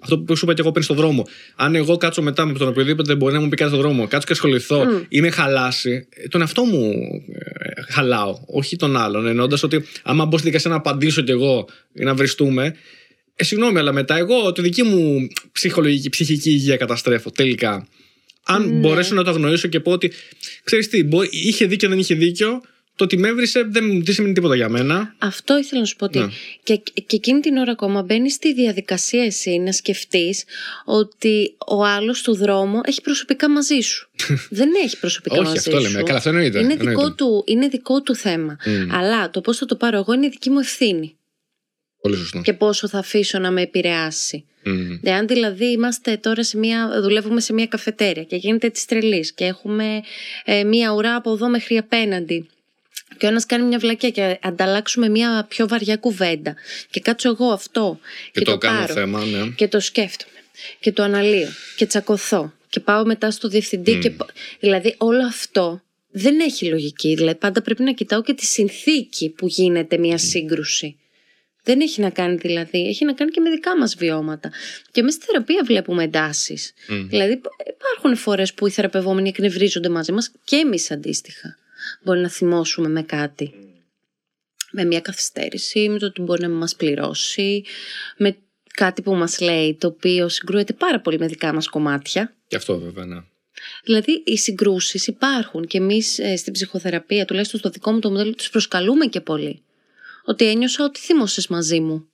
Αυτό που σου είπα και εγώ πριν στον δρόμο. Αν εγώ κάτσω μετά με τον οποιοδήποτε μπορεί να μου πει κάτι στον δρόμο, κάτσω και ασχοληθώ mm. ή με χαλάσει, τον εαυτό μου ε, χαλάω, όχι τον άλλον. Εννοώντας ότι άμα μπω στη δικασία να απαντήσω κι εγώ ή να βριστούμε, ε, συγγνώμη, αλλά μετά εγώ τη δική μου ψυχολογική, ψυχική υγεία καταστρέφω τελικά. Αν ναι. μπορέσω να το αγνοήσω και πω ότι ξέρεις τι, είχε δίκιο, δεν είχε δίκιο, το ότι με έβρισε δεν, δεν σημαίνει τίποτα για μένα. Αυτό ήθελα να σου πω ότι. Ναι. Και, και εκείνη την ώρα ακόμα μπαίνεις στη διαδικασία εσύ να σκεφτείς ότι ο άλλος του δρόμου έχει προσωπικά μαζί σου. δεν έχει προσωπικά μαζί σου. Όχι, αυτό λέμε. Καλά, αυτό εννοείται. Είναι, Δικό του, είναι δικό του θέμα. Αλλά το πώς θα το πάρω εγώ είναι δική μου ευθύνη. Πολύ σωστό. Και πόσο θα αφήσω να με επηρεάσει. Mm. Εάν δηλαδή είμαστε τώρα σε μια, δουλεύουμε σε μια καφετέρια και γίνεται της τρελής και έχουμε ε, μια ουρά από εδώ μέχρι απέναντι και ο ένας κάνει μια βλακία και ανταλλάξουμε μια πιο βαριά κουβέντα και κάτσω εγώ αυτό και, και το, το κάνω πάρω, θέμα, ναι. και το σκέφτομαι και το αναλύω και τσακωθώ και πάω μετά στο διευθυντή και... δηλαδή όλο αυτό δεν έχει λογική δηλαδή πάντα πρέπει να κοιτάω και τη συνθήκη που γίνεται μια σύγκρουση δεν έχει να κάνει δηλαδή, έχει να κάνει και με δικά μας βιώματα. Και εμείς στη θεραπεία βλέπουμε εντάσεις. Δηλαδή υπάρχουν φορές που οι θεραπευόμενοι εκνευρίζονται μαζί μας και εμείς αντίστοιχα. Μπορεί να θυμώσουμε με κάτι. Με μια καθυστέρηση, με το ότι μπορεί να μας πληρώσει, με κάτι που μας λέει το οποίο συγκρούεται πάρα πολύ με δικά μας κομμάτια. Και αυτό βέβαια, ναι. Δηλαδή οι συγκρούσεις υπάρχουν και εμείς ε, στην ψυχοθεραπεία, τουλάχιστον στο δικό μου το μοντέλο, τους προσκαλούμε και πολύ ότι ένιωσα ότι θύμωσες μαζί μου.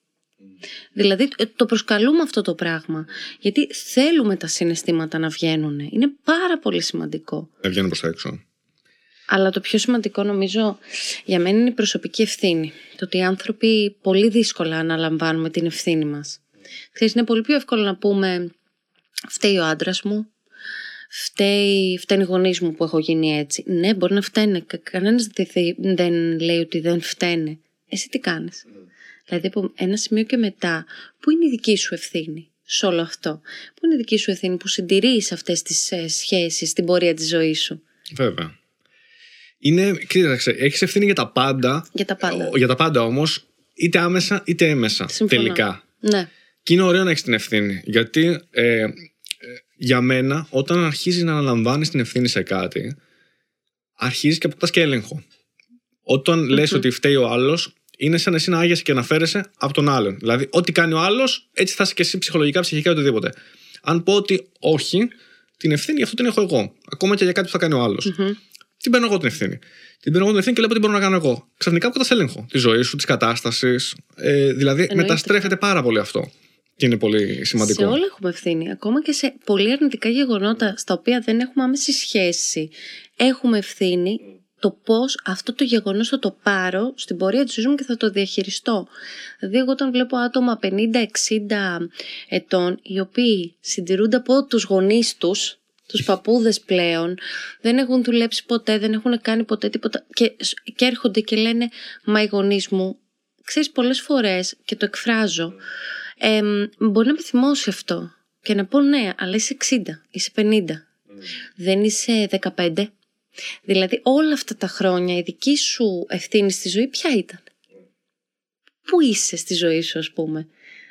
Δηλαδή ε, το προσκαλούμε αυτό το πράγμα. Γιατί θέλουμε τα συναισθήματα να βγαίνουν. Είναι πάρα πολύ σημαντικό. Να βγαίνουν προς τα έξω. Αλλά το πιο σημαντικό νομίζω για μένα είναι η προσωπική ευθύνη. Το ότι οι άνθρωποι πολύ δύσκολα αναλαμβάνουμε την ευθύνη μας. Ξέρεις, είναι πολύ πιο εύκολο να πούμε φταίει ο άντρας μου, φταίει, φταίνει οι γονείς μου που έχω γίνει έτσι. Ναι, μπορεί να φταίνε. Κανένας δεν λέει ότι δεν φταίνε εσύ τι κάνεις; Mm. Δηλαδή από ένα σημείο και μετά, πού είναι η δική σου ευθύνη σε όλο αυτό; Πού είναι η δική σου ευθύνη που συντηρείς αυτές τις ε, σχέσεις στην πορεία της ζωής σου; Βέβαια. Είναι, κοίταξε, έχεις ευθύνη για τα πάντα. Για τα πάντα. Για τα πάντα όμως, είτε άμεσα είτε έμεσα. Συμφωνώ. Τελικά. Ναι. Και είναι ωραίο να έχεις την ευθύνη. Γιατί ε, ε, για μένα, όταν αρχίζεις να αναλαμβάνεις την ευθύνη σε κάτι, αρχίζεις και αποκτάς και έλεγχο. Όταν λες ότι φταίει ο άλλος, είναι σαν εσύ να άγεσαι και να φέρεσαι από τον άλλον. Δηλαδή, ό,τι κάνει ο άλλος, έτσι θα είσαι και εσύ ψυχολογικά, ψυχικά, οτιδήποτε. Αν πω ότι όχι, την ευθύνη γι' αυτό την έχω εγώ. Ακόμα και για κάτι που θα κάνει ο άλλος. Την παίρνω εγώ την ευθύνη. Την παίρνω εγώ την ευθύνη και λέω τι μπορώ να κάνω εγώ. Ξαφνικά που έλεγχο τη ζωή σου, της κατάστασης. Ε, δηλαδή, Εννοείται. μεταστρέφεται πάρα πολύ αυτό. Και είναι πολύ σημαντικό. Σε όλα έχουμε ευθύνη. Ακόμα και σε πολύ αρνητικά γεγονότα στα οποία δεν έχουμε άμεση σχέση, έχουμε ευθύνη το πώς αυτό το γεγονός θα το πάρω στην πορεία της ζωής μου και θα το διαχειριστώ. Δηλαδή εγώ όταν βλέπω άτομα 50-60 ετών οι οποίοι συντηρούνται από τους γονείς τους, τους παππούδες πλέον, δεν έχουν δουλέψει ποτέ, δεν έχουν κάνει ποτέ τίποτα και, και έρχονται και λένε μα οι γονείς μου, ξέρεις πολλές φορές και το εκφράζω, ε, μπορεί να με θυμώσει αυτό και να πω ναι, αλλά είσαι 60, είσαι 50, mm. δεν είσαι 15, Δηλαδή όλα αυτά τα χρόνια η δική σου ευθύνη στη ζωή ποια ήταν; Πού είσαι στη ζωή σου ας πούμε;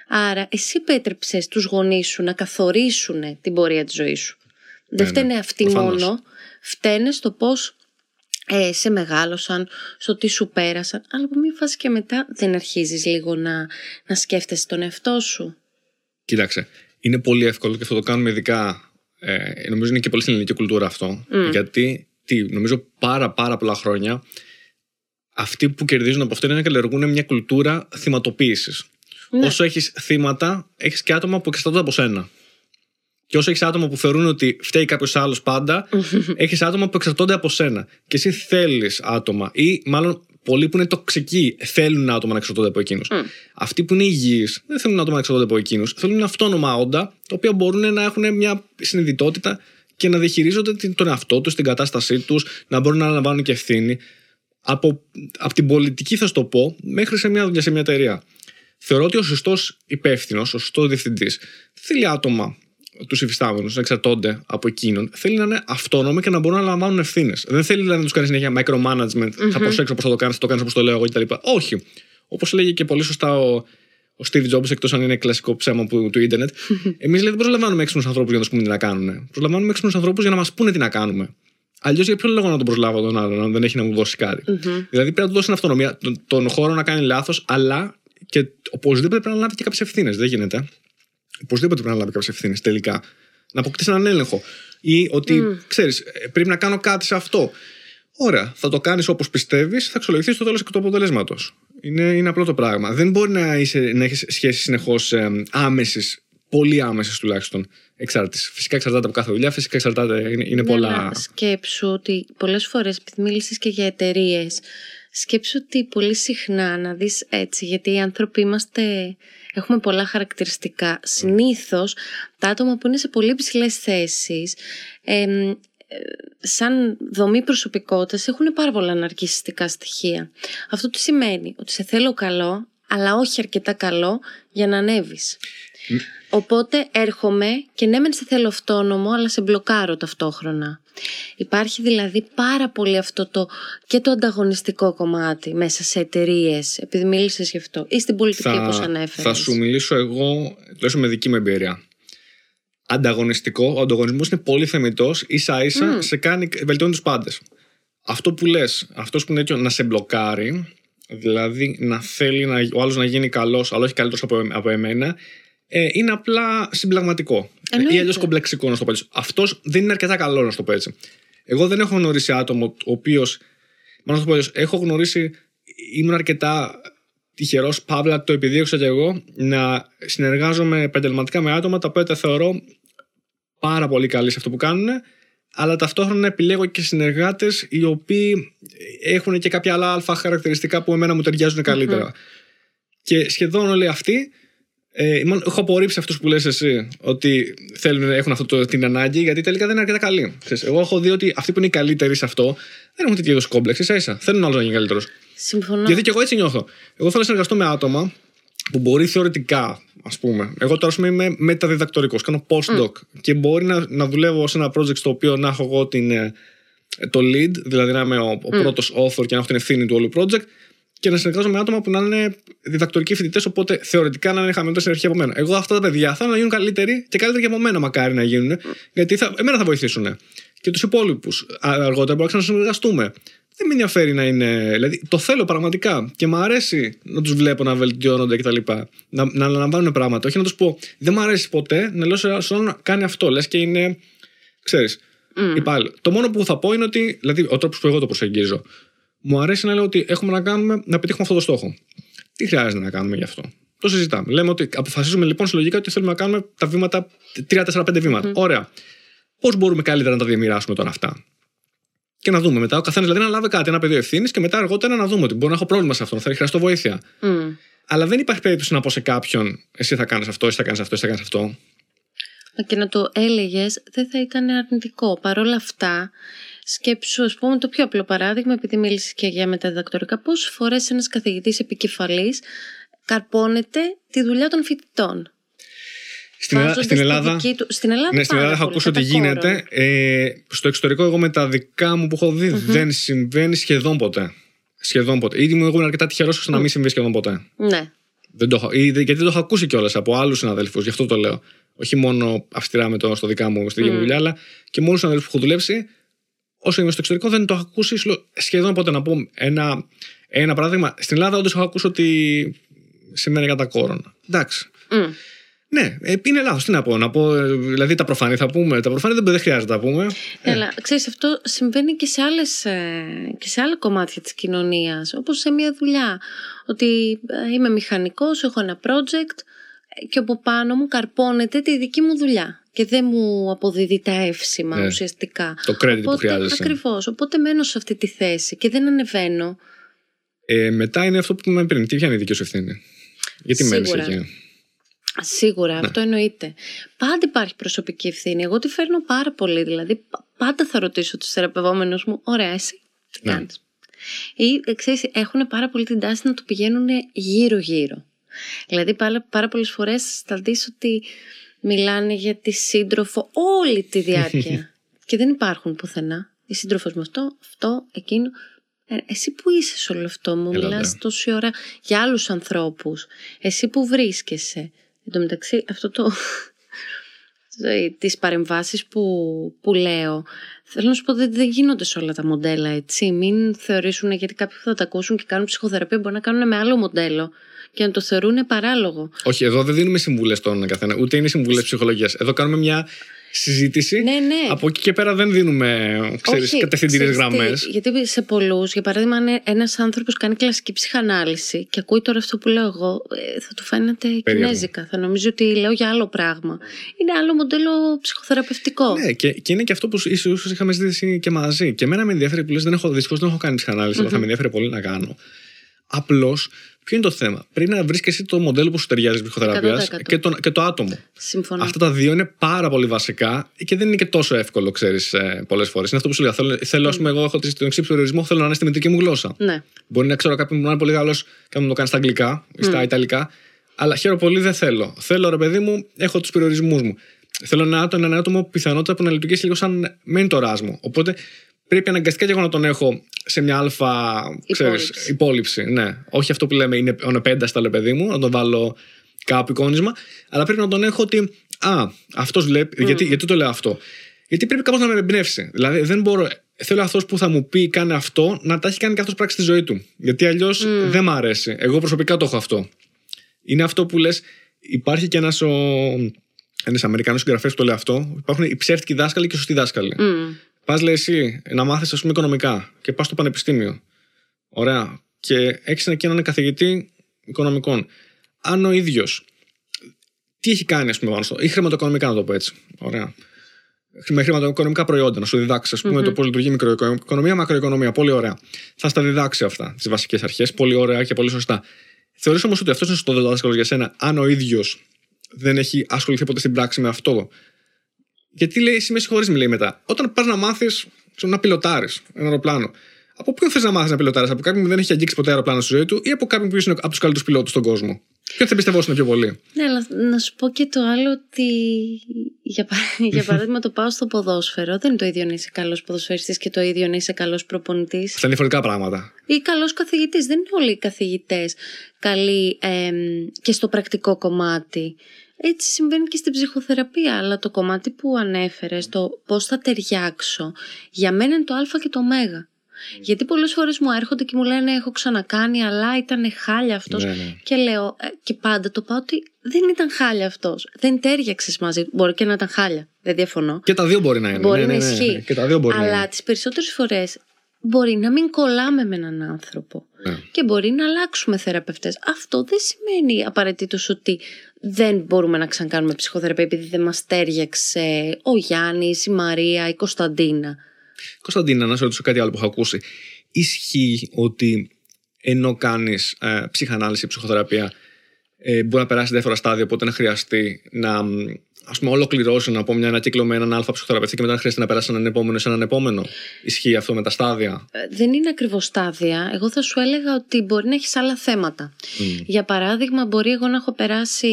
Άρα εσύ πέτρεψες τους γονείς σου να καθορίσουν την πορεία της ζωής σου. Δεν ναι, φταίνε αυτοί μόνο, φταίνε στο πώς ε, σε μεγάλωσαν, στο τι σου πέρασαν, αλλά από μία φάση και μετά δεν αρχίζεις λίγο να, να σκέφτεσαι τον εαυτό σου. Κοίταξε, είναι πολύ εύκολο και αυτό το κάνουμε ειδικά Ε, νομίζω είναι και πολύ στην ελληνική κουλτούρα αυτό. Μμ. Γιατί τι, νομίζω πάρα πάρα πολλά χρόνια αυτοί που κερδίζουν από αυτό είναι να καλλιεργούν μια κουλτούρα θυματοποίησης. Ναι. Όσο έχεις θύματα, έχεις και άτομα που εξαρτώνται από σένα. Και όσο έχεις άτομα που θεωρούν ότι φταίει κάποιος άλλος πάντα, έχεις άτομα που εξαρτώνται από σένα. Και εσύ θέλεις άτομα, ή μάλλον πολλοί που είναι τοξικοί θέλουν άτομα να εξαρτώνται από εκείνους. Μμ. Αυτοί που είναι υγιείς δεν θέλουν άτομα να εξαρτώνται από εκείνους. Θέλουν αυτόνομα όντα, τα οποία μπορούν να έχουν μια συνειδητότητα και να διαχειρίζονται την- τον εαυτό τους, την κατάστασή τους, να μπορούν να αναλαμβάνουν και ευθύνη. Από, από την πολιτική, θα σου το πω, μέχρι σε μια δουλειά σε μια εταιρεία. Θεωρώ ότι ο σωστός υπεύθυνος, ο σωστός διευθυντής, θέλει άτομα τους υφιστάμενους να εξαρτώνται από εκείνον. Θέλει να είναι αυτόνομοι και να μπορούν να λαμβάνουν ευθύνες. Δεν θέλει δηλαδή, να τους κάνει συνέχεια micromanagement. Θα προσέξω πώς θα το κάνεις, θα το κάνεις όπως το λέω εγώ κτλ. Όχι. Όπως λέγει και πολύ σωστά ο, ο Steve Jobs, εκτός αν είναι κλασικό ψέμα που, του Ιντερνετ, εμείς δηλαδή δεν προσλαμβάνουμε έξυπνους ανθρώπους για να τους πούμε τι να κάνουν. Προσλαμβάνουμε έξυπνους ανθρώπους για να μας πούνε τι να κάνουμε. Αλλιώς για ποιο λόγο να τον προσλάβω τον άλλον, αν δεν έχει να μου δώσει κάτι. Δηλαδή πρέπει να του δώσει την αυτονομία, τον, τον χώρο να κάνει λάθος, αλλά και οπωσδήποτε πρέπει να λάβει και κάποιες ευθύνες. Δεν γίνεται. Οπωσδήποτε πρέπει να λάβει κάποιες ευθύνες τελικά. Να αποκτήσει έναν έλεγχο. Ή ότι, ξέρεις, ξέρει, πρέπει να κάνω κάτι σε αυτό. Ωραία, θα το κάνεις όπως πιστεύεις, θα αξιολογηθείς στο τέλος και του αποτελέσματος. Είναι, είναι απλό το πράγμα. Δεν μπορεί να, είσαι, να έχεις σχέσεις συνεχώς ε, άμεσης, πολύ άμεσης τουλάχιστον εξάρτησης. Φυσικά εξαρτάται από κάθε δουλειά, φυσικά εξαρτάται, είναι, είναι Ναι, πολλά. αλλά σκέψου ότι πολλές φορές, επειδή μίλησες και για εταιρείες, σκέψου ότι πολύ συχνά να δεις έτσι, γιατί οι άνθρωποι είμαστε, έχουμε πολλά χαρακτηριστικά. Συνήθως, τα άτομα που είναι σε πολύ ψηλέ θέσεις, εμ, ε, σαν δομή προσωπικότητας έχουν πάρα πολλά αναρκιστικά στοιχεία. Αυτό τι σημαίνει, ότι σε θέλω καλό, αλλά όχι αρκετά καλό για να ανέβεις. Οπότε έρχομαι και ναι μεν σε θέλω αυτόνομο αλλά σε μπλοκάρω ταυτόχρονα. Υπάρχει δηλαδή πάρα πολύ αυτό το και το ανταγωνιστικό κομμάτι μέσα σε εταιρείες, επειδή μίλησες γι' αυτό, ή στην πολιτική όπως ανέφερες. θα σου μιλήσω εγώ, τουλάχιστον με δική μου εμπειρία. Ανταγωνιστικό, ο ανταγωνισμός είναι πολύ θεμητός, ίσα ίσα σε κάνει, βελτιώνει τους πάντες. Αυτό που λες, αυτός που είναι τέτοιο να σε μπλοκάρει, δηλαδή να θέλει να, ο άλλος να γίνει καλός, αλλά όχι καλύτερος από, από εμένα, ε, είναι απλά συμπλαγματικό. Εννοείται. Ή αλλιώς κομπλεξικό, να το πω έτσι. Αυτός δεν είναι αρκετά καλό, να το πω έτσι. Εγώ δεν έχω γνωρίσει άτομο ο οποίος. Μάλλον να το πω έτσι, έχω γνωρίσει. Ήμουν αρκετά τυχερός, παύλα το επιδίωξα και εγώ, να συνεργάζομαι επαγγελματικά με άτομα τα οποία τα θεωρώ πάρα πολύ καλοί σε αυτό που κάνουν, αλλά ταυτόχρονα επιλέγω και συνεργάτες οι οποίοι έχουν και κάποια άλλα αλφα χαρακτηριστικά που εμένα μου ταιριάζουν καλύτερα. Και σχεδόν όλοι αυτοί. Ε, μάλλον έχω απορρίψει αυτούς που λες εσύ ότι θέλουν, έχουν αυτό το, την ανάγκη, γιατί τελικά δεν είναι αρκετά καλοί. Ξέρεις, εγώ έχω δει ότι αυτοί που είναι οι καλύτεροι σε αυτό δεν έχουν τέτοιο είδους κόμπλεξ, ίσα ίσα. Θέλουν άλλο να γίνει καλύτερος. Συμφωνώ. Γιατί και εγώ έτσι νιώθω. Εγώ θέλω να συνεργαστώ με άτομα που μπορεί θεωρητικά, ας πούμε. Εγώ τώρα ας πούμε, είμαι μεταδιδακτορικός, κάνω postdoc και μπορεί να, να δουλεύω σε ένα project στο οποίο να έχω εγώ την, ε, το lead, δηλαδή να είμαι ο, ο πρώτος author και να έχω την ευθύνη του όλου project και να συνεργάζομαι με άτομα που να είναι διδακτορικοί φοιτητές, οπότε θεωρητικά να είναι χαμηλότερη στην αρχή από μένα. Εγώ αυτά τα παιδιά θέλω να γίνουν καλύτεροι και καλύτεροι και από μένα, μακάρι να γίνουν, γιατί θα, εμένα θα βοηθήσουν. Και τους υπόλοιπους αργότερα μπορούμε να ξανασυνεργαστούμε. Δεν με ενδιαφέρει να είναι. Δηλαδή, το θέλω πραγματικά και μου αρέσει να τους βλέπω να βελτιώνονται κτλ. Να, να αναλαμβάνουν πράγματα. Όχι να τους πω, δεν μου αρέσει ποτέ να λέω σε σε όλον να κάνει αυτό. Λες και είναι. ξέρεις. υπάλληλο. Το μόνο που θα πω είναι ότι. Δηλαδή, ο τρόπος που εγώ το προσεγγίζω. Μου αρέσει να λέω ότι έχουμε να κάνουμε να πετύχουμε αυτό το στόχο. Τι χρειάζεται να κάνουμε γι' αυτό; Το συζητάμε. Λέμε ότι αποφασίζουμε λοιπόν συλλογικά ότι θέλουμε να κάνουμε τα βήματα 3-4-5 βήματα. Ωραία. Πώς μπορούμε καλύτερα να τα διαμοιράσουμε τώρα αυτά; Και να δούμε μετά. Ο καθένας δηλαδή να λάβει κάτι, ένα πεδίο ευθύνης και μετά αργότερα να δούμε ότι μπορεί να έχω πρόβλημα σε αυτό, θα χρειαστώ βοήθεια. Μμ. Αλλά δεν υπάρχει περίπτωση να πω σε κάποιον, εσύ θα κάνεις αυτό, εσύ θα κάνεις αυτό, εσύ θα κάνεις αυτό. Μα και να το έλεγες, δεν θα ήταν αρνητικό. Παρ' όλα αυτά, σκέψου, ας πούμε, το πιο απλό παράδειγμα, επειδή μίλησες και για μεταδιδακτορικά, πόσες φορές ένας καθηγητής επικεφαλής καρπώνεται τη δουλειά των φοιτητών. Στην, Ελλάδα- Βάζοντας στην τη Ελλάδα. δική του- στην Ελλάδα, Ναι, στην πάρα Ελλάδα έχω πολύ, ακούσει ότι κατά κόρον. γίνεται. Ε, στο εξωτερικό, εγώ με τα δικά μου που έχω δει, δεν συμβαίνει σχεδόν ποτέ. Σχεδόν ποτέ. Ήδη μου ήμουν αρκετά τυχερό ώστε να μην συμβεί σχεδόν ποτέ. Ναι. Δεν το, έχω- ή- γιατί το έχω ακούσει κιόλας από άλλους συναδέλφους, γι' αυτό το λέω. Όχι μόνο αυστηρά με το, στο δικά μου, στη δική μου δουλειά, αλλά και με όλους τους συναδέλφους που έχω δουλέψει. Όσο είμαι στο εξωτερικό, δεν το έχω ακούσει σλο- σχεδόν ποτέ. Να πω ένα, ένα παράδειγμα. Στην Ελλάδα, όντως έχω ακούσει ότι σημαίνει κατά κόρονα. Εντάξει. Μμ. Ναι, ε, είναι λάθος. Τι να πω, να πω. ε, Δηλαδή τα προφανή θα πούμε. Τα προφανή δεν, δεν χρειάζεται να τα πούμε. Ναι, αλλά ξέρεις αυτό συμβαίνει και σε, άλλες, ε, και σε άλλα κομμάτια της κοινωνίας, όπως σε μια δουλειά. Ότι ε, είμαι μηχανικός, έχω ένα project ε, και από πάνω μου καρπώνεται τη δική μου δουλειά και δεν μου αποδίδει τα εύσημα Ναι. ουσιαστικά. Το credit που Οπότε, χρειάζεσαι. Ακριβώς, οπότε μένω σε αυτή τη θέση και δεν ανεβαίνω. Ε, μετά είναι αυτό που είπαμε πριν. Τι πιάνει η δική σου ευθύνη; Γιατί μένεις Σίγουρα. εκεί; Σίγουρα, Ναι. αυτό εννοείται. Πάντα υπάρχει προσωπική ευθύνη. Εγώ τη φέρνω πάρα πολύ. Δηλαδή, πα- πάντα θα ρωτήσω τους θεραπευόμενους μου, ωραία, εσύ τι Ναι. κάνεις; Ή ε, ξέρεις, έχουν πάρα πολύ την τάση να το πηγαίνουν γύρω-γύρω. Δηλαδή, πάρα, πάρα πολλές φορές θα δεις ότι μιλάνε για τη σύντροφο όλη τη διάρκεια. και δεν υπάρχουν πουθενά. Η σύντροφος με αυτό, αυτό, εκείνο. Ε, εσύ που είσαι σε όλο αυτό, μου Έλα, μιλάς ναι. τόση ώρα για άλλους ανθρώπους. Εσύ που βρίσκεσαι. Εν τω μεταξύ, αυτό το... τις παρεμβάσεις που, που λέω θέλω να σου πω ότι δεν γίνονται σε όλα τα μοντέλα έτσι μην θεωρήσουν γιατί κάποιοι που θα τα ακούσουν και κάνουν ψυχοθεραπεία μπορεί να κάνουν με άλλο μοντέλο και να το θεωρούν παράλογο Όχι, εδώ δεν δίνουμε συμβουλές στον καθένα. Ούτε είναι συμβουλές ψυχολογίας. Εδώ κάνουμε μια συζήτηση. ναι ναι Από εκεί και πέρα δεν δίνουμε Όχι, κατευθυντήριες ξέρεις τι, γραμμές. Γιατί σε πολλούς, για παράδειγμα, αν ένας άνθρωπος κάνει κλασική ψυχανάλυση και ακούει τώρα αυτό που λέω εγώ, ε, θα του φαίνεται Περίεργο. κινέζικα. Θα νομίζει ότι λέω για άλλο πράγμα. Είναι άλλο μοντέλο ψυχοθεραπευτικό. Ναι, και, και είναι και αυτό που ίσως είχαμε ζητήσει και μαζί. Και εμένα με ενδιαφέρει που λες: Δεν έχω δυστυχώ δεν έχω κάνει ψυχανάλυση, αλλά θα με ενδιαφέρει πολύ να κάνω. Απλώς, ποιο είναι το θέμα; Πρέπει να βρεις και εσύ το μοντέλο που σου ταιριάζει ψυχοθεραπείας 100%. και, το, και το άτομο. Συμφωνώ. Αυτά τα δύο είναι πάρα πολύ βασικά και δεν είναι και τόσο εύκολο, ξέρεις, πολλές φορές. Είναι αυτό που σου λέω. Θέλω, θέλω ας πούμε, εγώ έχω τον εξή περιορισμό, θέλω να είναι στη μητρική μου γλώσσα. Ναι. Μπορεί να ξέρω κάποιον που να είναι πολύ καλό και να μου το κάνει στα αγγλικά ή στα ιταλικά. Αλλά χαίρομαι πολύ, δεν θέλω. Θέλω, ρε παιδί μου, έχω τους περιορισμούς μου. Θέλω ένα άτομο, ένα άτομο πιθανότητα που να λειτουργήσει λίγο σαν μέντοράς μου. Οπότε πρέπει αναγκαστικά και εγώ να τον έχω σε μια αλφα ξέρεις, Υπόλοιψη. υπόλοιψη. Ναι. Όχι αυτό που λέμε είναι ο πένταστα, ρε παιδί μου, να τον βάλω κάπου εικόνισμα. Αλλά πρέπει να τον έχω ότι. Α, αυτός βλέπει. Γιατί, γιατί το λέω αυτό. Γιατί πρέπει κάπως να με εμπνεύσει. Δηλαδή δεν μπορώ. Θέλω αυτός που θα μου πει κάνει αυτό να τα έχει κάνει και αυτός πράξη στη ζωή του. Γιατί αλλιώς δεν μ' αρέσει. Εγώ προσωπικά το έχω αυτό. Είναι αυτό που λες, υπάρχει και ένας ο. Ένας Αμερικανός συγγραφέας που το λέει αυτό. Υπάρχουν οι ψεύτικοι δάσκαλοι και οι σωστοί δάσκαλοι. Μμ. Πας, λέει εσύ, να μάθεις, ας πούμε, οικονομικά και πας στο πανεπιστήμιο. Ωραία. Και έχεις εκεί έναν καθηγητή οικονομικών. Αν ο ίδιος. Τι έχει κάνει, ας πούμε, πάνω στο. ή χρηματοοικονομικά, να το πω έτσι. Ωραία. Με χρηματοοικονομικά προϊόντα, να σου διδάξεις, ας πουμε το πώς λειτουργεί η μικροοικονομία, μακροοικονομία. Πολύ ωραία. Θα στα διδάξει αυτά, τις βασικές αρχές. Πολύ ωραία και πολύ σωστά. Θεωρείς όμως ότι αυτός είναι στο δάσκαλο για σένα, αν ο ίδιος δεν έχει ασχοληθεί ποτέ στην πράξη με αυτό; Γιατί λέει, εσύ με συγχωρείς, μου λέει μετά. Όταν πας να μάθεις να πιλωτάρει ένα αεροπλάνο, από ποιον θες να μάθεις να πιλωτάρει, από κάποιον που δεν έχει αγγίξει ποτέ αεροπλάνο στη ζωή του ή από κάποιον που είναι από τους καλύτερους πιλότους στον κόσμο; Ποιον θα πιστευόσουν πιο πολύ; Ναι, αλλά να σου πω και το άλλο ότι για, πα- για παράδειγμα το πάω στο ποδόσφαιρο. Δεν είναι το ίδιο να είσαι καλός ποδοσφαιριστής και το ίδιο να είσαι καλός προπονητής. Αυτά είναι διαφορετικά πράγματα. Ή καλός καθηγητής. Δεν είναι όλοι οι καθηγητές καλοί εμ, και στο πρακτικό κομμάτι. Έτσι συμβαίνει και στην ψυχοθεραπεία, αλλά το κομμάτι που ανέφερες, το πώς θα ταιριάξω, για μένα είναι το α και το ω. Γιατί πολλές φορές μου έρχονται και μου λένε έχω ξανακάνει αλλά ήταν χάλια αυτός Ναι, ναι. και λέω ε, και πάντα το πάω ότι δεν ήταν χάλια αυτός, δεν τέριαξες μαζί του, μπορεί και να ήταν χάλια, δεν διαφωνώ. Και τα δύο μπορεί να είναι. Μπορεί ναι, ναι, να ναι, ισχύει. ναι. Και τα δύο μπορεί να Αλλά είναι. τις περισσότερες φορές μπορεί να μην κολλάμε με έναν άνθρωπο Ναι. και μπορεί να αλλάξουμε θεραπευτές. Αυτό δεν σημαίνει απαραίτητος ότι δεν μπορούμε να ξανακάνουμε ψυχοθεραπεία επειδή δεν μας τέριαξε ο Γιάννης, η Μαρία, η Κωνσταντίνα. Κωνσταντίνα, να σε ρωτήσω κάτι άλλο που έχω ακούσει. Ισχύει ότι ενώ κάνεις ε, ψυχανάλυση, ψυχοθεραπεία, ε, μπορεί να περάσει διάφορα στάδια, οπότε να χρειαστεί να μ, ας πούμε, ολοκληρώσει να πω μια ένα κύκλο με έναν αλφα ψυχοθεραπευτή και μετά να χρειαστεί να περάσει έναν επόμενο σε έναν επόμενο. Ισχύει αυτό με τα στάδια; Ε, Δεν είναι ακριβώς στάδια. Εγώ θα σου έλεγα ότι μπορεί να έχεις άλλα θέματα. Για παράδειγμα, μπορεί εγώ να έχω περάσει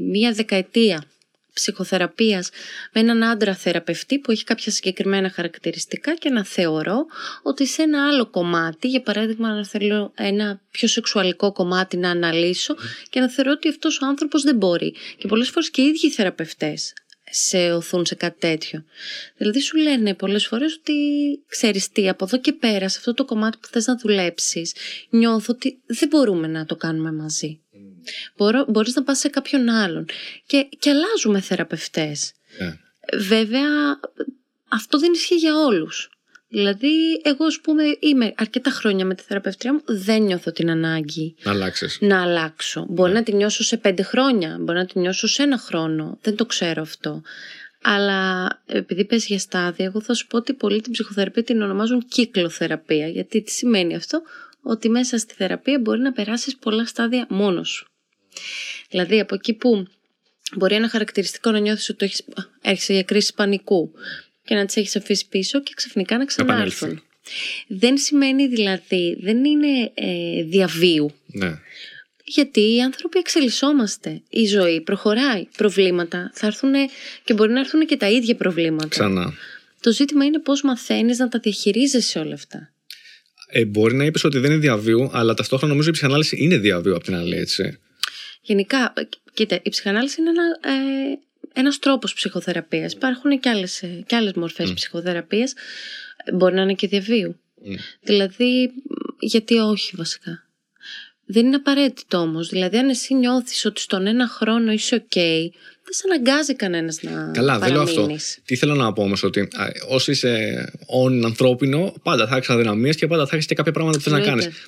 μία δεκαετία ψυχοθεραπείας με έναν άντρα θεραπευτή που έχει κάποια συγκεκριμένα χαρακτηριστικά και να θεωρώ ότι σε ένα άλλο κομμάτι, για παράδειγμα να θέλω ένα πιο σεξουαλικό κομμάτι να αναλύσω και να θεωρώ ότι αυτός ο άνθρωπος δεν μπορεί. Και πολλές φορές και οι ίδιοι οι θεραπευτές σε οθούν σε κάτι τέτοιο. Δηλαδή σου λένε πολλές φορές ότι ξέρεις τι, από εδώ και πέρα σε αυτό το κομμάτι που θες να δουλέψεις νιώθω ότι δεν μπορούμε να το κάνουμε μαζί. Μπορώ, μπορείς να πας σε κάποιον άλλον. Και, και αλλάζουμε θεραπευτές. Ναι. Βέβαια, αυτό δεν ισχύει για όλους. Δηλαδή, εγώ, ας πούμε, είμαι αρκετά χρόνια με τη θεραπευτρία μου, δεν νιώθω την ανάγκη Να αλλάξεις. να αλλάξω. Μπορεί να τη νιώσω σε πέντε χρόνια, μπορεί να τη νιώσω σε ένα χρόνο. Δεν το ξέρω αυτό. Αλλά επειδή πες για στάδια, εγώ θα σου πω ότι πολλοί την ψυχοθεραπεία την ονομάζουν κύκλοθεραπεία. Γιατί τι σημαίνει αυτό, ότι μέσα στη θεραπεία μπορεί να περάσεις πολλά στάδια μόνος σου. Δηλαδή από εκεί που μπορεί ένα χαρακτηριστικό να νιώθεις ότι το έχεις, έρχεσαι για κρίση πανικού και να τις έχεις αφήσει πίσω και ξαφνικά να ξανάρθουν. επανέλθουν. Δεν σημαίνει δηλαδή, δεν είναι ε, διαβίου. Ναι. Γιατί οι άνθρωποι εξελισσόμαστε. Η ζωή προχωράει. Προβλήματα θα έρθουν και μπορεί να έρθουν και τα ίδια προβλήματα. Ξανά. Το ζήτημα είναι πώς μαθαίνεις να τα διαχειρίζεσαι όλα αυτά. Ε, μπορεί να είπες ότι δεν είναι διά βίου, αλλά ταυτόχρονα νομίζω η ψυχανάλυση είναι διά βίου απ' την άλλη, έτσι. Γενικά, ε, κοίτα, η ψυχανάλυση είναι ένα, ε, ένας τρόπος ψυχοθεραπείας. Υπάρχουν και άλλες, ε, και άλλες μορφές ψυχοθεραπείας. Ε, Μπορεί να είναι και διά βίου. Μμ. Δηλαδή, μ, γιατί όχι βασικά. Δεν είναι απαραίτητο όμως. Δηλαδή, αν εσύ νιώθεις ότι στον ένα χρόνο είσαι οκ, δεν σε αναγκάζει κανένας να Καλά, δεν λέω αυτό. παραμείνεις. Τι θέλω να πω όμως, ότι α, όσο είσαι όν ανθρώπινο, πάντα θα έχεις αδυναμίες και πάντα θα έχεις και κάποια πράγματα που θες να Εννοείται. κάνεις.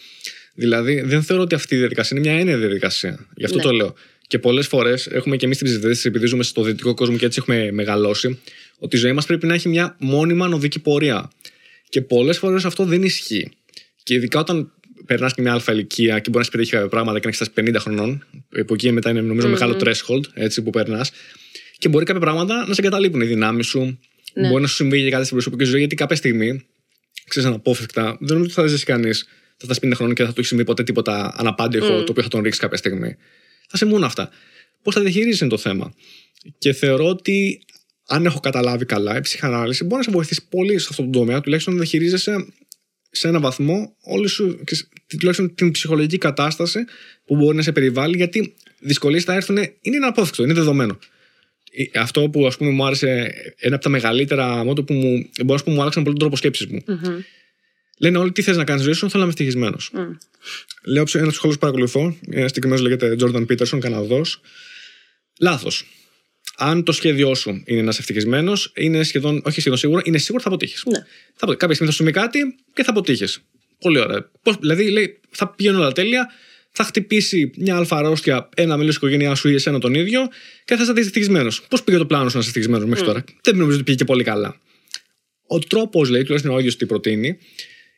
Δηλαδή, δεν θεωρώ ότι αυτή η διαδικασία είναι μια έννοια διαδικασία. Γι' αυτό Ναι. το λέω. Και πολλές φορές έχουμε και εμείς την συζήτηση, επειδή ζούμε στο δυτικό κόσμο και έτσι έχουμε μεγαλώσει, ότι η ζωή μας πρέπει να έχει μια μόνιμα νοδική πορεία. Και πολλές φορές αυτό δεν ισχύει. Και ειδικά όταν περνάς και μια αλφα ηλικία και μπορείς να έχει πετύχει κάποια πράγματα και να έχεις φτάσει 50 χρονών, που εκεί μετά είναι νομίζω μεγάλο threshold έτσι, που περνάς. Και μπορεί κάποια πράγματα να σε εγκαταλείπουν οι δυνάμει σου. Ναι. Μπορεί να σου συμβεί και κάτι στην προσωπική σου ζωή, γιατί κάποια στιγμή, ξέρεις, αναπόφευκτα, δεν νομίζω ότι θα ζήσει κανείς. Θα φτάσει 50 χρόνια και δεν θα του έχει συμβεί ποτέ τίποτα αναπάντηχο το οποίο θα τον ρίξει κάποια στιγμή. Θα συμβούν αυτά. Πώς θα διαχειρίζει το θέμα. Και θεωρώ ότι αν έχω καταλάβει καλά, η ψυχανάλυση μπορεί να σε βοηθήσει πολύ σε αυτό το τομέα, τουλάχιστον να διαχειρίζεσαι σε ένα βαθμό όλη σου, και σ- τουλάχιστον την ψυχολογική κατάσταση που μπορεί να σε περιβάλλει, γιατί δυσκολίες θα έρθουν, είναι αναπόφευκτο, είναι δεδομένο. Ε, Αυτό που ας πούμε μου άρεσε, ένα από τα μεγαλύτερα μότο που μου, μπορώ να πω, μου άλλαξαν πολύ τον τρόπο σκέψης μου. Μμμ. Λένε όλοι τι θες να κάνεις ζωή σου, θέλω να είμαι ευτυχισμένος. Μμ. Λέω ένας ψυχολόγος που παρακολουθώ, ένα συγκεκριμένος λέγεται Jordan Peterson, Καναδός. Λάθος. Αν το σχέδιό σου είναι να είσαι ευτυχισμένος, είναι σχεδόν, όχι σχεδόν σίγουρο, είναι σίγουρο ότι θα αποτύχεις. Ναι. Θα αποτύχεις. Κάποια στιγμή θα σου συμβεί κάτι και θα αποτύχεις. Πολύ ωραία. Πώς, δηλαδή, λέει, θα πηγαίνουν όλα τέλεια, θα χτυπήσει μια αλφα αρρώστια ένα μέλος της οικογένειάς σου ή εσένα τον ίδιο και θα είσαι ευτυχισμένος. Πώς πήγε το πλάνο σου να είσαι ευτυχισμένος μέχρι τώρα; Δεν νομίζω ότι πήγε και πολύ καλά. Ο τρόπος, λέει, τουλάχιστον ο ίδιος τι προτείνει,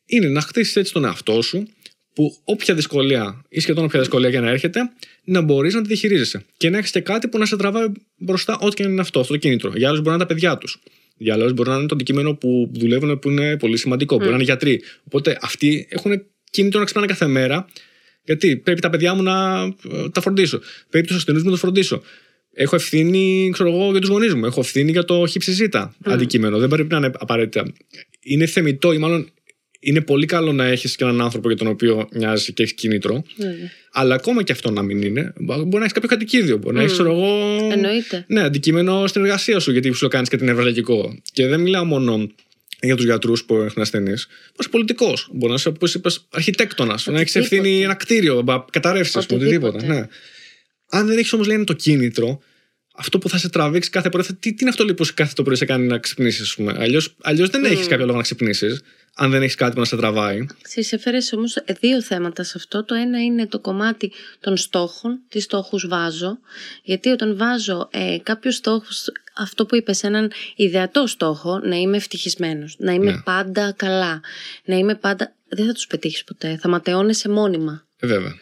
είναι να χτίσεις έτσι τον εαυτό σου που όποια δυσκολία ή σχεδόν όποια δυσκολία για να έρχεται, να μπορείς να τη διαχειρίζεσαι. Και να έχεις και κάτι που να σε τραβάει μπροστά, ό,τι και αν είναι αυτό, αυτό το κίνητρο. Για άλλους μπορεί να είναι τα παιδιά τους. Για άλλους μπορεί να είναι το αντικείμενο που δουλεύουν που είναι πολύ σημαντικό. Μπορεί να είναι γιατροί. Οπότε αυτοί έχουν κίνητρο να ξυπνάνε κάθε μέρα. Γιατί πρέπει τα παιδιά μου να ε, τα φροντίσω. Πρέπει τους ασθενείς μου να τους φροντίσω. Έχω ευθύνη, ξέρω εγώ, για τους γονείς μου. Έχω ευθύνη για το χυψιζήτα αντικείμενο. Δεν πρέπει να είναι απαραίτητα. Είναι θεμητό ή μάλλον είναι πολύ καλό να έχεις και έναν άνθρωπο για τον οποίο νοιάζει και έχεις κίνητρο. Βέβαια. Αλλά ακόμα και αυτό να μην είναι, μπορεί να έχεις κάποιο κατοικίδιο. Μπορεί να έχεις, ξέρω εγώ. Εννοείται. Ναι, αντικείμενο στην εργασία σου, γιατί σου το κάνεις και την νευραλγικό. Και δεν μιλάω μόνο για τους γιατρούς που έχουν ασθενείς. Μπορείς να είσαι πολιτικός. Μπορείς να είσαι, όπως είπες, αρχιτέκτονας. Να έχεις ευθύνη ένα κτίριο, καταρρεύσεις, Οτιδήποτε. οτιδήποτε. Ναι. Αν δεν έχεις όμως, λένε, το κίνητρο, αυτό που θα σε τραβήξει κάθε πρωί, θα- τι, τι είναι αυτό λοιπόν, που κάθε το πρωί σε κάνει να ξυπνήσεις, ας πούμε. Αλλιώς δεν έχεις κάποιο λόγο να ξυπνήσεις, αν δεν έχεις κάτι που να σε τραβάει. Εσύ έφερες όμως δύο θέματα σε αυτό. Το ένα είναι το κομμάτι των στόχων, τι στόχους βάζω. Γιατί όταν βάζω ε, κάποιους στόχους, αυτό που είπες, έναν ιδεατό στόχο, να είμαι ευτυχισμένος, να είμαι Ναι. πάντα καλά, να είμαι πάντα... Δεν θα τους πετύχεις ποτέ, θα ματαιώνεσαι μόνιμα. Ε, βέβαια.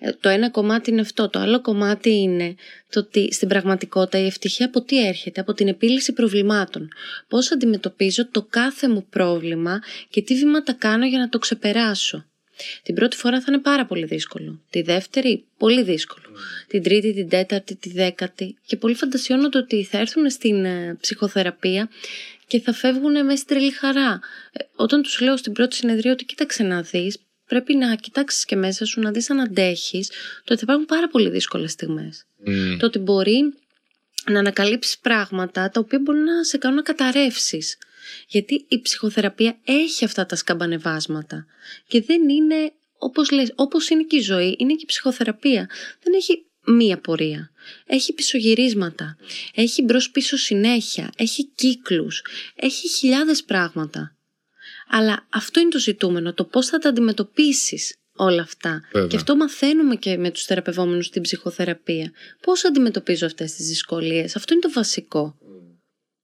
Ε, Το ένα κομμάτι είναι αυτό. Το άλλο κομμάτι είναι το ότι στην πραγματικότητα η ευτυχία από τι έρχεται, από την επίλυση προβλημάτων. Πώς αντιμετωπίζω το κάθε μου πρόβλημα και τι βήματα κάνω για να το ξεπεράσω; Την πρώτη φορά θα είναι πάρα πολύ δύσκολο. Τη δεύτερη, πολύ δύσκολο. Την τρίτη, την τέταρτη, τη δέκατη. Και πολλοί φαντασιώνονται ότι θα έρθουν στην ε, ψυχοθεραπεία και θα φεύγουν μέσα στην τρελή χαρά. Ε, όταν τους λέω στην πρώτη συνεδρία ότι κοίταξε να δεις, πρέπει να κοιτάξεις και μέσα σου, να δεις αν αντέχεις, το ότι θα υπάρχουν πάρα πολύ δύσκολες στιγμές. Μμ. Το ότι μπορεί να ανακαλύψεις πράγματα τα οποία μπορεί να σε κάνουν να καταρρεύσεις. Γιατί η ψυχοθεραπεία έχει αυτά τα σκαμπανεβάσματα και δεν είναι όπως, λες, όπως είναι και η ζωή, είναι και η ψυχοθεραπεία. Δεν έχει μία πορεία. Έχει πισωγυρίσματα, έχει μπρος πίσω συνέχεια, έχει κύκλους, έχει χιλιάδες πράγματα. Αλλά αυτό είναι το ζητούμενο, το πώς θα τα αντιμετωπίσεις όλα αυτά. Βέβαια. Και αυτό μαθαίνουμε και με τους θεραπευόμενους στην ψυχοθεραπεία. Πώς αντιμετωπίζω αυτές τις δυσκολίες. Αυτό είναι το βασικό.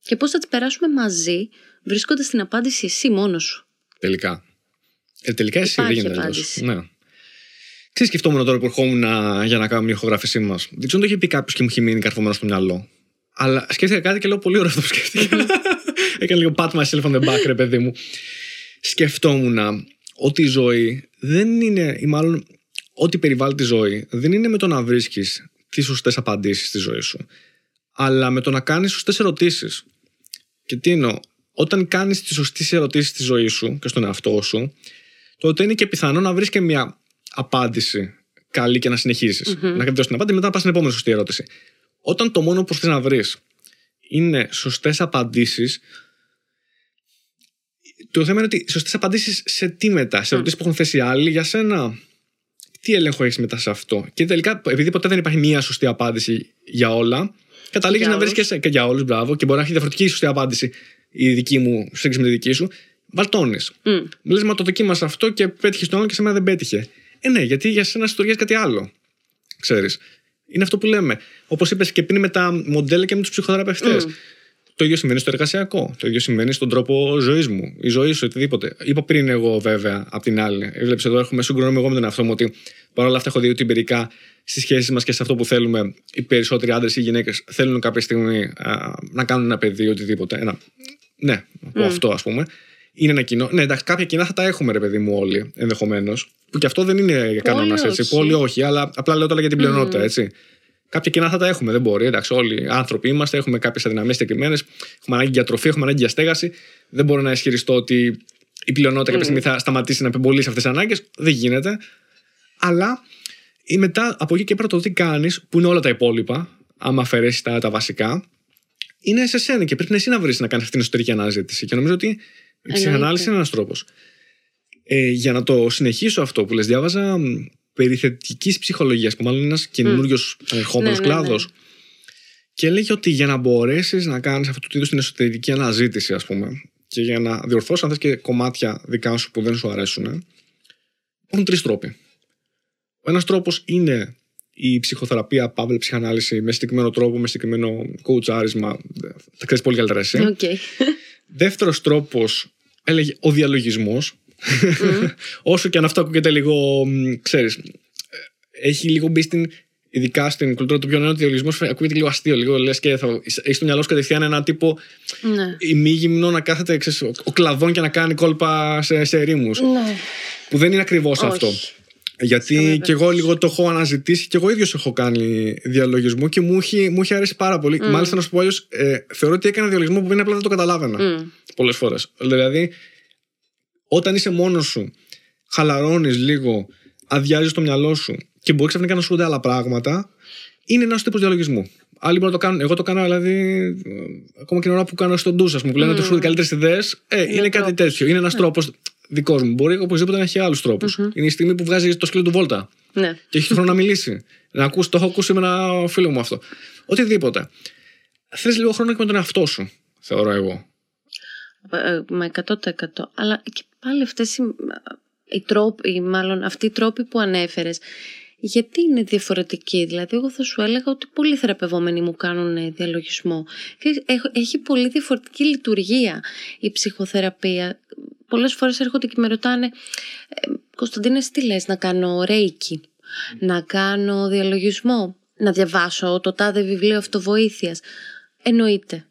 Και πώς θα τις περάσουμε μαζί, βρίσκοντας την απάντηση εσύ μόνος σου. Τελικά. Ε, τελικά εσύ δεν Υπάρχει γίνεται αλλιώς. απάντηση. Ναι. Τι σκεφτόμουν τώρα που ερχόμουν να- για να κάνω μια ηχογράφησή μας. Δεν ξέρω αν το είχε πει κάποιος και μου είχε μείνει καρφωμένο στο μυαλό. Αλλά σκέφτηκα κάτι και λέω πολύ ωραίο αυτό που σκέφτηκα. Έκανε λίγο pat myself on the back, ρε παιδί μου. Σκεφτόμουν ότι η ζωή δεν είναι, ή μάλλον ό,τι περιβάλλει τη ζωή, δεν είναι με το να βρίσκεις τις σωστές απαντήσεις στη ζωή σου, αλλά με το να κάνεις σωστές ερωτήσεις. Και τι εννοώ, όταν κάνεις τις σωστές ερωτήσεις στη ζωή σου και στον εαυτό σου, τότε είναι και πιθανό να βρεις και μια απάντηση καλή και να συνεχισει Να δώσει την απάντηση, μετά να πας στην επόμενη σωστή ερώτηση. Όταν το μόνο που θες να βρεις είναι σωστές απαντήσεις, το θέμα είναι ότι σωστές απαντήσεις σε τι μετά, σε ερωτήσεις που έχουν θέσει άλλοι για σένα. Τι έλεγχο έχεις μετά σε αυτό; Και τελικά, επειδή ποτέ δεν υπάρχει μία σωστή απάντηση για όλα, καταλήγεις Για να βρεις όλους. και, σε- και για όλους, μπράβο, και μπορεί να έχει διαφορετική η σωστή απάντηση η δική μου, σε σύγκριση με τη δική σου. Βαλτώνεις. Μμ. Μου λες, μα το δοκίμασα αυτό και πέτυχες το άλλο και σε μένα δεν πέτυχε. Ε, ναι, γιατί για σένα στοριάζει κάτι άλλο. Ξέρεις. Είναι αυτό που λέμε. Όπως είπες και πριν με τα μοντέλα και με τους ψυχοθεραπευτές. Το ίδιο συμβαίνει στο εργασιακό. Το ίδιο συμβαίνει στον τρόπο ζωής μου. Η ζωή σου, οτιδήποτε. Είπα πριν εγώ, βέβαια, απ' την άλλη. Βλέπεις εδώ, έχουμε συγκρονόμαι εγώ με τον εαυτό μου ότι παρόλα αυτά έχω δει ότι εμπειρικά στις σχέσεις μας και σε αυτό που θέλουμε, οι περισσότεροι άντρες ή γυναίκες θέλουν κάποια στιγμή α, να κάνουν ένα παιδί, οτιδήποτε. Ένα, ναι, να πω αυτό, ας πούμε. Είναι ένα κοινό. Ναι, εντάξει, κάποια κοινά θα τα έχουμε, ρε παιδί μου, όλοι ενδεχομένως. Που και αυτό δεν είναι κανόνας έτσι. όχι. Που όλοι όχι, αλλά απλά λέω τώρα για την πλειονότητα, έτσι. Κάποια κοινά θα τα έχουμε, δεν μπορεί. Εντάξει, όλοι άνθρωποι είμαστε, έχουμε κάποιες αδυναμίες συγκεκριμένε, έχουμε ανάγκη για τροφή, έχουμε ανάγκη για στέγαση. Δεν μπορώ να ισχυριστώ ότι η πλειονότητα κάποια στιγμή θα σταματήσει να επιμπολίσει αυτές τις ανάγκες. Δεν γίνεται. Αλλά ή μετά από εκεί και πέρα το τι κάνεις, που είναι όλα τα υπόλοιπα, άμα αφαιρέσεις τα, τα βασικά, είναι σε σένα και πρέπει εσύ να βρεις να κάνεις αυτή την εσωτερική αναζήτηση. Και νομίζω ότι η ψυχανάλυση είναι ένας τρόπος. Ε, για να το συνεχίσω αυτό που λες, διάβαζα μ, περί θετικής ψυχολογίας, που μάλλον είναι ένας καινούριος ερχόμενος Ναι, ναι, ναι. κλάδος. Και έλεγε ότι για να μπορέσεις να κάνεις αυτού του είδους την εσωτερική αναζήτηση, ας πούμε, και για να διορθώσεις αν θες και κομμάτια δικά σου που δεν σου αρέσουν, υπάρχουν τρεις τρόποι. Ο ένας τρόπος είναι η ψυχοθεραπεία, παύλα ψυχανάλυση, με συγκεκριμένο τρόπο, με συγκεκριμένο coachάρισμα. Τα ξέρεις πολύ καλύτερα εσύ. Οκ. Δεύτερος τρόπος έλεγε ο διαλογισμός. Όσο και αν αυτό ακούγεται λίγο, ξέρεις, έχει λίγο μπει στην. Ειδικά στην κουλτούρα του πιο νέου, ο διαλογισμό ακούγεται λίγο αστείο. Λίγο λες και θα έχει στο μυαλό σου κατευθείαν ένα τύπο Ναι. ημίγυμνο να κάθεται ξέρεις, ο, ο κλαδόν και να κάνει κόλπα σε, σε ερήμου. Ναι. Που δεν είναι ακριβώς Όχι. αυτό. Γιατί Καμία και εγώ λίγο το έχω αναζητήσει και εγώ ίδιος έχω κάνει διαλογισμό και μου έχει, μου έχει αρέσει πάρα πολύ. Μάλιστα, να σου πω αλλιώς, ε, θεωρώ ότι έκανα διαλογισμό που είναι απλά δεν το καταλάβαινα Μμ. πολλές φορές. Δηλαδή, όταν είσαι μόνος σου, χαλαρώνεις λίγο, αδειάζεις το μυαλό σου και μπορεί ξαφνικά να σου έρχονται άλλα πράγματα, είναι ένας τύπος διαλογισμού. Άλλοι μπορούν να το κάνουν. Εγώ το κάνω δηλαδή. ε, Ακόμα και την ώρα που κάνω στον ντους, ας πούμε, που λένε ότι σου έρχονται καλύτερες ιδέες. Ε, είναι, κάτι τρόπος. τέτοιο. Είναι ένας τρόπος δικός μου. Μπορεί οπωσδήποτε να έχει άλλους τρόπους. Είναι η στιγμή που βγάζει το σκύλο του βόλτα Ναι. και έχει χρόνο να μιλήσει. Να ακούσει, το έχω ακούσει με ένα φίλο μου αυτό. Οτιδήποτε. Θες λίγο χρόνο και με τον εαυτό σου, θεωρώ εγώ. Ε, Με 100%. Αλλά και πάλι αυτές οι, οι τρόποι, ή μάλλον αυτοί οι τρόποι που ανέφερες, γιατί είναι διαφορετικοί; Δηλαδή, εγώ θα σου έλεγα ότι πολλοί θεραπευόμενοι μου κάνουν ε, διαλογισμό. Και έχ- έχει πολύ διαφορετική λειτουργία η ψυχοθεραπεία. Πολλές φορές έρχονται και με ρωτάνε ε, Κωνσταντίνε τι λες να κάνω ρέικι, να κάνω διαλογισμό, να διαβάσω το τάδε βιβλίο αυτοβοήθειας. Εννοείται.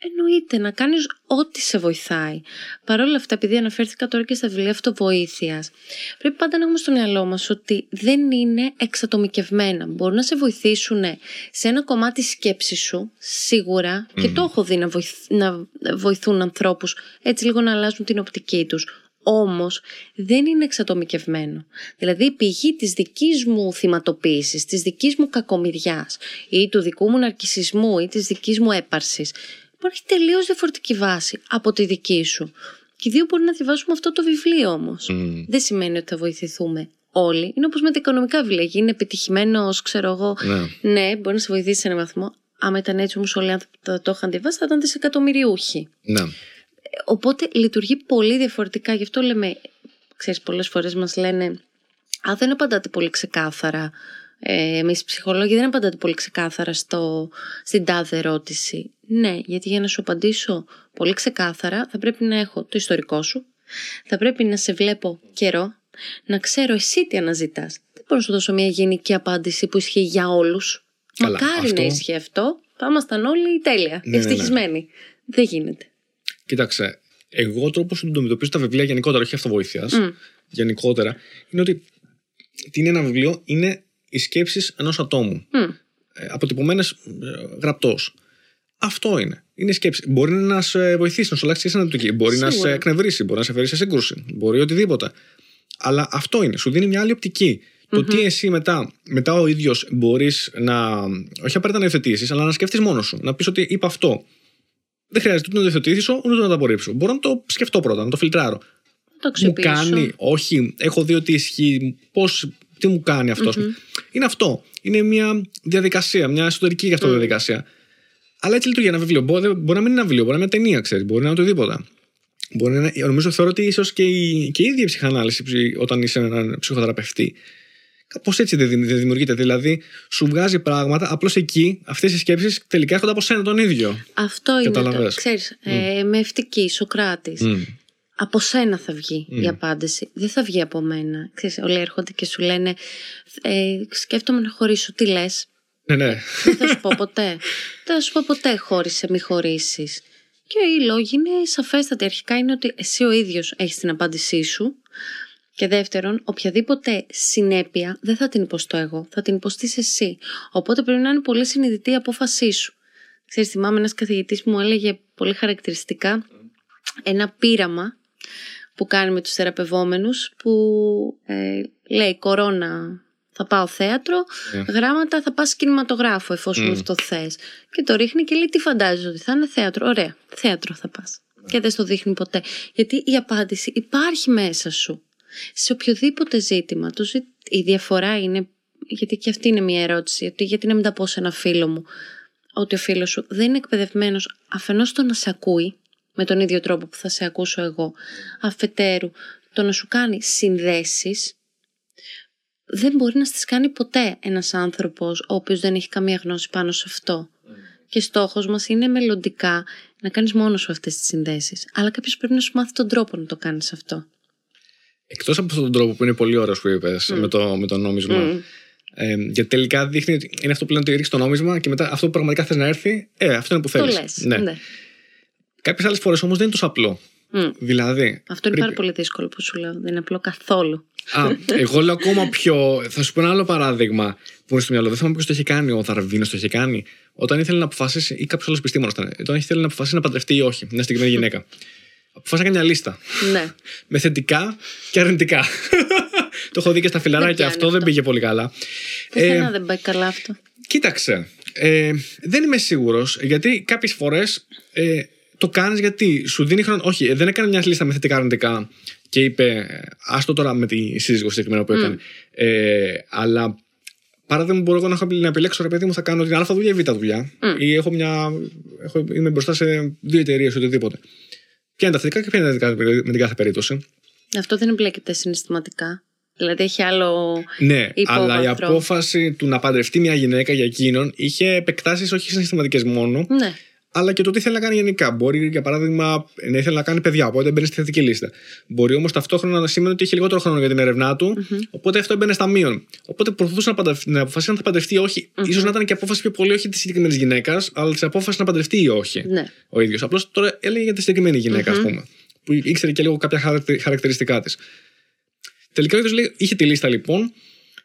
Εννοείται να κάνεις ό,τι σε βοηθάει. Παρ' όλα αυτά, επειδή αναφέρθηκα τώρα και στα βιβλία αυτοβοήθειας, πρέπει πάντα να έχουμε στο μυαλό μας ότι δεν είναι εξατομικευμένα. Μπορούν να σε βοηθήσουν σε ένα κομμάτι σκέψης σου, σίγουρα, και το έχω δει να, βοηθ- να βοηθούν ανθρώπους έτσι λίγο να αλλάζουν την οπτική τους. Όμως δεν είναι εξατομικευμένο. Δηλαδή η πηγή της δικής μου θυματοποίησης, της δικής μου κακομοιριάς ή του δικού μου ναρκισισμού ή της δικής μου έπαρσης υπάρχει τελείως διαφορετική βάση από τη δική σου. Και οι δύο μπορεί να διαβάσουμε αυτό το βιβλίο όμως. Δεν σημαίνει ότι θα βοηθηθούμε όλοι. Είναι όπως με τα οικονομικά βιβλία. Είναι επιτυχημένος, ξέρω εγώ. Ναι. Ναι, μπορεί να σε βοηθήσει σε έναν βαθμό. Άμα ήταν έτσι όμως όλοι οι άνθρωποι που το είχαν διαβάσει, θα ήταν δισεκατομμυριούχοι. Ναι. Οπότε λειτουργεί πολύ διαφορετικά. Γι' αυτό λέμε, ξέρεις, πολλές φορές μας λένε «Α, δεν απαντάτε πολύ ξεκάθαρα». Ε, εμείς οι ψυχολόγοι δεν απαντάτε πολύ ξεκάθαρα στο, στην τάδε ερώτηση. Ναι, γιατί για να σου απαντήσω πολύ ξεκάθαρα θα πρέπει να έχω το ιστορικό σου, θα πρέπει να σε βλέπω καιρό, να ξέρω εσύ τι αναζητάς. Δεν μπορώ να σου δώσω μια γενική απάντηση που ισχύει για όλους. Καλά, Μακάρι αυτό- να ισχύει αυτό. Θα ήμασταν όλοι τέλεια, Ναι, ναι, ναι. ευτυχισμένοι. Δεν γίνεται. Κοίταξε, εγώ ο τρόπος που αντιμετωπίζω τα βιβλία γενικότερα, όχι αυτοβοήθειας, Μμ. γενικότερα, είναι ότι τι είναι ένα βιβλίο, είναι οι σκέψεις ενός ατόμου. Μμ. Ε, Αποτυπωμένες γραπτός. Αυτό είναι. Είναι σκέψη. Μπορεί να σε βοηθήσει, να σου αλλάξει την ανατολική. Μπορεί να σε Σίγουρα. εκνευρίσει, μπορεί να σε φέρει σε σύγκρουση. Μπορεί οτιδήποτε. Αλλά αυτό είναι. Σου δίνει μια άλλη οπτική. Το τι εσύ μετά, μετά ο ίδιος μπορείς να. Όχι απαραίτητα να υιοθετήσεις, αλλά να σκεφτεί μόνος σου. Να πεις ότι είπα αυτό. Δεν χρειάζεται ούτε να το υιοθετήσω, ούτε να το απορρίψω. Μπορώ να το σκεφτώ πρώτα, να το φιλτράρω. Το Μου αξιοποιήσω. κάνει, όχι, έχω δει ότι ισχύει, πώς, τι μου κάνει αυτος Είναι αυτό. Είναι μια διαδικασία, μια εσωτερική γι' αυτό διαδικασία. Αλλά έτσι λειτουργεί ένα βιβλίο. Μπορεί, μπορεί να μην είναι ένα βιβλίο, μπορεί να είναι μια ταινία, ξέρεις, μπορεί να είναι οτιδήποτε. Μπορεί να είναι, νομίζω θεωρώ ότι ίσως και, η, και η ίδια η ψυχανάλυση ψη- όταν είσαι έναν ψυχοθεραπευτή. Κάπως έτσι δεν δημ- δεν δημιουργείται. Δηλαδή, σου βγάζει πράγματα, απλώς εκεί αυτές οι σκέψεις τελικά έρχονται από σένα τον ίδιο. Αυτό είναι το. Καταλαβες. Ξέρεις, ε, με ευτική, Σοκράτης. Μμ. Από σένα θα βγει η απάντηση. Δεν θα βγει από μένα. Ξέρεις, όλοι έρχονται και σου λένε ε, σκέφτομαι να χωρίσω. Τι λες; Ναι, ναι. Δεν θα σου πω ποτέ. Δεν θα σου πω ποτέ χώρισε, μη χωρίσεις. Και οι λόγοι είναι σαφέστατοι. Αρχικά είναι ότι εσύ ο ίδιος έχεις την απάντησή σου. Και δεύτερον, οποιαδήποτε συνέπεια δεν θα την υποστώ εγώ, θα την υποστείς εσύ. Οπότε πρέπει να είναι πολύ συνειδητή η απόφασή σου. Ξέρεις, θυμάμαι ένας καθηγητής που μου έλεγε πολύ χαρακτηριστικά ένα πείραμα που κάνει με τους θεραπευόμενους που ε, λέει κορώνα θα πάω θέατρο, Ναι. γράμματα θα πας κινηματογράφο εφόσον αυτό θες. Και το ρίχνει και λέει τι φαντάζεσαι ότι θα είναι θέατρο. Ωραία, θέατρο θα πας. Και δεν στο δείχνει ποτέ. Γιατί η απάντηση υπάρχει μέσα σου. Σε οποιοδήποτε ζήτημα. Το ζη- Η διαφορά είναι, γιατί και αυτή είναι μια ερώτηση, ότι γιατί να μην τα πω σε ένα φίλο μου, ότι ο φίλος σου δεν είναι εκπαιδευμένος αφενός το να σε ακούει, με τον ίδιο τρόπο που θα σε ακούσω εγώ, αφετέρου το να σου κάνει συνδέσεις, δεν μπορεί να στις κάνει ποτέ ένας άνθρωπος ο οποίος δεν έχει καμία γνώση πάνω σε αυτό. Και στόχος μας είναι μελλοντικά να κάνεις μόνος σου αυτές τις συνδέσεις. Αλλά κάποιος πρέπει να σου μάθει τον τρόπο να το κάνεις αυτό. Εκτός από αυτόν τον τρόπο που είναι πολύ ωραίο που είπες με, το, με το νόμισμα. Μμ. Ε, γιατί τελικά δείχνει ότι είναι αυτό που λένε ότι ρίξει το νόμισμα και μετά αυτό που πραγματικά θες να έρθει, ε, αυτό είναι που Το θέλεις. λες. Ναι. Κάποιες άλλες φορές όμως δεν είναι τόσο απλό. Μμ. Δηλαδή. Αυτό είναι πρέπει- πάρα πολύ δύσκολο που σου λέω. Δεν είναι απλό καθόλου. Α, εγώ λέω ακόμα πιο. Θα σου πω ένα άλλο παράδειγμα που είναι στο μυαλό. Δεν θυμάμαι ποιος το έχει κάνει. Ο Δαρβίνο το έχει κάνει. Όταν ήθελε να αποφασίσει, ή κάποιος άλλος επιστήμονας ήταν. Όταν ήθελε να αποφασίσει να παντρευτεί ή όχι μια συγκεκριμένη γυναίκα. Αποφάσισε να κάνει μια λίστα. ναι. Με θετικά και αρνητικά. το έχω δει και στα φιλαράκια πιάνει αυτό, δεν αυτό. πήγε πολύ καλά. Πουθενά δεν πάει καλά αυτό. Κοίταξε. Ε, δεν είμαι σίγουρος γιατί κάποιες φορές ε, το κάνεις γιατί σου δίνει χρόνο. Όχι, ε, δεν έκανε μια λίστα με θετικά αρνητικά και είπε, άστο τώρα με τη σύζυγο συγκεκριμένα που έκανε. Ε, αλλά παράδειγμα, μπορώ εγώ να, έχω, να επιλέξω ρε παιδί μου, θα κάνω την Α δουλειά ή Β δουλειά. Ή έχω μια, έχω, είμαι μπροστά σε δύο εταιρείες οτιδήποτε. Ποια είναι τα θετικά και ποια είναι τα αρνητικά με την κάθε περίπτωση. Αυτό δεν εμπλέκεται συναισθηματικά. Δηλαδή έχει άλλο. Ναι, υπόβαθρο. αλλά η απόφαση του να παντρευτεί μια γυναίκα για εκείνον είχε επεκτάσεις όχι συναισθηματικές μόνο, Ναι. Αλλά και το τι θέλει να κάνει γενικά. Μπορεί, για παράδειγμα, να ήθελε να κάνει παιδιά, οπότε μπαίνει στη θετική λίστα. Μπορεί όμως ταυτόχρονα να σημαίνει ότι είχε λιγότερο χρόνο για την έρευνά του, οπότε αυτό έμπαινε στα μείον. Οπότε προσπαθούσε να, παντρευ- να αποφασίσει αν θα παντρευτεί ή όχι. Ίσως να ήταν και απόφαση πιο πολύ όχι της συγκεκριμένης γυναίκας, αλλά της απόφασης να παντρευτεί ή όχι. Ναι. Ο ίδιος. Απλώς τώρα έλεγε για τη συγκεκριμένη γυναίκα, ας πούμε. Που ήξερε και λίγο κάποια χαρακτε- χαρακτηριστικά της. Τελικά ο ίδιος είχε τη λίστα λοιπόν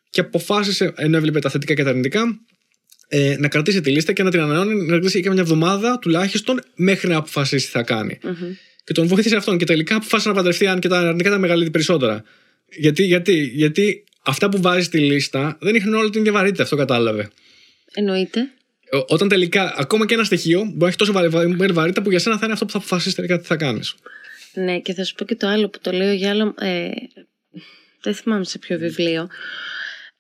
και αποφάσισε, ενώ έβλεπε τα θετικά και τα αρνητικά, ε, να κρατήσει τη λίστα και να την ανανεώνει, να κρατήσει και μια εβδομάδα τουλάχιστον μέχρι να αποφασίσει τι θα κάνει. Και τον βοήθησε αυτόν. Και τελικά αποφάσισε να παντρευτεί, αν και τα αρνητικά ήταν μεγαλύτερα περισσότερα. Γιατί, γιατί, γιατί αυτά που βάζει στη λίστα δεν είχαν όλη την ίδια βαρύτητα, αυτό κατάλαβε. Εννοείται. Ό- Όταν τελικά, ακόμα και ένα στοιχείο μπορεί να έχει τόσο βαρύ- βαρύ- βαρύτητα που για σένα θα είναι αυτό που θα αποφασίσει τελικά τι θα κάνεις. Ναι, και θα σου πω και το άλλο που το λέω για άλλο. Ε, δεν θυμάμαι σε ποιο βιβλίο,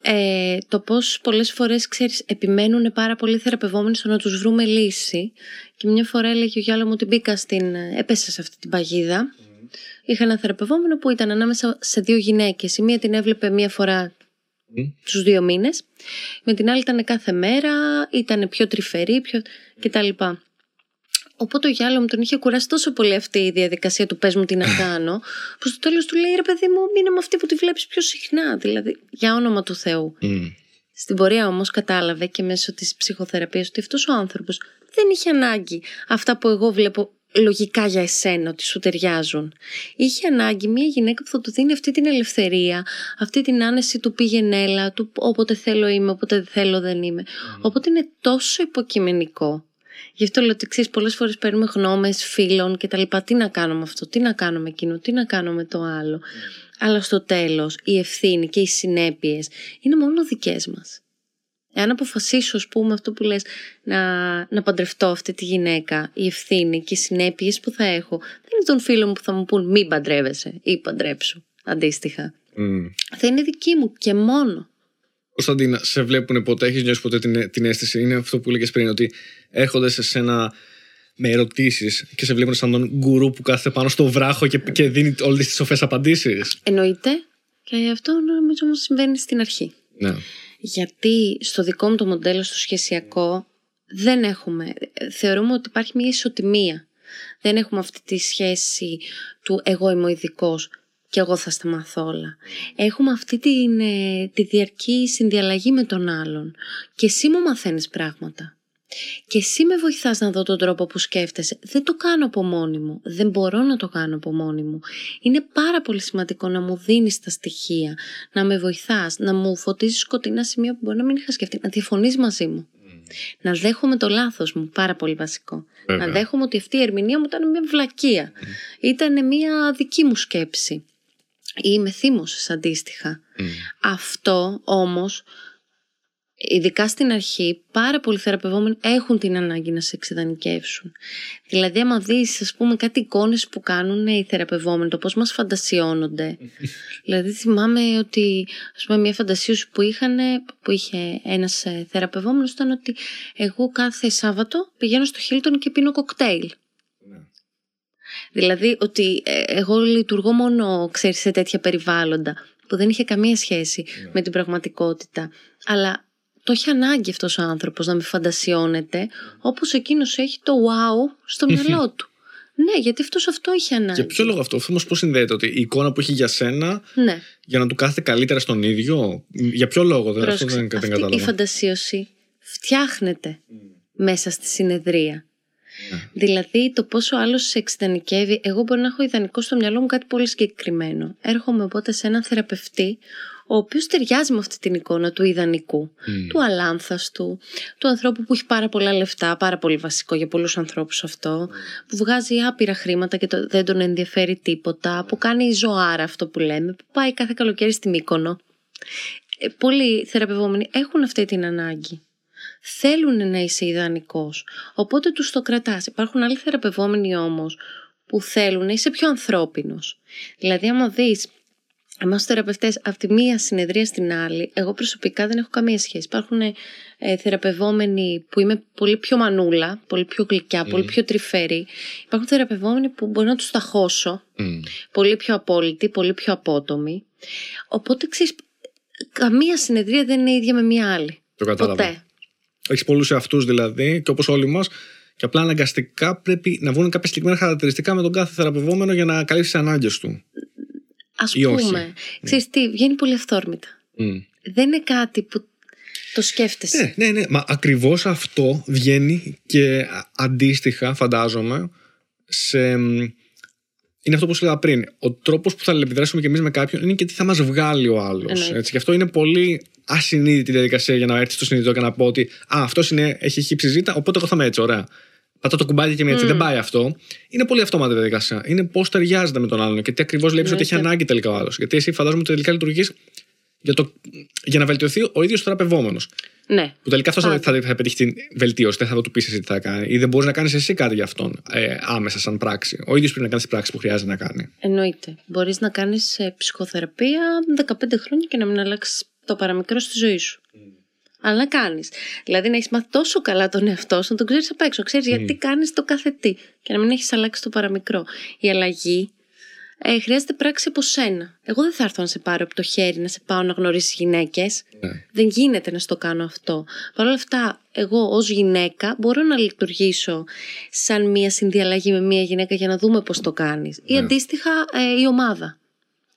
ε, το πώς πολλές φορές, ξέρεις, επιμένουν πάρα πολύ θεραπευόμενοι στο να τους βρούμε λύση. Και μια φορά έλεγε ο Γιάλο μου ότι μπήκα στην, έπεσα σε αυτή την παγίδα. Είχα ένα θεραπευόμενο που ήταν ανάμεσα σε δύο γυναίκες. Η μία την έβλεπε μία φορά mm. τους δύο μήνες. Με την άλλη ήταν κάθε μέρα, ήταν πιο τρυφερή πιο... κτλ. Οπότε ο Γιάλο μου τον είχε κουράσει τόσο πολύ αυτή η διαδικασία του πες μου τι να κάνω, που στο τέλος του λέει ρε παιδί μου, μείνε με αυτή που τη βλέπεις πιο συχνά. Δηλαδή, για όνομα του Θεού. Στην πορεία όμως κατάλαβε και μέσω της ψυχοθεραπείας ότι αυτός ο άνθρωπος δεν είχε ανάγκη αυτά που εγώ βλέπω λογικά για εσένα ότι σου ταιριάζουν. Είχε ανάγκη μια γυναίκα που θα του δίνει αυτή την ελευθερία, αυτή την άνεση του πήγαινε έλα, του όποτε θέλω είμαι, όποτε δεν θέλω δεν είμαι. Οπότε είναι τόσο υποκειμενικό Γι' αυτό λέω ότι ξέρεις, πολλές φορές παίρνουμε γνώμες φίλων και τα λοιπά. Τι να κάνω με αυτό, τι να κάνω με εκείνο, τι να κάνω με το άλλο. Αλλά στο τέλος η ευθύνη και οι συνέπειες είναι μόνο δικές μας. Εάν αποφασίσω, ας πούμε, αυτό που λες, να, να παντρευτώ αυτή τη γυναίκα, η ευθύνη και οι συνέπειες που θα έχω, δεν είναι των φίλων μου που θα μου πούν μην παντρεύεσαι ή παντρέψου. Αντίστοιχα. Θα είναι δική μου και μόνο. Κωνσταντίνα, σε βλέπουν ποτέ, έχεις νιώσει ποτέ την, την αίσθηση; Είναι αυτό που έλεγες πριν, ότι έρχονται σε σένα με ερωτήσεις και σε βλέπουν σαν τον γκουρού που κάθεται πάνω στο βράχο και, και δίνει όλες τις σοφές απαντήσεις; Εννοείται. Και αυτό νομίζω όμως συμβαίνει στην αρχή. Ναι. Γιατί στο δικό μου το μοντέλο, στο σχεσιακό, δεν έχουμε. Θεωρούμε ότι υπάρχει μια ισοτιμία. Δεν έχουμε αυτή τη σχέση του εγώ είμαι ο ειδικός και εγώ θα στα μάθω όλα. Έχουμε αυτή την, ε, τη διαρκή συνδιαλλαγή με τον άλλον και εσύ μου μαθαίνεις πράγματα. Και εσύ με βοηθάς να δω τον τρόπο που σκέφτεσαι. Δεν το κάνω από μόνη μου. Δεν μπορώ να το κάνω από μόνη μου. Είναι πάρα πολύ σημαντικό να μου δίνεις τα στοιχεία, να με βοηθάς, να μου φωτίζεις σκοτεινά σημεία που μπορεί να μην είχα σκεφτεί, να διαφωνείς μαζί μου. Να δέχομαι το λάθος μου, πάρα πολύ βασικό. Να δέχομαι ότι αυτή η ερμηνεία μου ήταν μια βλακεία. Ήταν μια δική μου σκέψη ή είμαι θύμωσες αντίστοιχα. Αυτό όμως, ειδικά στην αρχή, πάρα πολλοί θεραπευόμενοι έχουν την ανάγκη να σε εξειδανικεύσουν. Δηλαδή, άμα δεις, ας πούμε, κάτι εικόνες που κάνουν οι θεραπευόμενοι, το πώς μας φαντασιώνονται. δηλαδή, θυμάμαι ότι, ας πούμε, μια φαντασίωση που, είχαν, που είχε ένας ε, θεραπευόμενος ήταν ότι εγώ κάθε Σάββατο πηγαίνω στο Χίλτον και πίνω κοκτέιλ. Δηλαδή ότι ε, εγώ λειτουργώ μόνο, ξέρεις, σε τέτοια περιβάλλοντα που δεν είχε καμία σχέση ναι. με την πραγματικότητα. Αλλά το έχει ανάγκη αυτός ο άνθρωπος να με φαντασιώνεται όπως εκείνος έχει το wow στο μυαλό του. Ναι, γιατί αυτός αυτό έχει ανάγκη. Για ποιο λόγο αυτό, όμω πώς συνδέεται, ότι η εικόνα που έχει για σένα, ναι. για να του κάθεται καλύτερα στον ίδιο; Για ποιο λόγο, δεν, αυτό δεν, κατάλαβα. Η φαντασίωση φτιάχνεται μέσα στη συνεδρία. Ναι. Δηλαδή το πόσο άλλο σε εξειδανικεύει. Εγώ μπορεί να έχω ιδανικό στο μυαλό μου κάτι πολύ συγκεκριμένο. Έρχομαι οπότε σε έναν θεραπευτή, ο οποίος ταιριάζει με αυτή την εικόνα του ιδανικού, του αλάνθαστου, του ανθρώπου που έχει πάρα πολλά λεφτά, πάρα πολύ βασικό για πολλούς ανθρώπους αυτό, που βγάζει άπειρα χρήματα και το, δεν τον ενδιαφέρει τίποτα, που κάνει ζωάρα αυτό που λέμε, που πάει κάθε καλοκαίρι στη Μύκονο. Ε, πολλοί θεραπευόμενοι έχουν αυτή την ανάγκη θέλουν να είσαι ιδανικός. Οπότε τους το κρατάς. Υπάρχουν άλλοι θεραπευόμενοι όμως που θέλουν να είσαι πιο ανθρώπινος. Δηλαδή άμα δεις Εμά του θεραπευτές από τη μία συνεδρία στην άλλη, εγώ προσωπικά δεν έχω καμία σχέση. Υπάρχουν ε, θεραπευόμενοι που είμαι πολύ πιο μανούλα, πολύ πιο γλυκιά, πολύ πιο τρυφέρη. Υπάρχουν θεραπευόμενοι που μπορεί να τους ταχώσω, πολύ πιο απόλυτοι, πολύ πιο απότομοι. Οπότε ξέρεις, καμία συνεδρία δεν είναι ίδια με μία άλλη. Το κατάλαβα. Ποτέ. Έχεις πολλούς εαυτούς δηλαδή, και όπως όλοι μας, και απλά αναγκαστικά πρέπει να βγουν κάποια συγκεκριμένα χαρακτηριστικά με τον κάθε θεραπευόμενο για να καλύψεις τι ανάγκες του. Α πούμε. Ξέρεις τι, βγαίνει πολύ αυθόρμητα. Δεν είναι κάτι που το σκέφτεσαι. Ναι, ναι, ναι. Μα ακριβώς αυτό βγαίνει και αντίστοιχα, φαντάζομαι, σε είναι αυτό που σου έλεγα πριν. Ο τρόπος που θα αλληλεπιδράσουμε κι εμείς με κάποιον είναι και τι θα μας βγάλει ο άλλος. Γι' αυτό είναι πολύ ασυνείδητη διαδικασία για να έρθει στο συνειδητό και να πω ότι Α, αυτός έχει χύψη ζήτα, οπότε εγώ θα είμαι έτσι, ωραία. Πατά το κουμπάκι και με έτσι. Mm. Δεν πάει αυτό. Είναι πολύ αυτόματη διαδικασία. Είναι πώς ταιριάζεται με τον άλλον και τι ακριβώς βλέπει ότι έχει ανάγκη τελικά ο άλλος. Γιατί εσύ φαντάζομαι ότι τελικά λειτουργείς για, το, για να βελτιωθεί ο ίδιος θεραπευόμενος. Ναι. Που τελικά αυτός θα, Πάντα. θα, θα πετύχει την βελτίωση, δεν θα του πεις εσύ τι θα κάνει. Ή δεν μπορείς να κάνεις εσύ κάτι για αυτόν ε, άμεσα, σαν πράξη. Ο ίδιος πρέπει να κάνει τις πράξεις που χρειάζεται να κάνει. Εννοείται. Μπορείς να κάνεις ε, ψυχοθεραπεία 15 χρόνια και να μην αλλάξεις το παραμικρός στη ζωής σου. Αλλά να κάνεις. Δηλαδή να έχεις μάθει τόσο καλά τον εαυτό σου, να τον ξέρεις απ' έξω. Ξέρεις γιατί κάνεις το κάθε τι και να μην έχεις αλλάξει το παραμικρό. Η αλλαγή ε, χρειάζεται πράξη από σένα. Εγώ δεν θα έρθω να σε πάρω από το χέρι, να σε πάω να γνωρίσεις γυναίκες. Ναι. Δεν γίνεται να στο κάνω αυτό. Παρ' όλα αυτά, εγώ ως γυναίκα μπορώ να λειτουργήσω σαν μία συνδιαλλαγή με μία γυναίκα για να δούμε πώς το κάνεις. Ή Ναι. αντίστοιχα ε, η ομάδα.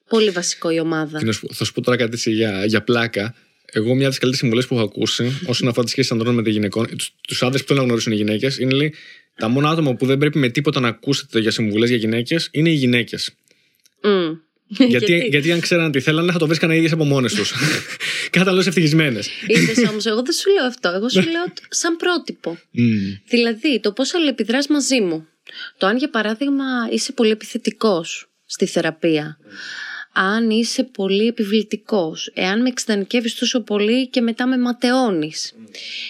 Πολύ βασικό η ομάδα. Και να σου πω- θα σου πω τώρα κάτι έτσι για, για πλάκα. Εγώ, μια από τις καλύτερες συμβουλές που έχω ακούσει όσον αφορά τι σχέσει ανδρών με τη γυναικών, τους άντρες που θέλουν να γνωρίσουν οι γυναίκες, είναι λέει, τα μόνα άτομα που δεν πρέπει με τίποτα να ακούσετε για συμβουλές για γυναίκες είναι οι γυναίκες. Μμ. γιατί, γιατί; αν ξέραν τι θέλανε, θα το βρίσκαν οι ίδιες από μόνες τους. Κατάλαβε ευτυχισμένες. Είδες όμως, εγώ δεν σου λέω αυτό. Εγώ σου λέω το- σαν πρότυπο. Δηλαδή, το πώς αλληλεπιδράς μαζί μου. Το αν, για παράδειγμα, είσαι πολύ επιθετικός στη θεραπεία. Αν είσαι πολύ επιβλητικός. Εάν με εξειδανικεύεις τόσο πολύ και μετά με ματαιώνεις.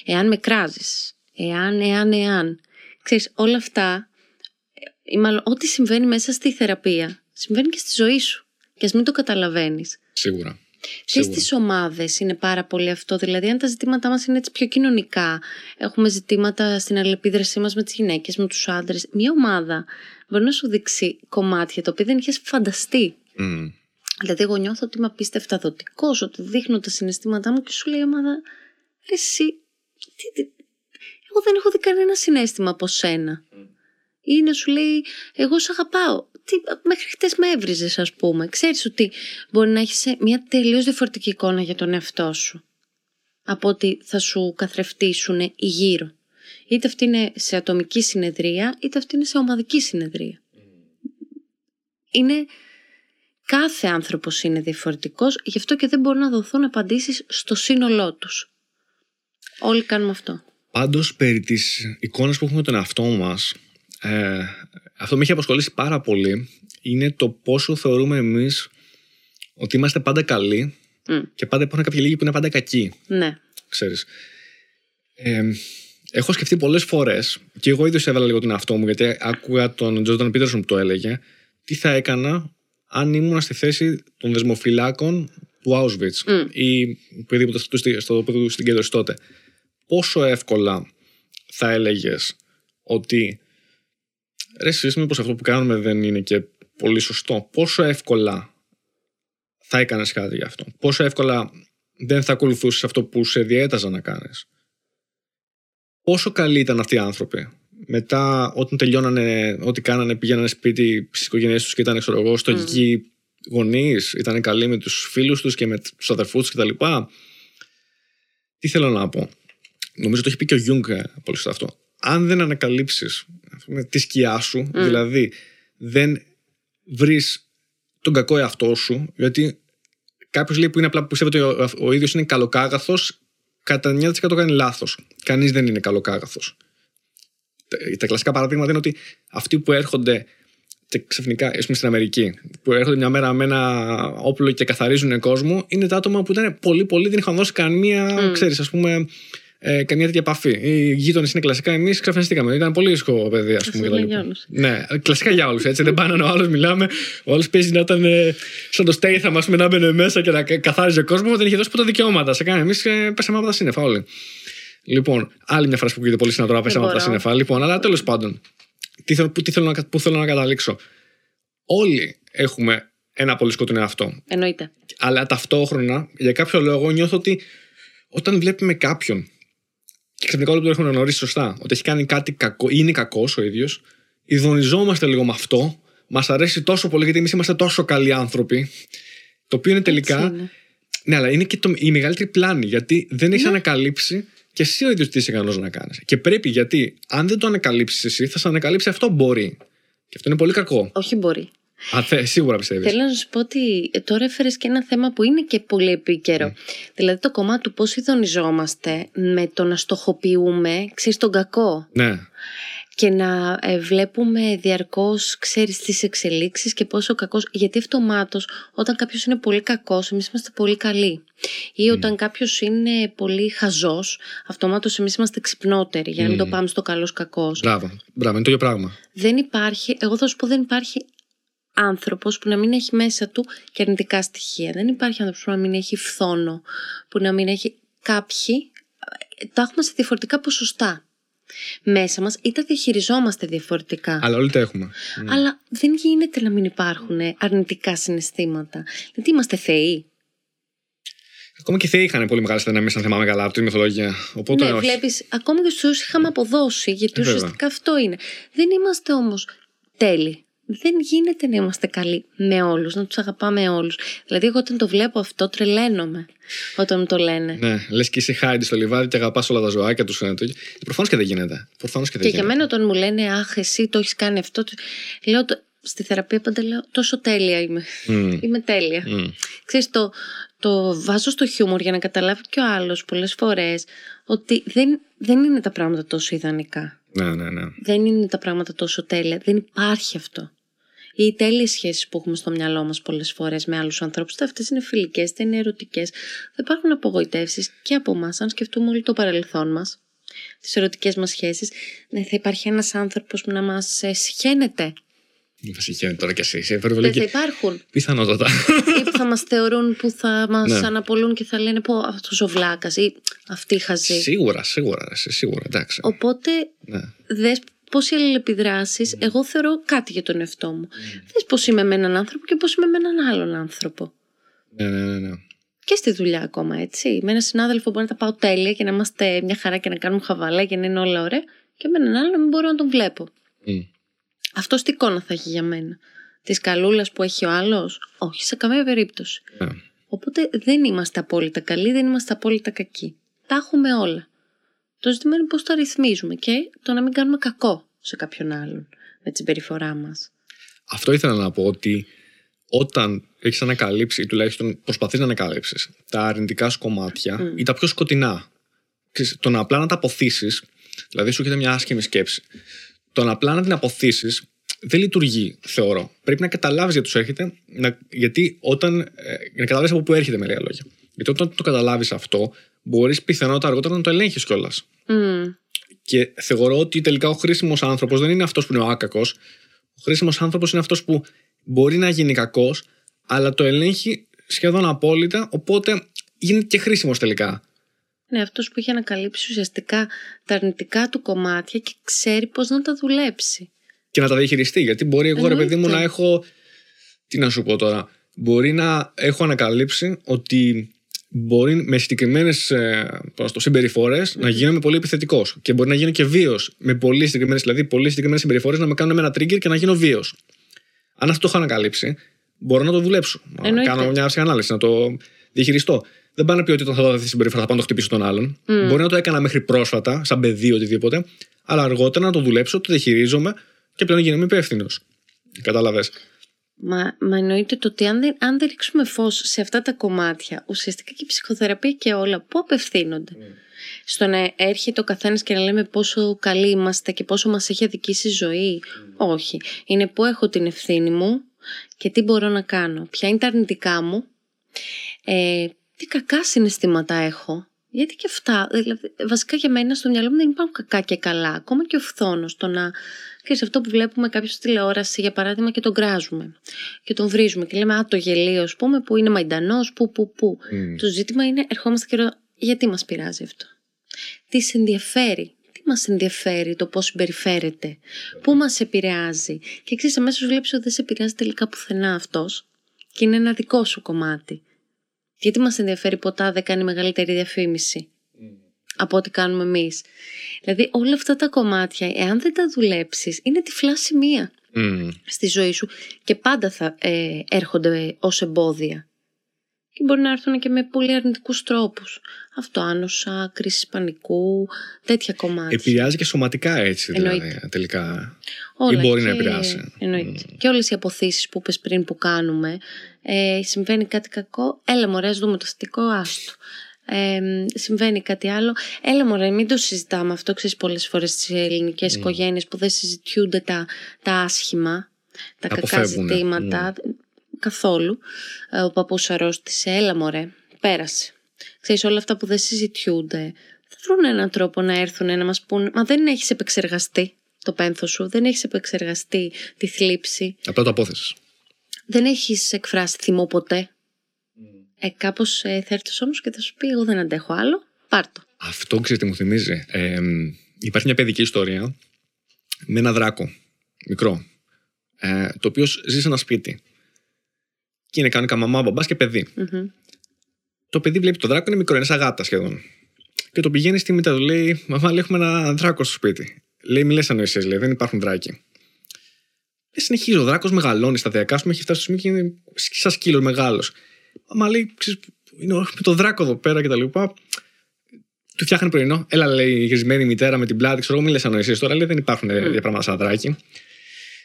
Εάν με κράζεις. Εάν, εάν, εάν. Ξέρεις, όλα αυτά, ε, ή μάλλον ό,τι συμβαίνει μέσα στη θεραπεία, συμβαίνει και στη ζωή σου. Και ας μην το καταλαβαίνεις. Σίγουρα. Και Σίγουρα. στις ομάδες είναι πάρα πολύ αυτό. Δηλαδή, αν τα ζητήματά μας είναι έτσι πιο κοινωνικά, έχουμε ζητήματα στην αλληλεπίδρασή μας με τις γυναίκες, με τους άντρες. Μια ομάδα μπορεί να σου δείξει κομμάτια τα οποία δεν είχες φανταστεί. Μμ. Δηλαδή, εγώ νιώθω ότι είμαι απίστευτα δοτικός, ότι δείχνω τα συναισθήματά μου και σου λέει η ομάδα, «Ρε εσύ, τι, τι, εγώ δεν έχω δει κανένα συνέστημα από σένα. Ή να σου λέει, εγώ σε αγαπάω. Τι, μέχρι χτες με έβριζες ας πούμε. Ξέρεις ότι μπορεί να έχεις μια τελείως διαφορετική εικόνα για τον εαυτό σου. Από ότι θα σου καθρεφτήσουν γύρω. Είτε αυτή είναι σε ατομική συνεδρία, είτε αυτή είναι σε ομαδική συνεδρία. Είναι κάθε άνθρωπος είναι διαφορετικός, γι' αυτό και δεν μπορούν να δοθούν απαντήσεις στο σύνολό τους. Όλοι κάνουμε αυτό. Πάντως, περί της εικόνας που έχουμε τον εαυτό μας, ε, αυτό με έχει απασχολήσει πάρα πολύ. Είναι το πόσο θεωρούμε εμείς ότι είμαστε πάντα καλοί Μμ. και πάντα υπάρχουν κάποιοι λίγοι που είναι πάντα κακοί. Ναι. Ξέρεις. Ε, έχω σκεφτεί πολλές φορές και εγώ ίδιος έβαλα λίγο τον εαυτό μου γιατί άκουγα τον Τζόρνταν Πίτερσον που το έλεγε τι θα έκανα αν ήμουν στη θέση των δεσμοφυλάκων του Auschwitz Μμ. ή οποιοδήποτε στο, στο, στο οποίο στην κέντρωση τότε. Πόσο εύκολα θα έλεγες ότι ρε εσείς μήπως αυτό που κάνουμε δεν είναι και πολύ σωστό. Πόσο εύκολα θα έκανες κάτι γι' αυτό. Πόσο εύκολα δεν θα ακολουθούσες αυτό που σε διέταζα να κάνεις. Πόσο καλοί ήταν αυτοί οι άνθρωποι. Μετά, όταν τελειώνανε ό,τι κάνανε, πηγαίνανε σπίτι στις οικογένειές τους και ήταν, ξέρω εγώ, στοικοί γονείς, ήταν καλοί με τους φίλους τους και με τους αδερφούς τους κτλ. Τι θέλω να πω. Νομίζω το έχει πει και ο Γιούγκ ε, πολύ σωστά αυτό. Αν δεν ανακαλύψεις τη σκιά σου, δηλαδή δεν βρεις τον κακό εαυτό σου, γιατί κάποιος λέει που είναι απλά που πιστεύει ότι ο, ο ίδιος είναι καλοκάγαθος, κατά 9% κάνει λάθος. Κανείς δεν είναι καλοκάγαθος. Τα, τα κλασικά παραδείγματα είναι ότι αυτοί που έρχονται και ξαφνικά, ας πούμε στην Αμερική, που έρχονται μια μέρα με ένα όπλο και καθαρίζουν κόσμο, είναι τα άτομα που ήταν πολύ, πολύ, δεν είχαν δώσει καμία, Mm. ξέρεις, ας πούμε, ε, καμία τέτοια επαφή. Οι γείτονες είναι κλασικά, εμείς ξαφνιστήκαμε. Ήταν πολύ ήσυχο παιδί, ας πούμε. Αυτό κτλ. λέει για όλους. Ναι, κλασικά για όλους. Έτσι. δεν πάνε ο άλλος, μιλάμε. Ο άλλος παίζει να ήταν ε, σαν το Statham, ας πούμε, να μπαίνει μέσα και να κα- καθάριζε κόσμο. Δεν είχε δώσει ποτέ δικαιώματα. Σε κάνει. Εμείς ε, πέσαμε από τα σύννεφα όλοι. Λοιπόν, άλλη μια φράση που ακούγεται πολύ συχνά τώρα, πέσαμε από τα μπορώ. σύννεφα. Λοιπόν, αλλά τέλος πάντων, τι θέλω, που, τι θέλω να, πού θέλω να καταλήξω. Όλοι έχουμε ένα πολύ σκοτεινό εαυτό. Εννοείται. Αλλά ταυτόχρονα, για κάποιο λόγο, νιώθω ότι όταν βλέπουμε κάποιον και ξαφνικά όλοι τον έχουμε γνωρίσει σωστά, ότι έχει κάνει κάτι κακό ή είναι κακός ο ίδιος, ειδονιζόμαστε λίγο με αυτό. Μας αρέσει τόσο πολύ γιατί εμείς είμαστε τόσο καλοί άνθρωποι. Το οποίο είναι τελικά. Έτσι είναι. Ναι, αλλά είναι και το, η μεγαλύτερη πλάνη γιατί δεν έχει ανακαλύψει και εσύ ο ίδιος τι είσαι ικανός να κάνεις. Και πρέπει γιατί, αν δεν το ανακαλύψεις εσύ, θα σε ανακαλύψει αυτό μπορεί. Και αυτό είναι πολύ κακό. Όχι μπορεί. Α, θε, σίγουρα πιστεύεις. Θέλω να σου πω ότι ε, τώρα έφερες και ένα θέμα που είναι και πολύ επίκαιρο. Δηλαδή το κομμάτι του πώς ειδονιζόμαστε με το να στοχοποιούμε, ξέρεις τον κακό. Ναι. Και να ε, βλέπουμε διαρκώς, ξέρεις, τις εξελίξεις και πόσο κακός, γιατί αυτομάτως όταν κάποιος είναι πολύ κακός, εμείς είμαστε πολύ καλοί. Ή όταν κάποιος είναι πολύ χαζός, αυτομάτως εμείς είμαστε ξυπνότεροι, για να μην το πάμε στο καλός κακός. Μπράβο, μπράβο, είναι το ίδιο πράγμα. Δεν υπάρχει, εγώ θα σου πω δεν υπάρχει άνθρωπος που να μην έχει μέσα του και αρνητικά στοιχεία. Δεν υπάρχει άνθρωπος που να μην έχει φθόνο, που να μην έχει κάποιοι, ε, τα έχουμε σε διαφορετικά ποσοστά μέσα μας ή τα διαχειριζόμαστε διαφορετικά. Αλλά όλοι τα έχουμε. Αλλά δεν γίνεται να μην υπάρχουν αρνητικά συναισθήματα. Γιατί είμαστε θεοί; Ακόμα και οι θεοί είχαν πολύ μεγάλες δυναμίες, αν θυμάμαι καλά, από τη μυθολογία. Οπότε, ναι, όχι. βλέπεις, ακόμα και στους είχαμε αποδώσει, γιατί Ε, βέβαια. ουσιαστικά αυτό είναι. Δεν είμαστε όμως τέλειοι. Δεν γίνεται να είμαστε καλοί με όλους, να τους αγαπάμε όλους. Δηλαδή, εγώ όταν το βλέπω αυτό, τρελαίνομαι όταν μου το λένε. Ναι, λες και είσαι χάιντι στο λιβάδι και αγαπάς όλα τα ζωάκια τους. Προφανώς και δεν γίνεται. Προφανώς και δεν Και για γίνεται. μένα όταν μου λένε Αχ, εσύ το έχεις κάνει αυτό. το- Λέω το- στη θεραπεία πάντα λέω τόσο τέλεια είμαι. Μμ, Είμαι τέλεια. μμ. Ξέρεις, το, το βάζω στο χιούμορ για να καταλάβει και ο άλλος πολλές φορές ότι δεν, δεν είναι τα πράγματα τόσο ιδανικά. Ναι, ναι, ναι. Δεν είναι τα πράγματα τόσο τέλεια. Δεν υπάρχει αυτό. Οι τέλειες σχέσεις που έχουμε στο μυαλό μας πολλές φορές με άλλους ανθρώπους, είτε αυτές είναι φιλικές, είτε είναι ερωτικές, θα υπάρχουν απογοητεύσεις και από εμάς, αν σκεφτούμε όλο το παρελθόν μας, τις ερωτικές μας σχέσεις, ναι, θα υπάρχει ένας άνθρωπος που να μας ε, συχαίνεται. Μην θα συγχαίρει τώρα κι εσύ. Είσαι Δεν θα υπερβολική. υπάρχουν. Πιθανότατα. ή που θα μας θεωρούν, που θα μας Ναι. αναπολούν και θα λένε πω αυτός ο βλάκας ή αυτή η χαζή. σίγουρα, σίγουρα. Εσύ, σίγουρα, εντάξει. Οπότε Ναι. δες πώς οι αλληλεπιδράσεις, εγώ θεωρώ κάτι για τον εαυτό μου. Δες πώς είμαι με έναν άνθρωπο και πώς είμαι με έναν άλλον άνθρωπο. Ναι, ναι, ναι, ναι. Και στη δουλειά ακόμα, έτσι. Με έναν συνάδελφο μπορεί να τα πάω τέλεια και να είμαστε μια χαρά και να κάνουμε χαβαλέ και να είναι όλα ωραία. Και με έναν άλλο να μην μπορώ να τον βλέπω. Μμ. Αυτό τι εικόνα θα έχει για μένα. Της καλούλας που έχει ο άλλος, Όχι, σε καμία περίπτωση. Ναι. Οπότε δεν είμαστε απόλυτα καλοί, δεν είμαστε απόλυτα κακοί. Τα έχουμε όλα. Το ζήτημα είναι πώς τα ρυθμίζουμε και το να μην κάνουμε κακό σε κάποιον άλλον με τη συμπεριφορά μας. Αυτό ήθελα να πω ότι όταν έχεις ανακαλύψει ή τουλάχιστον προσπαθείς να ανακαλύψεις τα αρνητικά σου κομμάτια ή τα πιο σκοτεινά, ξέρεις, το να απλά να τα αποθήσεις, δηλαδή σου έρχεται μια άσχημη σκέψη, το να απλά να την αποθήσεις δεν λειτουργεί, θεωρώ. Πρέπει να καταλάβεις γιατί σου έρχεται, να, γιατί όταν. Ε, να καταλάβεις από πού έρχεται με λίγα λόγια. Γιατί όταν το καταλάβεις αυτό, μπορείς πιθανότατα αργότερα να το ελέγχεις κιόλας. Και θεωρώ ότι τελικά ο χρήσιμος άνθρωπος δεν είναι αυτός που είναι ο άκακος. Ο χρήσιμος άνθρωπος είναι αυτός που μπορεί να γίνει κακός, αλλά το ελέγχει σχεδόν απόλυτα, οπότε γίνεται και χρήσιμος τελικά. Ναι, αυτός που έχει ανακαλύψει ουσιαστικά τα αρνητικά του κομμάτια και ξέρει πώς να τα δουλέψει. Και να τα διαχειριστεί. Γιατί μπορεί εγώ, ρε παιδί μου, Εννοείται. να έχω. Τι να σου πω τώρα; Μπορεί να έχω ανακαλύψει ότι μπορεί με συγκεκριμένες συμπεριφορές να γίνομαι πολύ επιθετικός. Και μπορεί να γίνω και βίαιος. Με πολύ συγκεκριμένες, δηλαδή πολύ συγκεκριμένες συμπεριφορές να με κάνουν με ένα trigger και να γίνω βίαιος. Αν αυτό το έχω ανακαλύψει, μπορώ να το δουλέψω. Να Εννοείται. κάνω μια ψυχανάλυση, να το διαχειριστώ. Δεν πάει να πει ότι όταν θα δω αυτή τη συμπεριφορά θα πάω να το χτυπήσω τον άλλον. Μπορεί να το έκανα μέχρι πρόσφατα, σαν παιδί, οτιδήποτε. Αλλά αργότερα να το δουλέψω, το διαχειρίζομαι και πλέον γίνομαι υπεύθυνος. Κατάλαβες. Μα, μα εννοείται το ότι αν δεν, αν δεν ρίξουμε φως σε αυτά τα κομμάτια, ουσιαστικά και η ψυχοθεραπεία και όλα, πού απευθύνονται; Στο να έρχεται ο καθένας και να λέμε πόσο καλοί είμαστε και πόσο μας έχει αδικήσει η ζωή; Όχι. Είναι που έχω την ευθύνη μου και τι μπορώ να κάνω. Ποια είναι τα αρνητικά μου; Ε, τι κακά συναισθήματα έχω; Γιατί και αυτά, δηλαδή, βασικά για μένα στο μυαλό μου δεν υπάρχουν κακά και καλά. Ακόμα και ο φθόνος, το να Ξέρεις, αυτό που βλέπουμε κάποιος στη τηλεόραση, για παράδειγμα, και τον κράζουμε. Και τον βρίζουμε και λέμε, Α, το γελίο, ας πούμε, που είναι μαϊντανός, που, που, που. Το ζήτημα είναι, ερχόμαστε και ρωτάμε, γιατί μας πειράζει αυτό; Τι σε ενδιαφέρει; Τι μας ενδιαφέρει το πώς συμπεριφέρεται; Πού μας επηρεάζει; Και ξέρεις, αμέσως βλέπεις ότι δεν σε επηρεάζει τελικά πουθενά αυτός. Και είναι ένα δικό σου κομμάτι. Γιατί μας ενδιαφέρει ποτά δεν κάνει μεγαλύτερη διαφήμιση από ό,τι κάνουμε εμείς. Δηλαδή όλα αυτά τα κομμάτια, εάν δεν τα δουλέψεις, είναι τυφλά σημεία Mm. στη ζωή σου και πάντα θα ε, έρχονται ως εμπόδια. Και μπορεί να έρθουν και με πολύ αρνητικούς τρόπους. Αυτοάνωσα, κρίση πανικού, τέτοια κομμάτια. Επηρεάζει και σωματικά έτσι, δηλαδή, Εννοείται. τελικά. Όλα ή μπορεί και- να επηρεάσει. Εννοείται. Και όλες οι αποθήσεις που είπες πριν που κάνουμε, ε, συμβαίνει κάτι κακό, έλα μωρέ, ας δούμε το θετικό, άστο. ε, συμβαίνει κάτι άλλο. Έλα μωρέ, μην το συζητάμε αυτό, ξέρεις πολλές φορές στις ελληνικές mm. οικογένειες που δεν συζητιούνται τα, τα άσχημα, τα κακά ζητήματα, καθόλου. Ε, ο παππούς αρρώστησε, έλα μωρέ, πέρασε. Ξέρεις όλα αυτά που δεν συζητιούνται, θα βρουν έναν τρόπο να έρθουν να μας πούν, μα δεν έχεις επεξεργαστεί το πένθος σου, δεν έχεις επεξεργαστεί τη θλίψη. Απλά το απόθεσες. Δεν έχεις εκφράσει θυμό ποτέ. Ε, κάπως ε, θα έρθεις όμως και θα σου πει εγώ δεν αντέχω άλλο, πάρ' το. Αυτό ξέρετε τι μου θυμίζει. Ε, υπάρχει μια παιδική ιστορία με ένα δράκο μικρό, ε, το οποίο ζει σε ένα σπίτι. Και είναι κανονικά μαμά, μπαμπάς και παιδι Το παιδί βλέπει το δράκο, είναι μικρό, είναι σαν γάτα σχεδόν. Και το πηγαίνει στη μητέρα του, λέει: Μαμά, λέει, έχουμε ένα δράκο στο σπίτι. Λέει: Μη λες ανοησίες, λέει, δεν υπάρχουν δράκοι. Και συνεχίζει, ο δράκος μεγαλώνει σταδιακά, ας πούμε, έχει φτάσει στο σημείο και είναι σαν σκύλος μεγάλος. Μα λέει, ξέρεις, είναι με το δράκο εδώ πέρα και τα λοιπά. Του φτιάχνει πρωινό. Έλα, λέει η γυρισμένη μητέρα με την πλάτη, ξέρω εγώ, μη λες ανοησίες τώρα, λέει, δεν υπάρχουν mm. πράγματα σαν δράκι.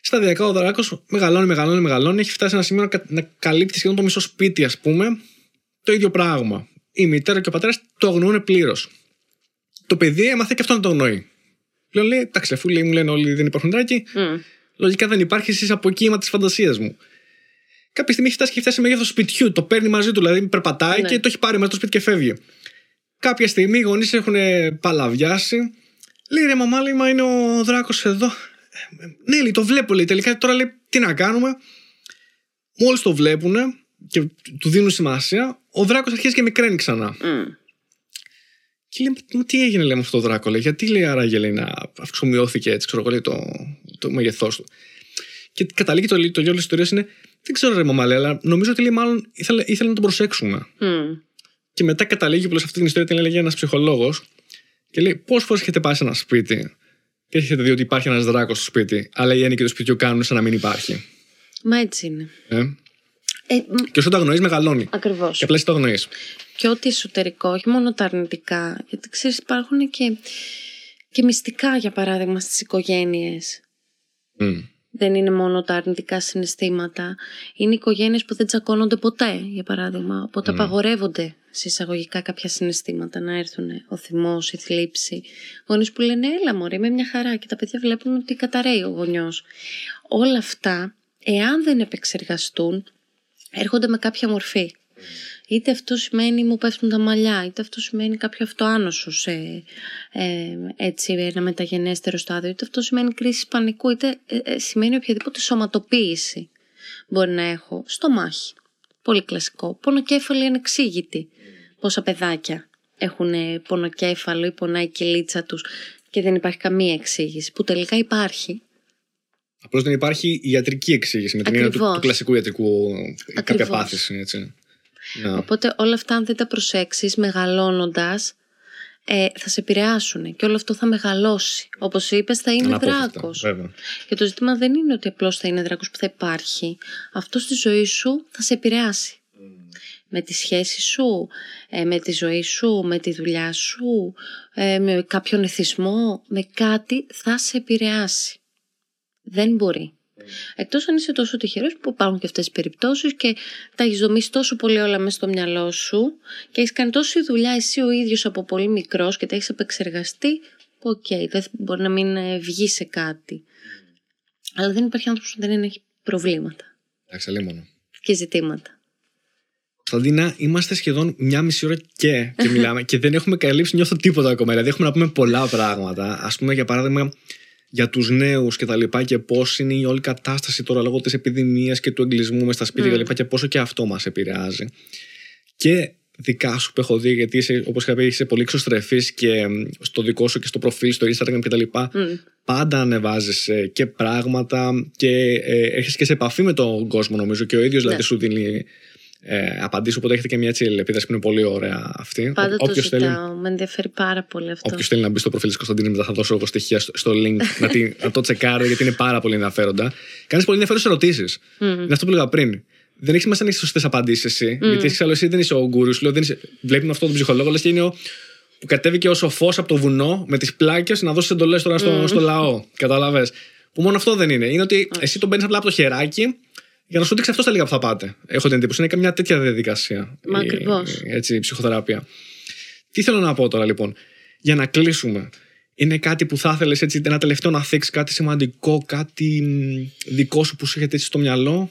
Σταδιακά ο δράκο μεγαλώνει, μεγαλώνει, μεγαλώνει. Έχει φτάσει σε ένα σημείο να, να καλύπτει σχεδόν το μισό σπίτι, ας πούμε. Το ίδιο πράγμα. Η μητέρα και ο πατέρας το αγνοούν πλήρως. Το παιδί έμαθε και αυτό να το αγνοεί. Λέω, λέει, εντάξει, αφού λέει, μου λένε όλοι δεν υπάρχουν δράκι, mm. λογικά δεν υπάρχει, εσύ από κύμα της φαντασίας μου. Κάποια στιγμή έχει φτάσει και φτάσει σε μέγεθος σπιτιού. Το παίρνει μαζί του, δηλαδή περπατάει ναι. και το έχει πάρει μέσα στο σπίτι και φεύγει. Κάποια στιγμή οι γονείς έχουν παλαβιάσει. Λέει ρε μαμά, λέει, μα είναι ο δράκος εδώ. Ναι, λέει, το βλέπω, λέει. Τελικά τώρα λέει, τι να κάνουμε. Μόλις το βλέπουν και του δίνουν σημασία, ο δράκος αρχίζει και μικραίνει ξανά. Mm. Και λέει, μα τι έγινε λέει, με αυτό το δράκο, λέει, γιατί λέει άραγε λέει, να αυξομοιώθηκε έτσι, ξέρω εγώ, το, το μέγεθός του. Και καταλήγει το, το γιο της ιστορίας είναι, δεν ξέρω ρε μαμά, λέει, αλλά νομίζω ότι λέει, μάλλον ήθελε, ήθελε να τον προσέξουμε. Mm. Και μετά καταλήγει που σε αυτή την ιστορία την έλεγε ένας ψυχολόγος και λέει, Πόσες φορές έχετε πάει σε ένα σπίτι και έχετε δει ότι υπάρχει ένας δράκος στο σπίτι, αλλά οι ένοικοι του σπιτιού κάνουν σαν να μην υπάρχει. Μα έτσι είναι. Ε; Ε, και όσο το αγνοείς, μεγαλώνει. Ακριβώς. Και απλά εσύ το αγνοείς. Και ό,τι εσωτερικό, όχι μόνο τα αρνητικά. Γιατί ξέρεις, υπάρχουν και, και μυστικά, για παράδειγμα, στις οικογένειες. Mm. Δεν είναι μόνο τα αρνητικά συναισθήματα. Είναι οικογένειες που δεν τσακώνονται ποτέ, για παράδειγμα. Οπότε mm. απαγορεύονται σε εισαγωγικά κάποια συναισθήματα να έρθουν. Ο θυμός, η θλίψη. Γονεί που λένε, Έλα, Μωρή, είμαι μια χαρά. Και τα παιδιά βλέπουν ότι καταραίει ο γονιός. Όλα αυτά, εάν δεν επεξεργαστούν, έρχονται με κάποια μορφή. Είτε αυτό σημαίνει μου πέφτουν τα μαλλιά, είτε αυτό σημαίνει κάποιο αυτοάνωσο σε ε, έτσι, ένα μεταγενέστερο στάδιο, είτε αυτό σημαίνει κρίση πανικού, είτε ε, ε, σημαίνει οποιαδήποτε σωματοποίηση μπορεί να έχω στο μάχη. Πολύ κλασικό. Πονοκέφαλη ανεξήγητη. Πόσα παιδάκια έχουν πονοκέφαλο ή πονάει η κυλίτσα τους και δεν υπάρχει καμία εξήγηση, που τελικά υπάρχει. Απλώς δεν υπάρχει ιατρική εξήγηση με την έννοια του, του, κλασικού ιατρικού κάποια πάθηση. Έτσι. Ναι. Οπότε όλα αυτά αν δεν τα προσέξεις μεγαλώνοντας ε, θα σε επηρεάσουν και όλο αυτό θα μεγαλώσει. Όπως είπες θα είναι δράκος. Και το ζήτημα δεν είναι ότι απλώς θα είναι δράκος που θα υπάρχει. Αυτό στη ζωή σου θα σε επηρεάσει. Με τη σχέση σου, ε, με τη ζωή σου, με τη δουλειά σου, ε, με κάποιον εθισμό, με κάτι θα σε επηρεάσει. Δεν μπορεί. Εκτός αν είσαι τόσο τυχερός που υπάρχουν και αυτές τις περιπτώσεις και τα έχεις δομήσει τόσο πολύ όλα μέσα στο μυαλό σου και έχεις κάνει τόση δουλειά εσύ ο ίδιος από πολύ μικρός και τα έχεις επεξεργαστεί. OK, okay, δεν μπορεί να μην ε, βγει σε κάτι. Αλλά δεν υπάρχει άνθρωπος που δεν έχει προβλήματα. Εντάξει, μόνο. Και ζητήματα. Κωνσταντίνα, είμαστε σχεδόν μια μισή ώρα και, και μιλάμε και δεν έχουμε καλύψει νιώθω τίποτα ακόμα. Δηλαδή, έχουμε να πούμε πολλά πράγματα. Α πούμε, για παράδειγμα, για τους νέους και τα λοιπά και πώς είναι η όλη κατάσταση τώρα λόγω της επιδημίας και του εγκλισμού μες στα σπίτια mm. και τα λοιπά και πόσο και αυτό μας επηρεάζει. Και δικά σου που έχω δει, γιατί είσαι, όπως είχα πει, είσαι πολύ εξωστρεφής και στο δικό σου και στο προφίλ, στο Instagram και τα λοιπά, mm. πάντα ανεβάζεις ε, και πράγματα και ε, έρχεσαι και σε επαφή με τον κόσμο νομίζω και ο ίδιος δηλαδή ναι. σου δίνει ε, απαντήσω. Οπότε έχετε και μια έτσι επίδραση που είναι πολύ ωραία αυτή. Πάντα Ό, το θέλει, Με ενδιαφέρει πάρα πολύ αυτό. Όποιος θέλει να μπει στο προφίλ της Κωνσταντίνης, μετά θα δώσω εγώ στοιχεία στο, στο link να, τη, να το τσεκάρει, γιατί είναι πάρα πολύ ενδιαφέροντα. Κάνεις πολύ ενδιαφέρουσες ερωτήσεις. Mm. Είναι αυτό που έλεγα πριν. Δεν έχεις σημασία να έχεις σωστές απαντήσεις εσύ. Mm. Γιατί εσύ, εσύ δεν είσαι ο γκούρου. Βλέπουμε αυτό τον ψυχολόγο, λες και είναι ο που κατέβηκε ο σοφό από το βουνό με τις πλάκες να δώσει εντολές τώρα στο, mm. στο λαό. Κατάλαβε. Που μόνο αυτό δεν είναι. Είναι ότι εσύ τον παίρνεις απλά από το χεράκι για να σου δείξει αυτό στα λίγα που θα πάτε. Έχω την εντύπωση. Είναι και μια τέτοια διαδικασία. Μα ακριβώς. Έτσι, η ψυχοθεραπεία. Τι θέλω να πω τώρα λοιπόν, για να κλείσουμε. Είναι κάτι που θα ήθελες έτσι ένα τελευταίο να θίξεις κάτι σημαντικό, κάτι μ, δικό σου που σου έχετε έτσι στο μυαλό;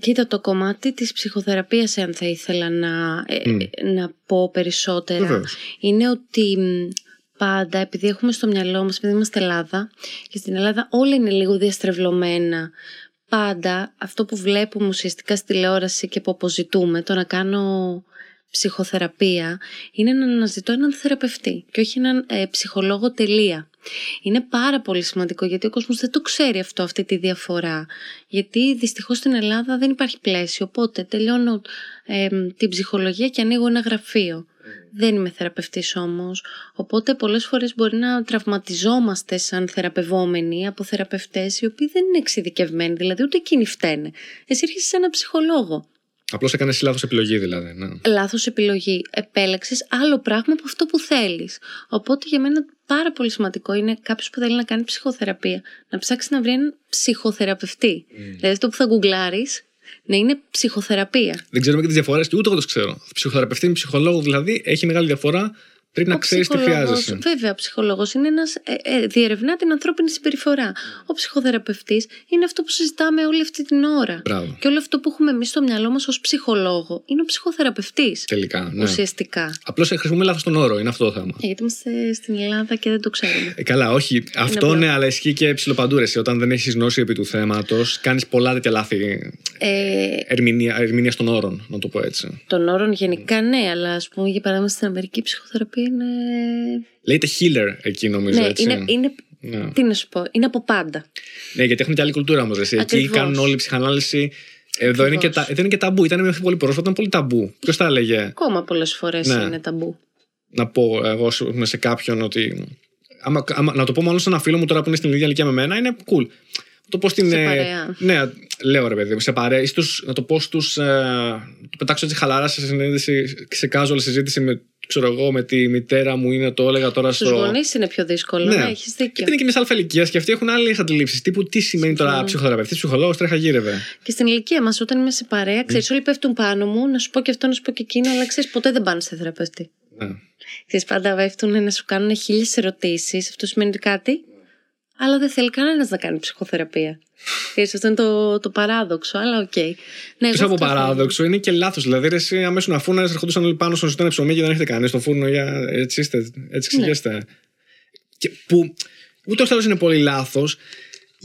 Κοίτα, το κομμάτι της ψυχοθεραπείας, αν θα ήθελα να, ε, Μμ. να πω περισσότερα, Βεβαίως. είναι ότι μ, πάντα, επειδή έχουμε στο μυαλό μας, επειδή είμαστε Ελλάδα, και στην Ελλάδα όλα είναι λίγο διαστρεβλωμένα, πάντα αυτό που βλέπουμε ουσιαστικά στη τηλεόραση και που αποζητούμε, το να κάνω ψυχοθεραπεία, είναι να αναζητώ έναν θεραπευτή και όχι έναν ε, ψυχολόγο τελεία. Είναι πάρα πολύ σημαντικό γιατί ο κόσμος δεν το ξέρει αυτό, αυτή τη διαφορά. Γιατί δυστυχώς στην Ελλάδα δεν υπάρχει πλαίσιο. Οπότε τελειώνω ε, την ψυχολογία και ανοίγω ένα γραφείο. Δεν είμαι θεραπευτής όμως. Οπότε πολλές φορές μπορεί να τραυματιζόμαστε σαν θεραπευόμενοι από θεραπευτές οι οποίοι δεν είναι εξειδικευμένοι. Δηλαδή ούτε εκείνοι φταίνε. Εσύ έρχεσαι σε ένα ψυχολόγο. Απλώς έκανες λάθος επιλογή δηλαδή. Ναι. Λάθος επιλογή. Επέλεξες άλλο πράγμα από αυτό που θέλεις. Οπότε για μένα πάρα πολύ σημαντικό είναι κάποιος που θέλει να κάνει ψυχοθεραπεία να ψάξει να βρει έναν ψυχοθεραπευτή. Δηλαδή αυτό που θα γκουγκλάρεις να είναι ψυχοθεραπεία. Δεν ξέρουμε και τις διαφορές και ούτε εγώ το ξέρω. Ψυχοθεραπευτή με ψυχολόγος δηλαδή έχει μεγάλη διαφορά. Πρέπει να Ο ξέρεις τι ψυχολόγος- χρειάζεσαι. Βέβαια, ο ψυχολόγος είναι ένας, ε, ε, διερευνά την ανθρώπινη συμπεριφορά. Ο ψυχοθεραπευτής είναι αυτό που συζητάμε όλη αυτή την ώρα. Μπράβο. Και όλο αυτό που έχουμε εμείς στο μυαλό μας ως ψυχολόγο είναι ο ψυχοθεραπευτής. Τελικά. Ναι. Ουσιαστικά. Απλώς χρησιμοποιούμε λάθος τον όρο. Είναι αυτό το θέμα. Ε, Γιατί είμαστε στην Ελλάδα και δεν το ξέρουμε. Ε, καλά, όχι. Αυτό απλό. ναι, αλλά ισχύει και ψηλοπαντούρεση. Όταν δεν έχεις γνώση επί του θέματος, κάνεις πολλά τέτοια λάθη Ε, ερμηνεία, ερμηνεία των όρων, να το πω έτσι. των όρων γενικά ναι, αλλά ας πούμε για παράδειγμα στην Αμερική η ψυχοθεραπεία είναι... Λέγεται healer εκεί, νομίζω. ναι, έτσι. είναι, είναι, Ναι. τι να σου πω, είναι από πάντα. Ναι, γιατί έχουν και άλλη κουλτούρα όμως. Εκεί Ακριβώς. κάνουν όλη η ψυχανάλυση. Εδώ είναι και, τα, Ακριβώς. δεν είναι και ταμπού. Ήταν μέχρι πολύ πρόσφατα, ήταν πολύ ταμπού. Ποιος θα έλεγε; Ακόμα πολλές φορές Ναι. είναι ταμπού. να πω εγώ ας πούμε, σε κάποιον ότι. Άμα, άμα, να το πω μάλλον σε ένα φίλο μου τώρα που είναι στην ίδια ηλικία με μένα, είναι cool. Να το πω στην. Σε ε, παρέα. ναι, λέω ρε παιδί μου, σε παρέα. ή στους- να το πω στου. Ε, το πετάξω έτσι χαλαρά σε συνέντευξη, σε casual συζήτηση με, ξέρω εγώ, με τη μητέρα μου ή να το έλεγα τώρα Στους στο. γονείς είναι πιο δύσκολο, ναι, έχεις δίκιο. Γιατί είναι και μια αλφα ηλικία και αυτοί έχουν άλλες αντιλήψεις. Τύπου τι σημαίνει τώρα Συμφωνώ. ψυχοθεραπευτής, ψυχολόγος, τρέχα γύρευε. Και στην ηλικία μας, όταν είμαι σε παρέα, ξέρεις, όλοι πέφτουν πάνω μου, να σου πω και αυτό, να σου πω και εκείνο, αλλά ξέρεις, ποτέ δεν πάνε σε θεραπευτή. Ναι. Ξέρεις, πάντα πέφτουν να σου κάνουν χίλιες ερωτήσεις. Αυτό σημαίνει κάτι, αλλά δεν θέλει κανένας να κάνει ψυχοθεραπεία. Ξέρεις, αυτό είναι το, το παράδοξο, αλλά οκ. Ναι, εγώ Πίσω από αυτό θέλω. παράδοξο είναι και λάθος. Δηλαδή, ρε, εσύ αμέσως να φούρνε, ερχόντουσαν όλοι πάνω στο ζητάνε ψωμί και δεν έχετε κανείς στο φούρνο. Για... Έτσι είστε, έτσι Ναι. ξηγέστε. Και που ούτε ο τέλο είναι πολύ λάθος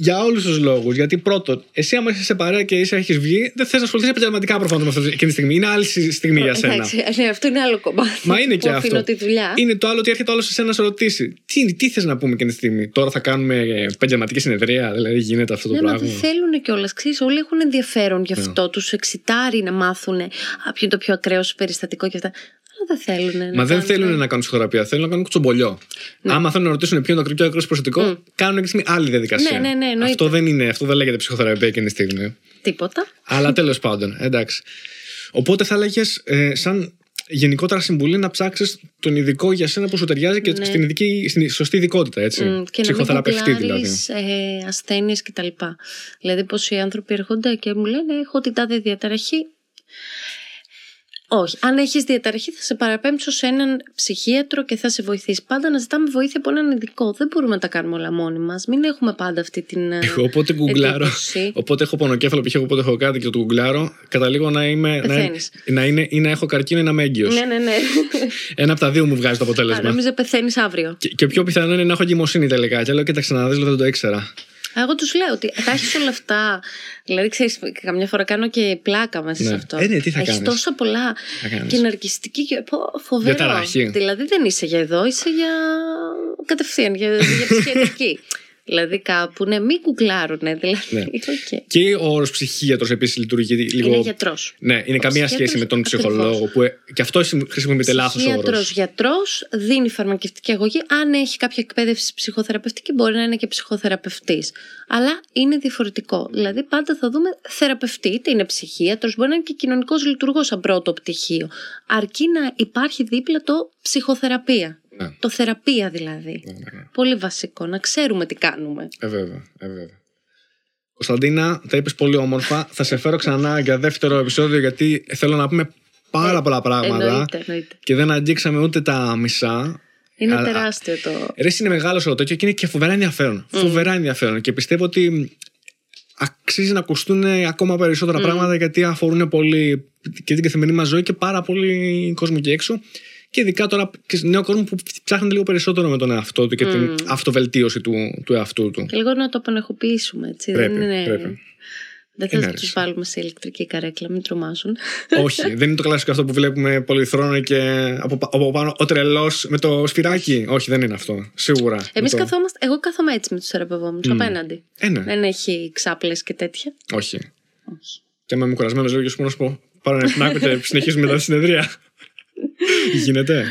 για όλους τους λόγους. Γιατί πρώτον, εσύ άμα είσαι σε παρέα και είσαι, έχεις βγει, δεν θες να ασχοληθείς επαγγελματικά προφανώς με αυτό εκείνη τη στιγμή. Είναι άλλη συ- στιγμή για σένα. Εντάξει, ναι, αυτό είναι άλλο κομμάτι. Μα είναι που και αφήνω αυτό. τη δουλειά. Είναι το άλλο ότι έρχεται άλλο σε σένα να σε ρωτήσει. Τι, τι θες να πούμε εκείνη τη στιγμή; Τώρα θα κάνουμε επαγγελματική συνεδρία. Δηλαδή γίνεται αυτό το Ναι, μα πράγμα. δεν θέλουν κιόλας. Ξέρεις, όλοι έχουν ενδιαφέρον γι' Ναι. αυτό. Τους εξητάρει να μάθουν ποιο είναι το πιο ακραίο σου περιστατικό και αυτά. Αλλά δεν θέλουν. Μα δεν θέλουν να κάνουν ψυχοθεραπεία, θέλουν να κάνουν κουτσομπολιό. Ναι. Άμα θέλουν να ρωτήσουν ποιο είναι το πιο ακραίο προσωπικό, κάνουν εκείνη τη στιγμή άλλη διαδικασία. Ναι, ναι, ναι, εννοείται. αυτό δεν είναι, αυτό δεν λέγεται ψυχοθεραπεία εκείνη τη στιγμή. Τίποτα. Αλλά τέλος πάντων, εντάξει. Οπότε θα έλεγες, ε, σαν γενικότερα συμβουλή, να ψάξεις τον ειδικό για σένα που σου ταιριάζει και Ναι. στην, ειδική, στην σωστή ειδικότητα, έτσι. Μ, Και να μην Ψυχοθεραπευτή δηλαδή. κουκλάρεις, ε, ασθένειες κτλ. Δηλαδή πως οι άνθρωποι έρχονται και μου λένε έχω την τάδε διαταραχή. Όχι. Αν έχεις διαταραχή θα σε παραπέμψω σε έναν ψυχίατρο και θα σε βοηθήσει. Πάντα να ζητάμε βοήθεια από έναν ειδικό. Δεν μπορούμε να τα κάνουμε όλα μόνοι μας. Μην έχουμε πάντα αυτή την ε, Εγώ οπότε γκουγκλάρω. εντύπωση. Οπότε έχω πονοκέφαλο, π.χ. οπότε έχω κάτι και το γκουγκλάρω. Καταλήγω να είμαι. Να, Πεθαίνεις. να, είναι, ή να έχω καρκίνο ή να είμαι έγκυος. Ναι, ναι, ναι. Ένα από τα δύο μου βγάζει το Α, αποτέλεσμα. νόμιζα πεθαίνεις αύριο. Και, και πιο πιθανό είναι να έχω εγκυμοσύνη τελικά. Και λέω, κοίταξε να δεις, λέω, δεν το ήξερα. Εγώ τους λέω ότι θα έχεις όλα αυτά. Δηλαδή, ξέρεις, καμιά φορά κάνω και πλάκα μέσα σε Ναι. αυτό. Ε, ναι, τι θα Έχεις κάνεις; τόσα πολλά. Θα κάνεις. Και ναρκιστική και. Πω, φοβερό. Διαταραχή. Δηλαδή, δεν είσαι για εδώ, είσαι για. κατευθείαν, για, για ψυχιατρική. δηλαδή, κάπου, ναι, μην κουκλάρουνε. Δηλαδή, Ναι. οκ. Και ο όρος ψυχίατρος επίσης λειτουργεί λίγο. Είναι γιατρός. Ναι, είναι καμία ψυχίατρος σχέση με τον ακριβώς. ψυχολόγο. Που ε, και αυτό χρησιμοποιείται λάθος Ψυχίατρο, όρος. γιατρός, δίνει φαρμακευτική αγωγή. Αν έχει κάποια εκπαίδευση ψυχοθεραπευτική, μπορεί να είναι και ψυχοθεραπευτής. Αλλά είναι διαφορετικό. Δηλαδή, πάντα θα δούμε θεραπευτή, είτε είναι ψυχίατρος, μπορεί να είναι και κοινωνικός λειτουργός σαν πρώτο πτυχίο. Αρκεί να υπάρχει δίπλα το ψυχοθεραπεία. Ναι. Το θεραπεία δηλαδή. Ναι, ναι, ναι. Πολύ βασικό, να ξέρουμε τι κάνουμε. Ε, βέβαια, ε, βέβαια. Κωνσταντίνα, τα είπες πολύ όμορφα. Θα σε φέρω ξανά για δεύτερο επεισόδιο γιατί θέλω να πούμε πάρα πολλά πράγματα Εννοείται, εννοείται. και δεν αγγίξαμε ούτε τα μισά. Είναι Α, α, τεράστιο το. Ρε, είναι μεγάλο όλο τέτοιο και είναι και φοβερά ενδιαφέρον. Φοβερά ενδιαφέρον. Και πιστεύω ότι αξίζει να ακουστούν ακόμα περισσότερα πράγματα γιατί αφορούν πολύ και την καθημερινή μας ζωή και πάρα πολύ κόσμο εκεί έξω. Και ειδικά τώρα και σε νέο κόσμο που ψάχνεται λίγο περισσότερο με τον εαυτό του και την αυτοβελτίωση του, του εαυτού του. Και λίγο να το απανεχοποιήσουμε, έτσι. Πρέπει, δεν είναι... πρέπει. Δεν Είναι θα άρεσε. του βάλουμε σε ηλεκτρική καρέκλα, μην τρομάζουν. Όχι, δεν είναι το κλασικό αυτό που βλέπουμε πολυθρόνο και από, πα- από πάνω ο τρελός με το σφυράκι. Όχι, δεν είναι αυτό. Σίγουρα. Εμείς Με το- καθόμαστε. Εγώ κάθομαι έτσι με τους θεραπευόμενους απέναντι. Ε, ναι. Δεν έχει ξάπλες και τέτοια. Όχι. Όχι. Και άμα είμαι κουρασμένο, λέω και σου πω να σου πω. Πάρω ένα πνάκο και συνεχίζουμε μετά τη συνεδρία. Γίνεται;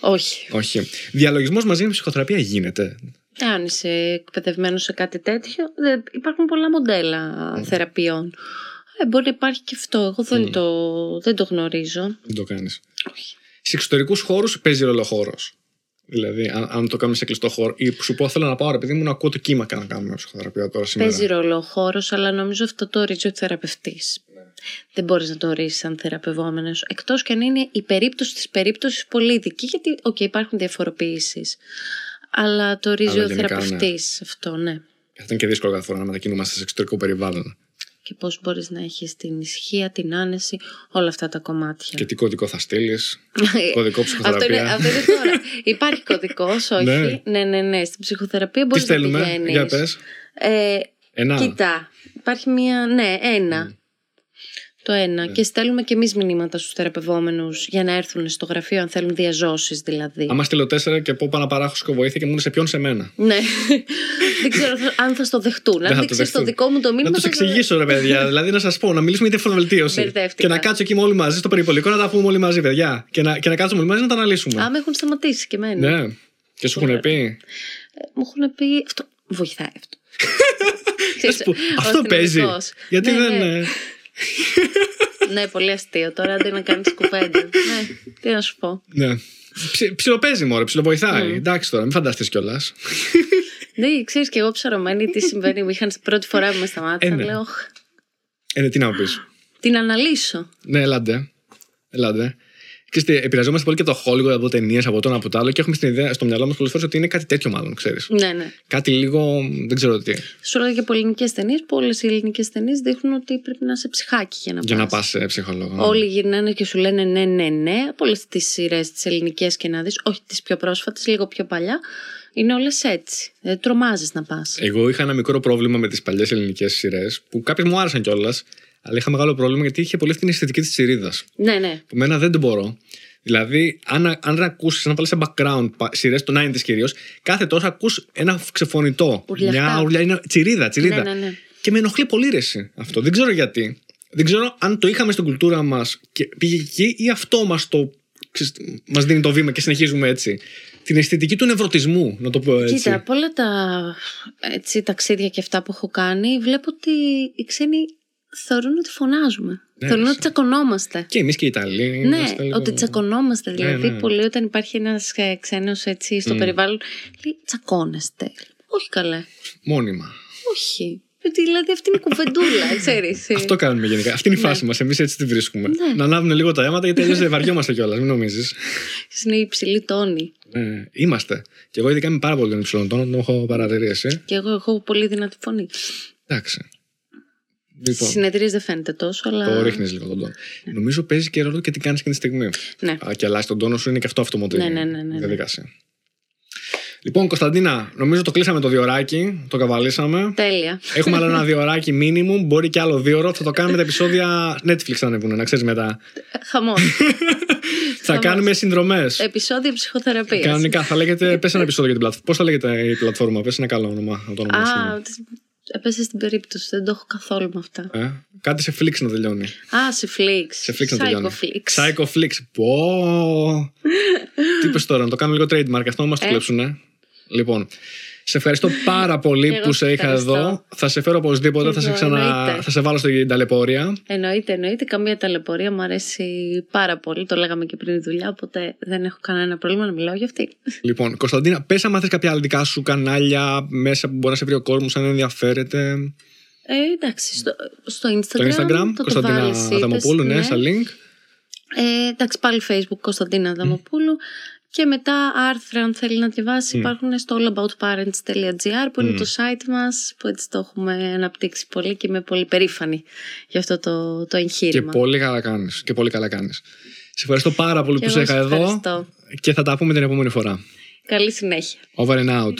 Όχι. Όχι. Διαλογισμός μαζί με ψυχοθεραπεία γίνεται; Αν είσαι εκπαιδευμένος σε κάτι τέτοιο, δεν- υπάρχουν πολλά μοντέλα θεραπείων. Ε, μπορεί να υπάρχει και αυτό. Εγώ δεν, το, δεν το γνωρίζω. Δεν το κάνεις. Όχι. Σε εξωτερικούς χώρους παίζει ρόλο χώρος. Δηλαδή, αν, αν το κάνουμε σε κλειστό χώρο, ή που σου πω, θέλω να πάω, ρε παιδί μου, να ακούω το κύμα και να κάνουμε ψυχοθεραπεία τώρα σήμερα. Παίζει ρόλο ο χώρος, αλλά νομίζω αυτό το ορίζει ο θεραπευτής. Ναι. Δεν μπορείς να το ορίσει σαν θεραπευόμενος. Εκτός και αν είναι η περίπτωση της περίπτωσης πολύ ειδική, γιατί okay, υπάρχουν διαφοροποιήσει. Αλλά το ορίζει Αλλά ο γενικά, θεραπευτής αυτό, ναι. Αυτό είναι και δύσκολο κάθε φορά να μετακινούμαστε σε εξωτερικό περιβάλλον. Και πώς μπορείς να έχεις την ισχύα, την άνεση, όλα αυτά τα κομμάτια. Και τι κωδικό θα στείλεις. κωδικό αυτό, ψυχοθεραπεία. είναι, αυτό είναι τώρα. Υπάρχει κωδικός, όχι. Ναι. ναι, ναι, ναι. Στην ψυχοθεραπεία Τι μπορείς να στέλνουμε, πηγαίνεις. για πες. Ε, Ένα. Κοίτα, υπάρχει μία. Ναι, ένα. Ναι. Το ένα. Και στέλνουμε και εμείς μηνύματα στους θεραπευόμενους για να έρθουν στο γραφείο, αν θέλουν διαζώσεις δηλαδή. Άμα στείλω τέσσερα και πω πάω να παράχω βοήθεια και μου είναι σε ποιον σε μένα. Ναι. δεν ξέρω αν θα στο δεχτούν. Δεν Αν θα δείξει το το δεχτούν. δικό μου το μήνυμα. Να τους θα το- εξηγήσω, ρε παιδιά. δηλαδή να σας πω, να μιλήσουμε για τη φωτοβελτίωση. Μπερδεύτηκα. Και να κάτσω εκεί με όλοι μαζί στο περιπολικό να τα πούμε όλοι μαζί, παιδιά. Και να, και να κάτσουμε όλοι μαζί να τα αναλύσουμε. Α, με έχουν σταματήσει και εμένα. Ναι. Και σου έχουν πει; Ε, μου έχουν πει. Αυτό βοηθάει αυτό. Ξέρεις, Ας πω, ο Αυτό παίζει. αστυνομικός. Γιατί Ναι, δεν. Ναι. ε, Ναι, πολύ αστείο. Τώρα αντί να κάνεις κουβέντα. ναι, τι να σου πω. Ναι. Ψι- Ψιλοπαίζει μωρέ, ψιλοβοηθάει. Mm. Εντάξει τώρα, μην φανταστείς κιόλας. Ναι, ξέρεις και εγώ ψαρωμένη τι συμβαίνει. Μου είχαν πρώτη φορά που με σταμάτησαν. Ε, ναι. Λέω, «Οχ, Ε, ναι, τι να πεις. την αναλύσω. Ναι, ελάτε. Ελάτε. Ξέρετε, επηρεαζόμαστε πολύ και το Hollywood από ταινίες, από το ένα από το άλλο και έχουμε στην ιδέα στο μυαλό μας πολλές φορές ότι είναι κάτι τέτοιο, μάλλον, ξέρεις. Ναι, ναι. Κάτι λίγο. δεν ξέρω τι. Σου λέω για από ελληνικές ταινίες που όλες οι ελληνικές ταινίες δείχνουν ότι πρέπει να είσαι ψυχάκι για να Για να πας. πας σε ψυχολόγο. Όλοι γυρνάνε και σου λένε ναι, ναι, ναι. Από όλες τις σειρές τις ελληνικές και να δεις, όχι τις πιο πρόσφατες, λίγο πιο παλιά, είναι όλες έτσι. Δεν τρομάζεις να πας. Εγώ είχα ένα μικρό πρόβλημα με τις παλιές ελληνικές σειρές που κάποιες μου άρεσαν κιόλας, αλλά είχα μεγάλο πρόβλημα γιατί είχε πολύ αυτή την αισθητική της τσιρίδα. Ναι, ναι. Που εμένα δεν το μπορώ. Δηλαδή, αν, αν ακούσεις, να βάλεις σε background σειρέ, το 90s κυρίως, κάθε τόσο ακούς ένα ξεφωνητό. Ουρλιαχτά. Μια ουρλιά, είναι τσιρίδα, τσιρίδα. Ναι, ναι, ναι. Και με ενοχλεί πολύ ρε εσύ αυτό. Δεν ξέρω γιατί. Δεν ξέρω αν το είχαμε στην κουλτούρα μας και πήγε εκεί ή αυτό μας το. ξέρεις, μας δίνει το βήμα και συνεχίζουμε έτσι. Την αισθητική του νευρωτισμού, να το πω έτσι. Κοίτα, από όλα τα έτσι, ταξίδια και αυτά που έχω κάνει, βλέπω ότι οι ξένοι θεωρούν ότι φωνάζουμε. Ναι, θεωρούν ρε, ότι τσακωνόμαστε. Και εμείς και οι Ιταλοί. Ναι, είμαστε λίγο- ότι τσακωνόμαστε. Δηλαδή, ναι. πολύ όταν υπάρχει ένας ξένος έτσι στο Μμ. περιβάλλον, λέει τσακώνεστε. Όχι καλέ. Μόνιμα. Όχι. Γιατί, Δηλαδή αυτή είναι η κουβεντούλα, ξέρεις. Αυτό κάνουμε γενικά. Αυτή είναι η φάση μας. Εμείς έτσι τη βρίσκουμε. Ναι. Να ανάβουν λίγο τα αίματα γιατί αλλιώς δεν βαριόμαστε κιόλας. Μην νομίζεις. Είναι η υψηλή τόνη. Ναι, είμαστε. Και εγώ ειδικά είμαι πάρα πολύ υψηλό τόνο, τον έχω παρατηρήσει. Και εγώ έχω πολύ δυνατή φωνή. Εντάξει. Στις Λοιπόν, συνεδρίες δεν φαίνεται τόσο, αλλά. το ρίχνεις λίγο τον τόνο. Νομίζω παίζει και ρόλο και τι κάνεις εκείνη τη στιγμή. Ναι. Α, και αλλάζει τον τόνο σου είναι και αυτό αυτομοτή. Ναι, ναι, ναι, ναι, ναι. διαδικασία. Λοιπόν, Κωνσταντίνα, νομίζω το κλείσαμε το διωράκι, το καβαλήσαμε. Τέλεια. Έχουμε άλλο ένα διωράκι minimum, μπορεί και άλλο δύο ώρο. Θα το κάνουμε τα επεισόδια Netflix θα ανεβούν, να ξέρεις μετά. Χαμός. θα κάνουμε συνδρομές. Επισόδιο ψυχοθεραπείας. Κανονικά, θα λέγεται. Πες ένα επεισόδιο για την πλατφόρμα. Πώς θα λέγεται η πλατφόρμα, πες ένα καλό όνομα. Να το ονομάσουμε. Α, έπεσε στην περίπτωση. Δεν το έχω καθόλου με αυτά. Ε, κάτι σε Flix να τελειώνει. Α, σε Flix. Σε Flix να τελειώνει. Psychoflix. Psycho Flix. Πω. Τι είπες τώρα, να το κάνουμε λίγο trademark, αυτό να μα το Ε. κλέψουνε. Λοιπόν, σε ευχαριστώ πάρα πολύ Εγώ που σε σε είχα ευχαριστώ. εδώ. Θα σε φέρω οπωσδήποτε, θα σε, Εγώ, ξανα... εννοείται. θα σε βάλω στην ταλαιπωρία. Εννοείται, εννοείται. Καμία ταλαιπωρία μου αρέσει πάρα πολύ. Το λέγαμε και πριν η δουλειά, οπότε δεν έχω κανένα πρόβλημα να μιλάω για αυτή. Λοιπόν, Κωνσταντίνα, πες άμα θες κάποια άλλα δικά σου κανάλια μέσα που μπορεί να σε βρει ο κόσμος, αν ενδιαφέρεται. Ε, εντάξει, στο, στο Instagram. Το Instagram, το Κωνσταντίνα βάλεις, είπες, Αδαμοπούλου, ναι, ναι. σαν link. Ε, εντάξει, πάλι Facebook Κωνσταντίνα Δαμοπούλου. Και μετά άρθρα, αν θέλει να διαβάσει, υπάρχουν στο allaboutparents.gr που είναι το site μας, που έτσι το έχουμε αναπτύξει πολύ και είμαι πολύ περήφανη για αυτό το, το Και εγχείρημα. πολύ καλά κάνεις. Και πολύ καλά κάνεις. Σε ευχαριστώ πάρα πολύ Και που εγώ σε είχα σε εδώ ευχαριστώ. και θα τα πούμε την επόμενη φορά. Καλή συνέχεια. Over and out.